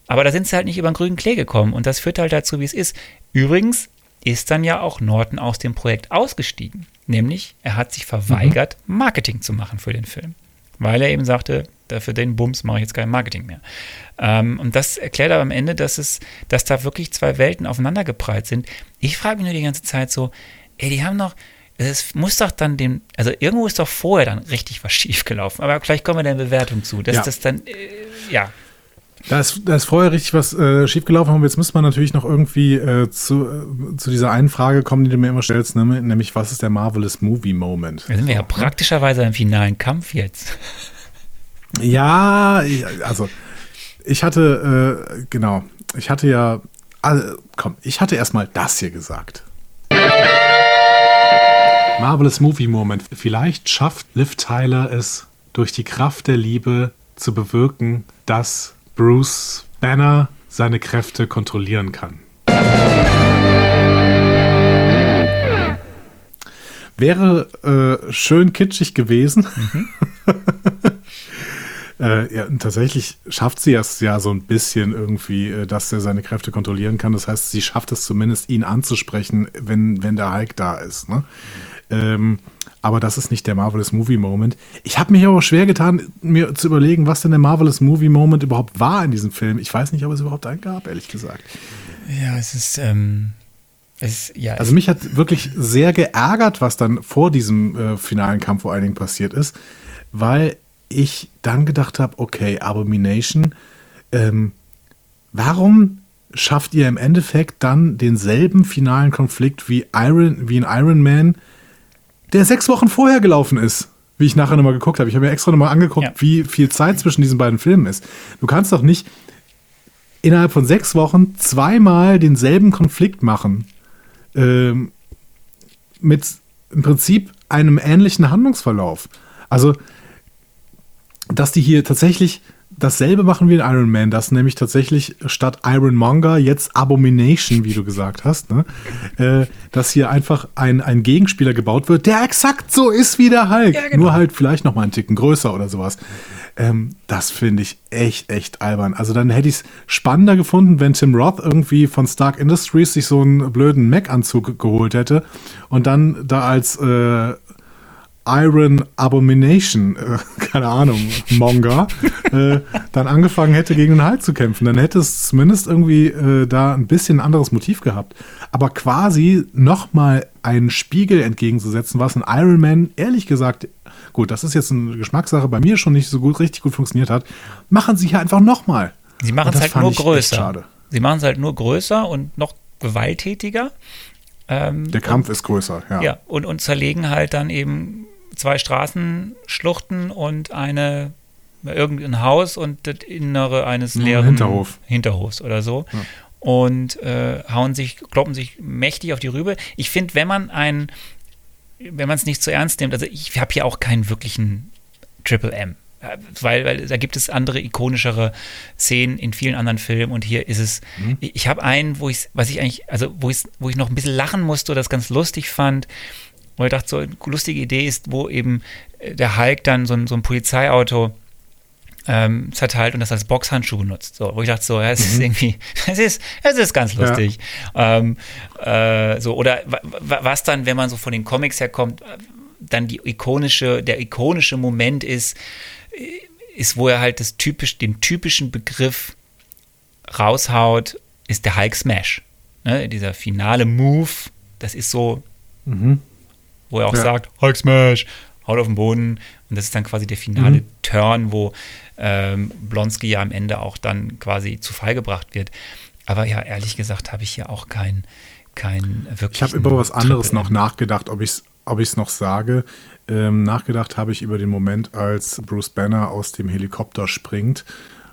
Aber da sind sie halt nicht über den grünen Klee gekommen und das führt halt dazu, wie es ist. Übrigens ist dann ja auch Norton aus dem Projekt ausgestiegen. Nämlich, er hat sich verweigert, Marketing zu machen für den Film. Weil er eben sagte, für den Bums mache ich jetzt kein Marketing mehr. Ähm, und das erklärt aber am Ende, dass es, dass da wirklich zwei Welten aufeinandergeprallt sind. Ich frage mich nur die ganze Zeit so, ey, die haben doch, es muss doch dann dem, also irgendwo ist doch vorher dann richtig was schiefgelaufen. Aber vielleicht kommen wir der Bewertung zu, dass Ja. das dann, äh, ja, Da ist, da ist vorher richtig was äh, schiefgelaufen, aber jetzt müsste man natürlich noch irgendwie äh, zu, äh, zu dieser einen Frage kommen, die du mir immer stellst, nämlich was ist der Marvelous Movie Moment? da sind wir ja praktischerweise im finalen Kampf jetzt. Ja, also ich hatte, äh, genau, ich hatte ja, also, komm, ich hatte erstmal das hier gesagt. Marvelous Movie Moment. Vielleicht schafft Liv Tyler es durch die Kraft der Liebe zu bewirken, dass Bruce Banner seine Kräfte kontrollieren kann. Wäre äh, schön kitschig gewesen. [laughs] Äh, ja, tatsächlich schafft sie es ja so ein bisschen irgendwie, äh, dass er seine Kräfte kontrollieren kann. Das heißt, sie schafft es zumindest, ihn anzusprechen, wenn, wenn der Hulk da ist. Ne? Ähm, aber das ist nicht der Marvelous Movie Moment. Ich habe mich aber schwer getan, mir zu überlegen, was denn der Marvelous Movie Moment überhaupt war in diesem Film. Ich weiß nicht, ob es überhaupt einen gab, ehrlich gesagt. Ja, es ist, ähm, es ja, Also mich hat wirklich sehr geärgert, was dann vor diesem äh, finalen Kampf vor allen Dingen passiert ist, weil ich dann gedacht habe, okay, Abomination, ähm, warum schafft ihr im Endeffekt dann denselben finalen Konflikt wie Iron, wie in Iron Man, der sechs Wochen vorher gelaufen ist? Wie ich nachher nochmal geguckt habe. Ich habe mir extra nochmal angeguckt, Ja. wie viel Zeit zwischen diesen beiden Filmen ist. Du kannst doch nicht innerhalb von sechs Wochen zweimal denselben Konflikt machen. Ähm, mit im Prinzip einem ähnlichen Handlungsverlauf. Also, dass die hier tatsächlich dasselbe machen wie in Iron Man, dass nämlich tatsächlich statt Ironmonger jetzt Abomination, wie du gesagt hast, ne? äh, dass hier einfach ein, ein Gegenspieler gebaut wird, der exakt so ist wie der Hulk, Ja, genau. nur halt vielleicht noch mal einen Ticken größer oder sowas. Ähm, das finde ich echt, echt albern. Also dann hätte ich es spannender gefunden, wenn Tim Roth irgendwie von Stark Industries sich so einen blöden Mac-Anzug geholt hätte und dann da als äh, Iron Abomination, äh, [laughs] keine Ahnung, Monger, äh, dann angefangen hätte, gegen den Hulk zu kämpfen. Dann hätte es zumindest irgendwie äh, da ein bisschen ein anderes Motiv gehabt. Aber quasi nochmal einen Spiegel entgegenzusetzen, was ein Iron Man, ehrlich gesagt, gut, das ist jetzt eine Geschmackssache, bei mir schon nicht so gut, richtig gut funktioniert hat, machen sie hier einfach nochmal. Sie machen Und es halt nur größer. Schade. Sie machen es halt nur größer und noch gewalttätiger. Ähm, Der Kampf ist größer, ja. ja, und, und zerlegen halt dann eben zwei Straßenschluchten und eine irgendein Haus und das Innere eines Ein leeren Hinterhof. Hinterhofs oder so. Und äh, hauen sich, kloppen sich mächtig auf die Rübe. Ich finde, wenn man ein, wenn man es nicht zu ernst nimmt, also ich habe hier auch keinen wirklichen Triple M. Äh, Weil, weil da gibt es andere ikonischere Szenen in vielen anderen Filmen und hier ist es. Ich, ich habe einen, wo ich, was ich eigentlich, also wo ich, wo ich noch ein bisschen lachen musste oder das ganz lustig fand, wo ich dachte, so eine lustige Idee ist, wo eben äh, der Hulk dann so ein, so ein Polizeiauto ähm, zerteilt und das als Boxhandschuh benutzt. So, wo ich dachte, so, ja, es ist irgendwie, [laughs] es ist, es ist ganz lustig. Ähm, äh, so, oder wa- wa- was dann, wenn man so von den Comics herkommt, dann die ikonische, der ikonische Moment ist, äh, ist, wo er halt das typisch, den typischen Begriff raushaut, ist der Hulk Smash. Ne? Dieser finale Move, das ist so, wo er auch Ja. sagt, Hulk Smash, haut auf den Boden. Und das ist dann quasi der finale Mhm. Turn, wo ähm, Blonsky ja am Ende auch dann quasi zu Fall gebracht wird. Aber ja, ehrlich gesagt habe ich hier auch kein, kein wirklich. Ich habe über was anderes noch nachgedacht, ob ich es ob ich's noch sage. Ähm, nachgedacht habe ich über den Moment, als Bruce Banner aus dem Helikopter springt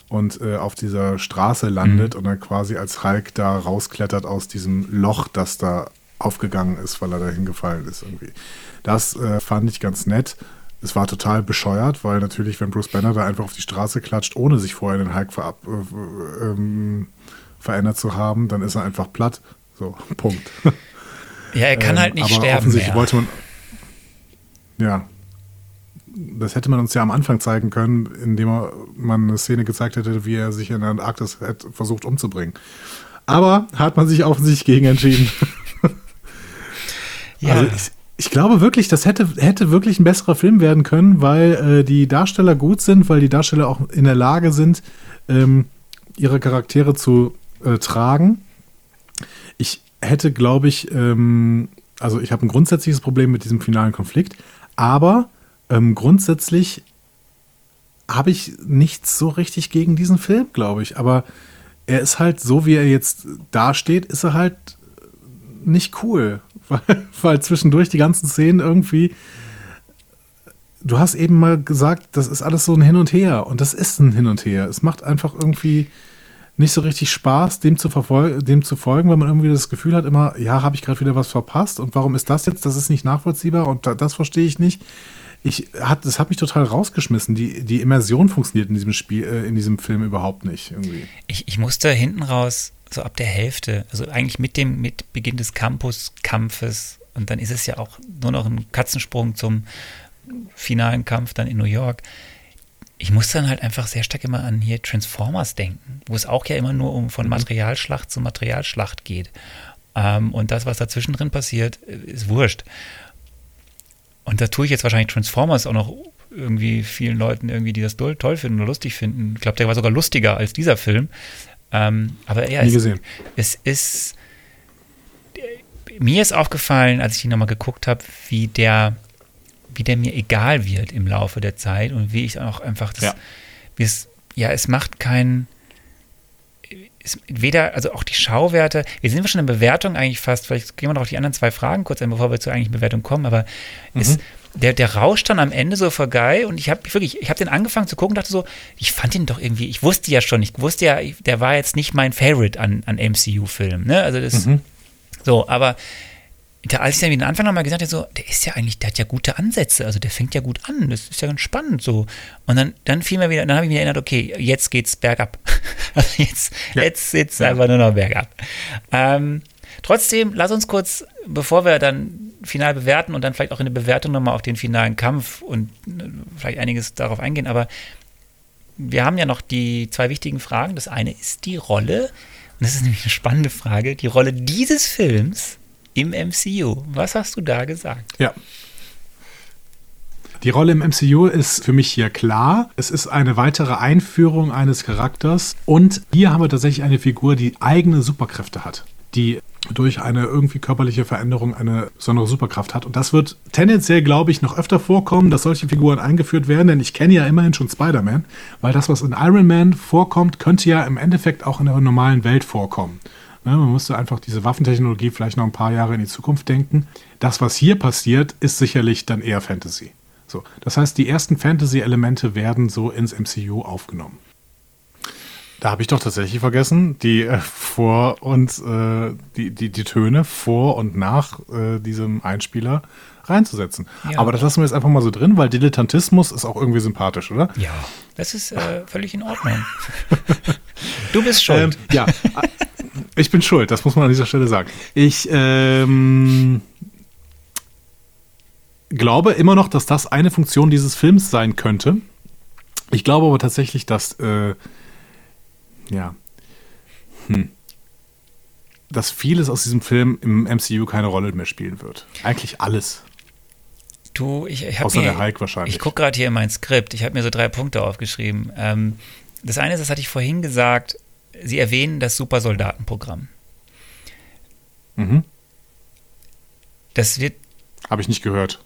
und äh, auf dieser Straße landet und dann quasi als Hulk da rausklettert aus diesem Loch, das da aufgegangen ist, weil er da hingefallen ist irgendwie. Das äh, fand ich ganz nett. Es war total bescheuert, weil natürlich, wenn Bruce Banner da einfach auf die Straße klatscht, ohne sich vorher den Hulk verab, äh, ähm, verändert zu haben, dann ist er einfach platt. So, [laughs] Punkt. Ja, er kann Ähm, halt nicht aber sterben offensichtlich mehr. wollte man. Ja. Das hätte man uns ja am Anfang zeigen können, indem man eine Szene gezeigt hätte, wie er sich in der Antarktis hat versucht umzubringen. Aber hat man sich offensichtlich gegen entschieden. [laughs] ja, Also ich, ich glaube wirklich, das hätte, hätte wirklich ein besserer Film werden können, weil äh, die Darsteller gut sind, weil die Darsteller auch in der Lage sind, ähm, ihre Charaktere zu äh, tragen. Ich hätte, glaube ich, ähm, also ich habe ein grundsätzliches Problem mit diesem finalen Konflikt, aber ähm, grundsätzlich habe ich nichts so richtig gegen diesen Film, glaube ich. Aber er ist halt so, wie er jetzt dasteht, ist er halt nicht cool. [laughs] Weil, weil zwischendurch die ganzen Szenen irgendwie. Du hast eben mal gesagt, das ist alles so ein Hin und Her. Und das ist ein Hin und Her. Es macht einfach irgendwie nicht so richtig Spaß, dem zu, dem zu folgen, weil man irgendwie das Gefühl hat, immer, ja, habe ich gerade wieder was verpasst und warum ist das jetzt? Das ist nicht nachvollziehbar und da, das verstehe ich nicht. Ich hat, das hat mich total rausgeschmissen. Die, die Immersion funktioniert in diesem Spiel, äh, in diesem Film überhaupt nicht irgendwie. ich, ich musste hinten raus, so ab der Hälfte, also eigentlich mit dem mit Beginn des Campus-Kampfes, und dann ist es ja auch nur noch ein Katzensprung zum finalen Kampf dann in New York. Ich musste dann halt einfach sehr stark immer an hier Transformers denken, wo es auch ja immer nur um von Materialschlacht zu Materialschlacht geht. Ähm, und das, was dazwischen drin passiert, ist wurscht. Und da tue ich jetzt wahrscheinlich Transformers auch noch irgendwie vielen Leuten irgendwie, die das toll, toll finden oder lustig finden. Ich glaube, der war sogar lustiger als dieser Film. Ähm, aber ja, Nie es, gesehen. es ist. Mir ist aufgefallen, als ich ihn nochmal geguckt habe, wie der, wie der mir egal wird im Laufe der Zeit und wie ich auch einfach das. Ja. Wie es, ja, es macht keinen. Weder, also auch die Schauwerte, wir sind schon in Bewertung eigentlich fast, vielleicht gehen wir noch auf die anderen zwei Fragen kurz ein, bevor wir zur eigentlichen Bewertung kommen, aber es, der, der rauscht dann am Ende so vorbei und ich habe wirklich, ich habe den angefangen zu gucken und dachte so, ich fand den doch irgendwie, ich wusste ja schon, ich wusste ja, der war jetzt nicht mein Favorite an, an MCU-Filmen, ne? Also das, so, aber da, als ich dann wieder den Anfang nochmal gesagt habe, so, der ist ja eigentlich, der hat ja gute Ansätze, also der fängt ja gut an, das ist ja ganz spannend so. Und dann, dann fiel mir wieder, dann habe ich mich erinnert, okay, jetzt geht's bergab. [laughs] Also jetzt, jetzt sitzt einfach nur noch bergab. Ähm, trotzdem, lass uns kurz, bevor wir dann final bewerten und dann vielleicht auch in der Bewertung nochmal auf den finalen Kampf und äh, vielleicht einiges darauf eingehen, aber wir haben ja noch die zwei wichtigen Fragen. Das eine ist die Rolle, und das ist nämlich eine spannende Frage, die Rolle dieses Films im MCU. Was hast du da gesagt? Ja. Die Rolle im MCU ist für mich hier klar. Es ist eine weitere Einführung eines Charakters. Und hier haben wir tatsächlich eine Figur, die eigene Superkräfte hat. Die durch eine irgendwie körperliche Veränderung eine besondere Superkraft hat. Und das wird tendenziell, glaube ich, noch öfter vorkommen, dass solche Figuren eingeführt werden, denn ich kenne ja immerhin schon Spider-Man, weil das, was in Iron Man vorkommt, könnte ja im Endeffekt auch in der normalen Welt vorkommen. Ne, man musste einfach diese Waffentechnologie vielleicht noch ein paar Jahre in die Zukunft denken. Das, was hier passiert, ist sicherlich dann eher Fantasy. So, das heißt, die ersten Fantasy-Elemente werden so ins MCU aufgenommen. Da habe ich doch tatsächlich vergessen, die äh, vor und äh, die, die, die Töne vor und nach äh, diesem Einspieler reinzusetzen. Ja. Aber das lassen wir jetzt einfach mal so drin, weil Dilettantismus ist auch irgendwie sympathisch, oder? Ja, das ist äh, völlig in Ordnung. [laughs] du bist schuld. Ähm, ja, ich bin schuld, das muss man an dieser Stelle sagen. Ich ähm, glaube immer noch, dass das eine Funktion dieses Films sein könnte. Ich glaube aber tatsächlich, dass äh, ja, hm, dass vieles aus diesem Film im MCU keine Rolle mehr spielen wird. Eigentlich alles. Du, ich, ich Außer mir, der Hulk wahrscheinlich. ich gucke gerade hier in mein Skript, ich habe mir so drei Punkte aufgeschrieben. Ähm, das eine ist, das hatte ich vorhin gesagt, Sie erwähnen das Supersoldatenprogramm. Mhm. Das wird, Habe ich nicht gehört.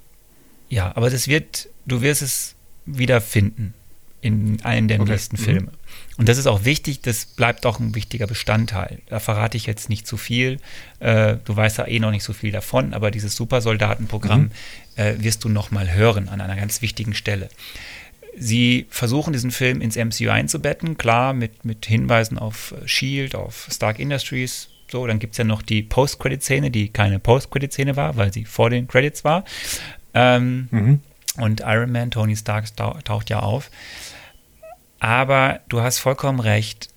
ja, aber das wird, du wirst es wiederfinden in einem der Okay. nächsten Mhm. Und das ist auch wichtig, das bleibt auch ein wichtiger Bestandteil. Da verrate ich jetzt nicht zu viel. Äh, du weißt ja eh noch nicht so viel davon, aber dieses Supersoldatenprogramm äh, wirst du nochmal hören an einer ganz wichtigen Stelle. Sie versuchen diesen Film ins MCU einzubetten, klar, mit, mit Hinweisen auf Shield, auf Stark Industries. So, dann gibt es ja noch die Post-Credit-Szene, die keine Post-Credit-Szene war, weil sie vor den Credits war. Ähm, Mhm. und Iron Man, Tony Stark tau- taucht ja auf. Aber du hast vollkommen recht.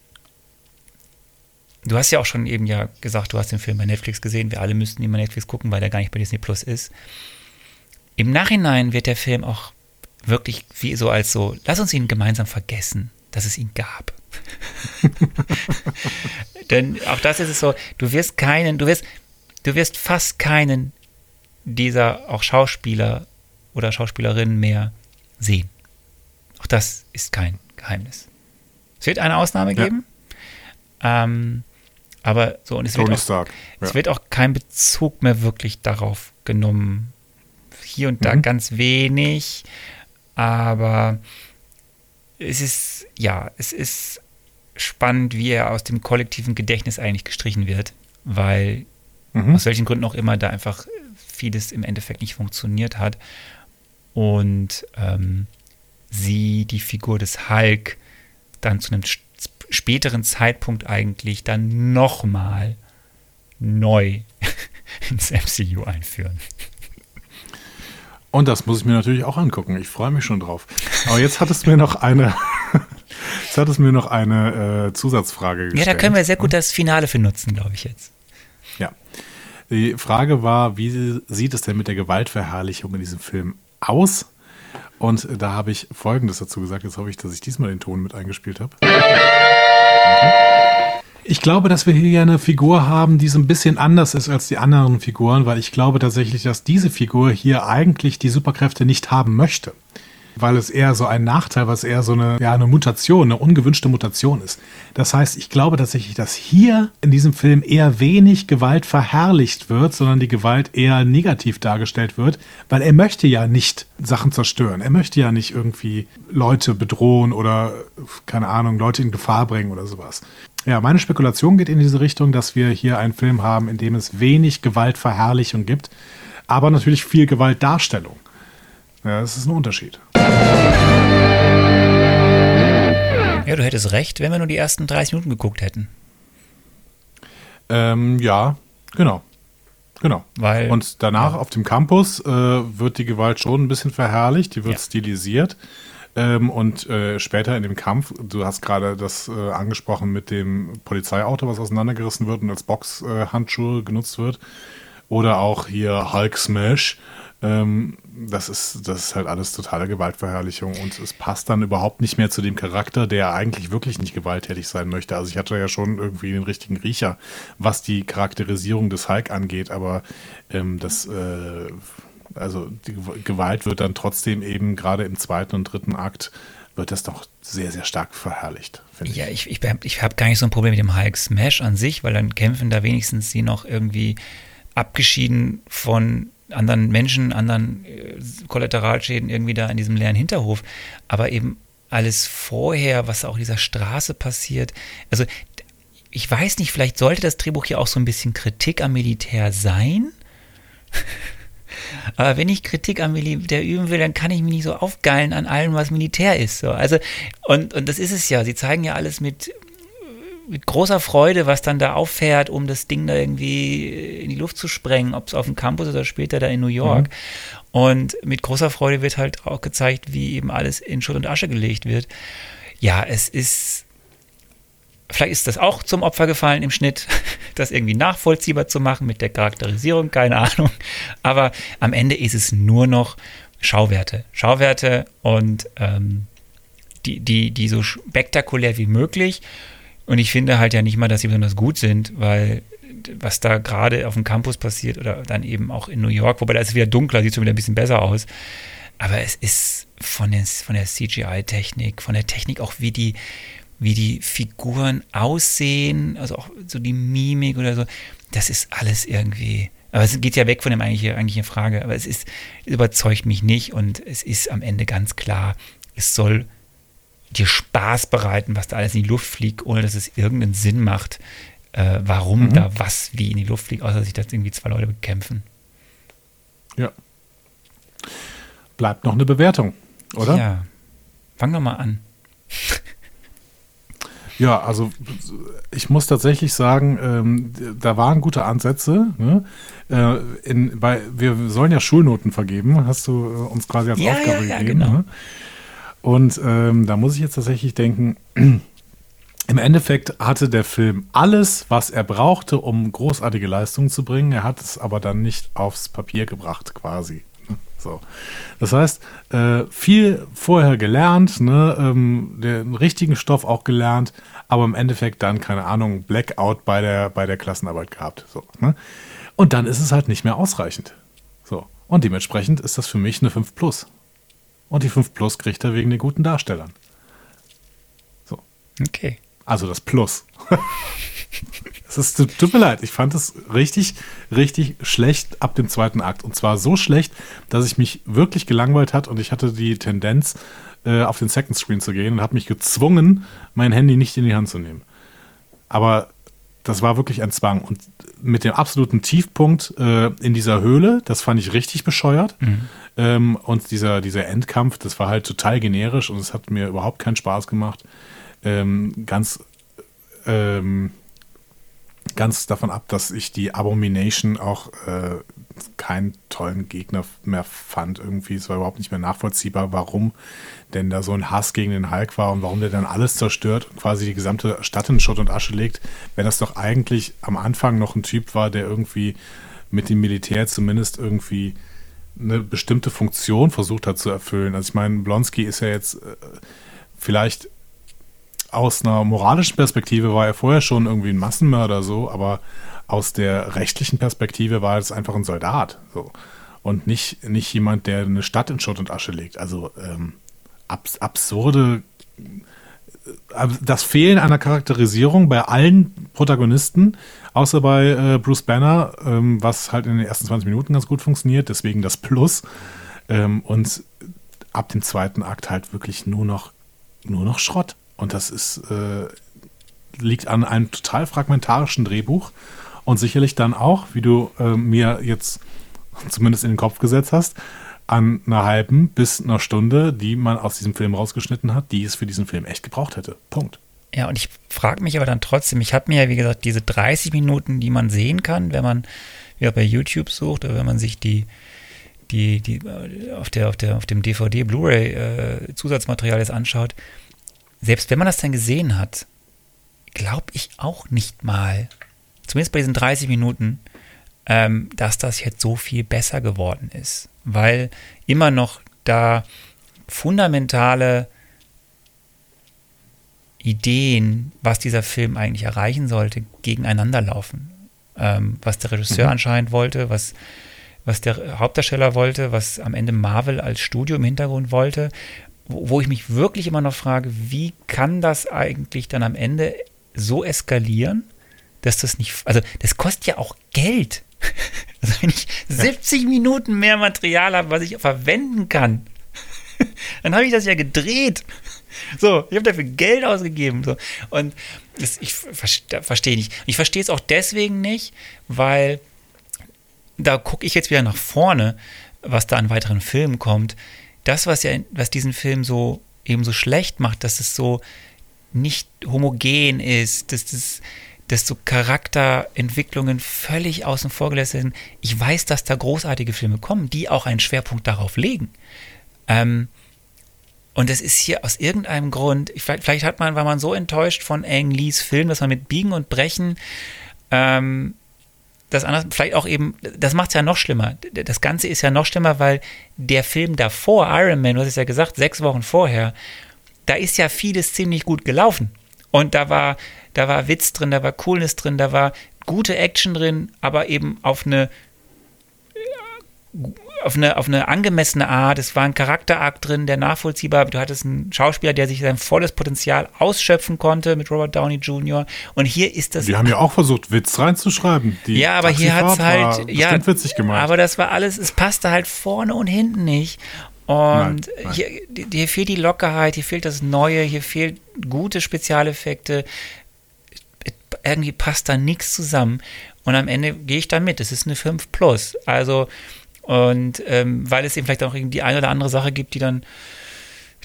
du hast ja auch schon eben ja gesagt, du hast den Film bei Netflix gesehen. Wir alle müssten ihn bei Netflix gucken, weil er gar nicht bei Disney Plus ist. Im Nachhinein wird der Film auch wirklich wie so als so, lass uns ihn gemeinsam vergessen, dass es ihn gab. [laughs] Denn auch das ist es so, du wirst keinen, du wirst, du wirst fast keinen dieser auch Schauspieler oder Schauspielerinnen mehr sehen. Auch das ist kein Geheimnis. Es wird eine Ausnahme Ja. geben. Ähm, aber so, und es wird, auch, Stark. Ja. es wird auch kein Bezug mehr wirklich darauf genommen. Hier und da Mhm. ganz wenig, aber es ist, ja, es ist spannend, wie er aus dem kollektiven Gedächtnis eigentlich gestrichen wird, weil Mhm. aus welchen Gründen auch immer da einfach vieles im Endeffekt nicht funktioniert hat. Und ähm, sie, die Figur des Hulk, dann zu einem späteren Zeitpunkt eigentlich dann nochmal neu [laughs] ins MCU einführen. Und das muss ich mir natürlich auch angucken. Ich freue mich schon drauf. Aber jetzt hattest du mir noch eine, [laughs] jetzt hattest du mir noch eine äh, Zusatzfrage Ja, gestellt. da können wir sehr gut das Finale für nutzen, glaube ich jetzt. Ja. Die Frage war, wie sieht es denn mit der Gewaltverherrlichung in diesem Film aus? Und da habe ich Folgendes dazu gesagt. Jetzt hoffe ich, dass ich diesmal den Ton mit eingespielt habe. Ich glaube, dass wir hier eine Figur haben, die so ein bisschen anders ist als die anderen Figuren, weil ich glaube tatsächlich, dass diese Figur hier eigentlich die Superkräfte nicht haben möchte. Weil es eher so ein Nachteil, was eher so eine, ja, eine Mutation, eine ungewünschte Mutation ist. Das heißt, ich glaube tatsächlich, dass hier in diesem Film eher wenig Gewalt verherrlicht wird, sondern die Gewalt eher negativ dargestellt wird, weil er möchte ja nicht Sachen zerstören. Er möchte ja nicht irgendwie Leute bedrohen oder, keine Ahnung, Leute in Gefahr bringen oder sowas. Ja, meine Spekulation geht in diese Richtung, dass wir hier einen Film haben, in dem es wenig Gewaltverherrlichung gibt, aber natürlich viel Gewaltdarstellung. Ja, das ist ein Unterschied. Ja, du hättest recht, wenn wir nur die ersten 30 Minuten geguckt hätten. Ähm, ja, genau. Genau. Weil- Und danach auf dem Campus äh, wird die Gewalt schon ein bisschen verherrlicht, die wird Ja. stilisiert. Ähm, und äh, später in dem Kampf, du hast gerade das äh, angesprochen mit dem Polizeiauto, was auseinandergerissen wird und als Boxhandschuhe genutzt wird. Oder auch hier Hulk Smash. Ähm, das, ist, das ist halt alles totale Gewaltverherrlichung und es passt dann überhaupt nicht mehr zu dem Charakter, der eigentlich wirklich nicht gewalttätig sein möchte. Also ich hatte ja schon irgendwie den richtigen Riecher, was die Charakterisierung des Hulk angeht, aber ähm, das, äh, also die Gew- Gewalt wird dann trotzdem eben gerade im zweiten und dritten Akt wird das doch sehr, sehr stark verherrlicht, finde ich. Ja, ich, ich, ich habe gar nicht so ein Problem mit dem Hulk Smash an sich, weil dann kämpfen da wenigstens sie noch irgendwie abgeschieden von anderen Menschen, anderen äh, Kollateralschäden irgendwie da in diesem leeren Hinterhof. Aber eben alles vorher, was auch dieser Straße passiert. Also ich weiß nicht, vielleicht sollte das Drehbuch hier auch so ein bisschen Kritik am Militär sein. [laughs] Aber wenn ich Kritik am Militär üben will, dann kann ich mich nicht so aufgeilen an allem, was Militär ist. So. Also, und, und das ist es ja. Sie zeigen ja alles mit, mit großer Freude, was dann da auffährt, um das Ding da irgendwie in die Luft zu sprengen, ob es auf dem Campus oder später da in New York. Und mit großer Freude wird halt auch gezeigt, wie eben alles in Schutt und Asche gelegt wird. Ja, es ist Vielleicht ist das auch zum Opfer gefallen im Schnitt, [laughs] das irgendwie nachvollziehbar zu machen mit der Charakterisierung, keine Ahnung. Aber am Ende ist es nur noch Schauwerte. Schauwerte und ähm, die, die, die so spektakulär wie möglich. Und ich finde halt ja nicht mal, dass sie besonders gut sind, weil was da gerade auf dem Campus passiert oder dann eben auch in New York, wobei da ist es wieder dunkler, sieht schon wieder ein bisschen besser aus. Aber es ist von der, von der CGI-Technik, von der Technik auch, wie die, wie die Figuren aussehen, also auch so die Mimik oder so, das ist alles irgendwie. Aber es geht ja weg von dem eigentlichen, eigentlichen Frage. Aber es ist, es überzeugt mich nicht und es ist am Ende ganz klar, es soll dir Spaß bereiten, was da alles in die Luft fliegt, ohne dass es irgendeinen Sinn macht, äh, warum da was wie in die Luft fliegt, außer dass sich das irgendwie zwei Leute bekämpfen. Ja. Bleibt noch eine Bewertung, oder? Ja. Fang doch mal an. [laughs] Ja, also ich muss tatsächlich sagen, ähm, da waren gute Ansätze. Ne? Äh, in, bei, wir sollen ja Schulnoten vergeben, hast du äh, uns quasi als Ja, Aufgabe ja, ja, gegeben. genau. Ne? Und ähm, da muss ich jetzt tatsächlich denken, [clears throat] Im Endeffekt hatte der Film alles, was er brauchte, um großartige Leistungen zu bringen. Er hat es aber dann nicht aufs Papier gebracht, quasi. So. Das heißt, äh, viel vorher gelernt, ne, ähm, den richtigen Stoff auch gelernt, aber im Endeffekt dann, keine Ahnung, Blackout bei der, bei der Klassenarbeit gehabt. So, ne? Und dann ist es halt nicht mehr ausreichend. So. Und dementsprechend ist das für mich eine 5 Plus. Und die 5 Plus kriegt er wegen den guten Darstellern. So. Okay. Also das Plus. [laughs] Es ist, tut mir leid, ich fand es richtig, richtig schlecht ab dem zweiten Akt. Und zwar so schlecht, dass ich mich wirklich gelangweilt hat und ich hatte die Tendenz, äh, auf den Second Screen zu gehen und habe mich gezwungen, mein Handy nicht in die Hand zu nehmen. Aber das war wirklich ein Zwang. Und mit dem absoluten Tiefpunkt äh, in dieser Höhle, das fand ich richtig bescheuert. Mhm. Ähm, und dieser, dieser Endkampf, das war halt total generisch und es hat mir überhaupt keinen Spaß gemacht. Ähm, ganz ähm, ganz davon ab, dass ich die Abomination auch äh, keinen tollen Gegner mehr fand. Irgendwie, es war überhaupt nicht mehr nachvollziehbar, warum denn da so ein Hass gegen den Hulk war und warum der dann alles zerstört und quasi die gesamte Stadt in Schutt und Asche legt, wenn das doch eigentlich am Anfang noch ein Typ war, der irgendwie mit dem Militär zumindest irgendwie eine bestimmte Funktion versucht hat zu erfüllen. Also ich meine, Blonsky ist ja jetzt äh, vielleicht aus einer moralischen Perspektive war er vorher schon irgendwie ein Massenmörder so, aber aus der rechtlichen Perspektive war er jetzt einfach ein Soldat so und nicht nicht jemand, der eine Stadt in Schutt und Asche legt. Also ähm, abs absurde äh, das Fehlen einer Charakterisierung bei allen Protagonisten, außer bei äh, Bruce Banner, ähm, was halt in den ersten 20 Minuten ganz gut funktioniert, deswegen das Plus. Ähm, und ab dem zweiten Akt halt wirklich nur noch, nur noch Schrott. Und das ist, äh, liegt an einem total fragmentarischen Drehbuch und sicherlich dann auch, wie du äh, mir jetzt zumindest in den Kopf gesetzt hast, an einer halben bis einer Stunde, die man aus diesem Film rausgeschnitten hat, die es für diesen Film echt gebraucht hätte. Punkt. Ja, und ich frage mich aber dann trotzdem, ich habe mir ja, wie gesagt, diese 30 Minuten, die man sehen kann, wenn man ja bei YouTube sucht oder wenn man sich die, die, die äh, auf, der, auf, der, auf dem DVD, Blu-ray äh, Zusatzmaterial jetzt anschaut, selbst wenn man das dann gesehen hat, glaube ich auch nicht mal, zumindest bei diesen 30 Minuten, ähm, dass das jetzt so viel besser geworden ist. Weil immer noch da fundamentale Ideen, was dieser Film eigentlich erreichen sollte, gegeneinander laufen. Ähm, was der Regisseur mhm. anscheinend wollte, was, was der Hauptdarsteller wollte, was am Ende Marvel als Studio im Hintergrund wollte wo ich mich wirklich immer noch frage, wie kann das eigentlich dann am Ende so eskalieren, dass das nicht, also das kostet ja auch Geld. [laughs] Also wenn ich 70 ja. Minuten mehr Material habe, was ich verwenden kann, [laughs] dann habe ich das ja gedreht. So, ich habe dafür Geld ausgegeben. So. Und das, ich verstehe nicht. Ich verstehe es auch deswegen nicht, weil da gucke ich jetzt wieder nach vorne, was da an weiteren Filmen kommt das, was ja, was diesen Film so eben so schlecht macht, dass es so nicht homogen ist, dass das dass so Charakterentwicklungen völlig außen vor gelassen sind. Ich weiß, dass da großartige Filme kommen, die auch einen Schwerpunkt darauf legen. Ähm, und das ist hier aus irgendeinem Grund, vielleicht, vielleicht, hat man, war man so enttäuscht von Ang Lees Film, dass man mit Biegen und Brechen ähm, das anders, vielleicht auch eben, das macht es ja noch schlimmer. Das Ganze ist ja noch schlimmer, weil der Film davor, Iron Man, du hast es ja gesagt, sechs Wochen vorher, da ist ja vieles ziemlich gut gelaufen. Und da war, da war Witz drin, da war Coolness drin, da war gute Action drin, aber eben auf eine auf eine, auf eine angemessene Art. Es war ein Charakterakt drin, der nachvollziehbar. Du hattest einen Schauspieler, der sich sein volles Potenzial ausschöpfen konnte mit Robert Downey Jr. Und hier ist das. Die haben ja auch versucht, Witz reinzuschreiben. Die ja, aber hier hat es halt. ja, witzig gemacht. Aber das war alles, es passte halt vorne und hinten nicht. Und nein, nein. Hier, hier fehlt die Lockerheit, hier fehlt das Neue, hier fehlt gute Spezialeffekte. Irgendwie passt da nichts zusammen. Und am Ende gehe ich da mit. Es ist eine 5 Plus. Also und ähm, weil es eben vielleicht auch die eine oder andere Sache gibt, die dann,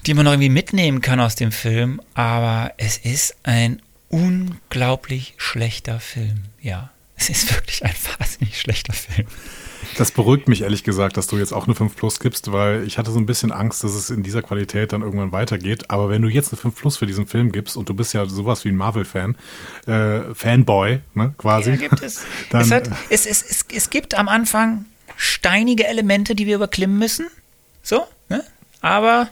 die man noch irgendwie mitnehmen kann aus dem Film, aber es ist ein unglaublich schlechter Film. Ja, [laughs] es ist wirklich ein wahnsinnig schlechter Film. Das beruhigt mich ehrlich gesagt, dass du jetzt auch eine 5 Plus gibst, weil ich hatte so ein bisschen Angst, dass es in dieser Qualität dann irgendwann weitergeht. Aber wenn du jetzt eine 5 Plus für diesen Film gibst und du bist ja sowas wie ein Marvel-Fan, äh, Fanboy, ne, quasi. Ja, gibt es. [laughs] Dann, es, hat, es, es, es, es gibt am Anfang steinige Elemente, die wir überklimmen müssen. So, ne? Aber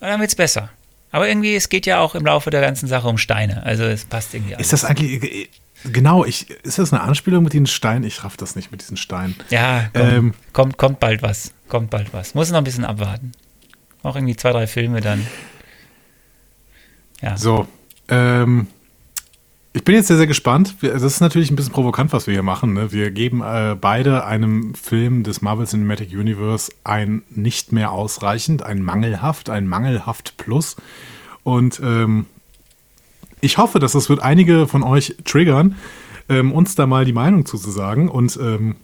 dann wird es besser. Aber irgendwie, es geht ja auch im Laufe der ganzen Sache um Steine. Also es passt irgendwie alles. Ist das eigentlich, genau, ich, ist das eine Anspielung mit den Steinen? Ich raff das nicht mit diesen Steinen. Ja, komm, Ähm, kommt, kommt bald was. Kommt bald was. Muss noch ein bisschen abwarten. Auch irgendwie zwei, drei Filme dann. Ja. So, ähm, ich bin jetzt sehr, sehr gespannt. Das ist natürlich ein bisschen provokant, was wir hier machen. Ne? Wir geben äh, beide einem Film des Marvel Cinematic Universe ein nicht mehr ausreichend, ein mangelhaft, ein mangelhaft Plus. Und ähm, ich hoffe, dass das wird einige von euch triggern, ähm, uns da mal die Meinung zuzusagen. Und ähm,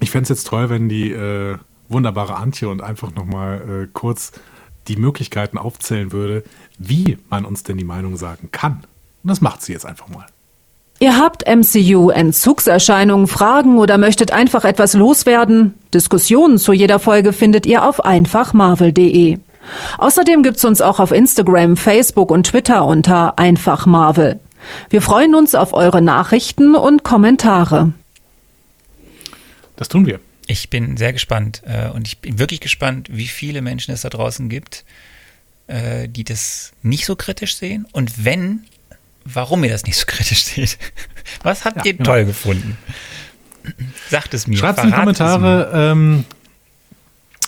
ich fände es jetzt toll, wenn die äh, wunderbare Antje und einfach nochmal äh, kurz die Möglichkeiten aufzählen würde, wie man uns denn die Meinung sagen kann. Und das macht sie jetzt einfach mal. Ihr habt MCU-Entzugserscheinungen, Fragen oder möchtet einfach etwas loswerden? Diskussionen zu jeder Folge findet ihr auf einfachmarvel.de. Außerdem gibt's uns auch auf Instagram, Facebook und Twitter unter einfachmarvel. Wir freuen uns auf eure Nachrichten und Kommentare. Das tun wir. Ich bin sehr gespannt äh, und ich bin wirklich gespannt, wie viele Menschen es da draußen gibt, äh, die das nicht so kritisch sehen und wenn, warum ihr das nicht so kritisch seht. Was habt Ja, ihr genau. toll gefunden? Sagt es mir. Schreibt in die es. Kommentare. Ähm,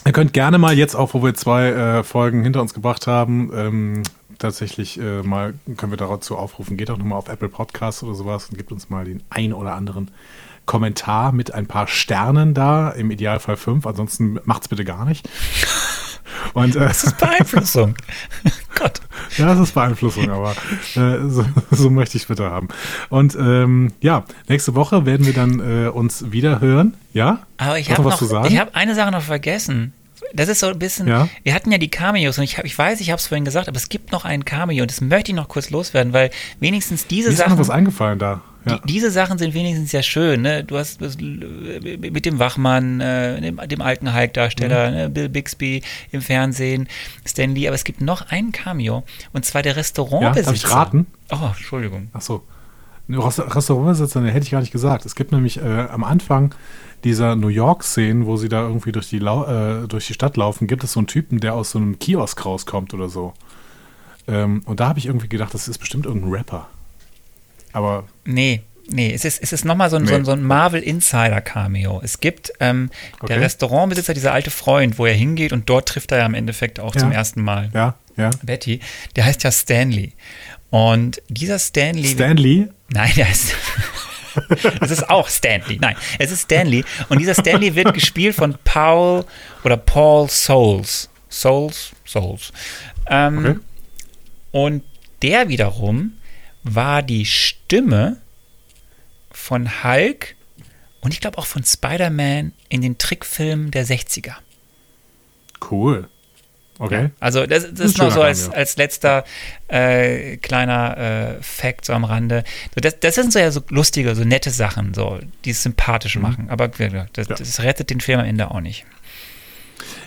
ihr könnt gerne mal jetzt auch, wo wir zwei äh, Folgen hinter uns gebracht haben, ähm, tatsächlich äh, mal können wir dazu aufrufen. Geht auch nochmal auf Apple Podcasts oder sowas und gebt uns mal den ein oder anderen Kommentar mit ein paar Sternen da. Im Idealfall fünf. Ansonsten macht's bitte gar nicht. [laughs] Und äh, Das ist Beeinflussung. [laughs] Gott. Ja, das ist Beeinflussung, aber äh, so, [laughs] so möchte ich es bitte haben. Und ähm, ja, nächste Woche werden wir dann äh, uns wieder hören. Ja? Aber ich habe noch, sagen? ich habe eine Sache noch vergessen. Das ist so ein bisschen, Ja? wir hatten ja die Cameos und ich, hab, ich weiß, ich habe es vorhin gesagt, aber es gibt noch einen Cameo und das möchte ich noch kurz loswerden, weil wenigstens diese Mir ist noch was eingefallen da. Ja. die, diese Sachen sind wenigstens ja schön. Ne? Du hast das, mit dem Wachmann, äh, dem, dem alten Hulk-Darsteller, ne? Bill Bixby im Fernsehen, Stan Lee, aber es gibt noch einen Cameo und zwar der ja, Restaurantbesitzer. darf ich raten? Oh, Entschuldigung. Ach so. Rest- Restaurantbesitzer, hätte ich gar nicht gesagt. Es gibt nämlich äh, am Anfang dieser New York-Szenen, wo sie da irgendwie durch die, Lau äh, durch die Stadt laufen, gibt es so einen Typen, der aus so einem Kiosk rauskommt oder so. Ähm, und da habe ich irgendwie gedacht, das ist bestimmt irgendein Rapper. Aber Nee, nee, es ist, es ist nochmal so ein, so ein, Nee. so ein Marvel Insider Cameo. Es gibt ähm, Okay. der Restaurantbesitzer, dieser alte Freund, wo er hingeht und dort trifft er ja im Endeffekt auch Ja. zum ersten Mal ja, ja. Betty. Der heißt ja Stanley. Und dieser Stanley. Stanley, Nein, der ist. [laughs] es ist auch Stanley. Nein, es ist Stanley. Und dieser Stanley wird gespielt von Paul oder Paul Souls. Souls? Souls. Ähm, Okay. Und der wiederum war die Stimme von Hulk und ich glaube auch von Spider-Man in den Trickfilmen der 60er. cool. Okay. Also das, das Ein ist noch so als, als letzter äh, kleiner äh, Fact so am Rande. So, das, das sind so ja so lustige, so nette Sachen, so, die es sympathisch machen. Aber das, Mhm. Ja. das rettet den Film am Ende auch nicht.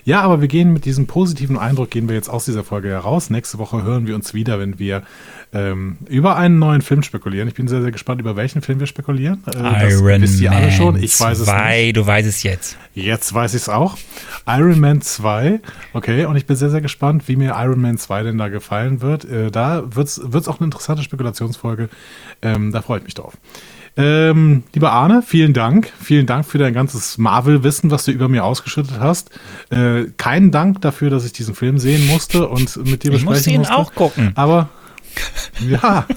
Ja, aber wir gehen mit diesem positiven Eindruck, gehen wir jetzt aus dieser Folge heraus. Nächste Woche hören wir uns wieder, wenn wir ähm, über einen neuen Film spekulieren. Ich bin sehr, sehr gespannt, über welchen Film wir spekulieren. Äh, das wisst ihr alle schon. Ich weiß es nicht. 2, du weißt es jetzt. Jetzt weiß ich es auch. Iron Man 2. Okay, und ich bin sehr, sehr gespannt, wie mir Iron Man 2 denn da gefallen wird. Äh, da wird es auch eine interessante Spekulationsfolge. Ähm, da freue ich mich drauf. Ähm, lieber Arne, vielen Dank. Vielen Dank für dein ganzes Marvel-Wissen, was du über mir ausgeschüttet hast. Äh, keinen Dank dafür, dass ich diesen Film sehen musste und mit dir Ich besprechen musste ihn musste. auch gucken. Aber, ja. [laughs]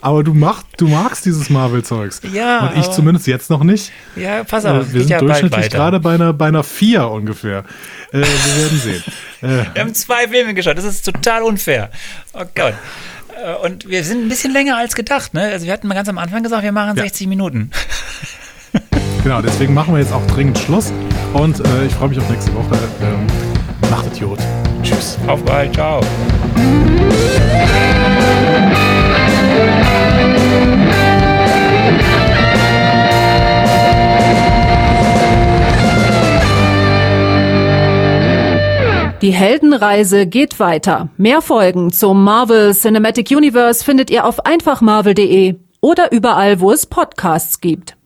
Aber du, machst, du magst dieses Marvel-Zeugs. Ja, Und ich zumindest jetzt noch nicht. Ja, pass Äh, auf, es wir sind ja durchschnittlich gerade bei einer, bei einer 4 ungefähr. Äh, wir werden sehen. [laughs] Äh, Wir haben zwei Filme geschaut, das ist total unfair. Oh Gott. Äh, Und wir sind ein bisschen länger als gedacht, ne? Also wir hatten mal ganz am Anfang gesagt, wir machen Ja. 60 Minuten. [laughs] genau, deswegen machen wir jetzt auch dringend Schluss. Und äh, ich freue mich auf nächste Woche. Ähm, macht Idiot. Tschüss. Auf bald, ciao. Die Heldenreise geht weiter. Mehr Folgen zum Marvel Cinematic Universe findet ihr auf einfachmarvel.de oder überall, wo es Podcasts gibt.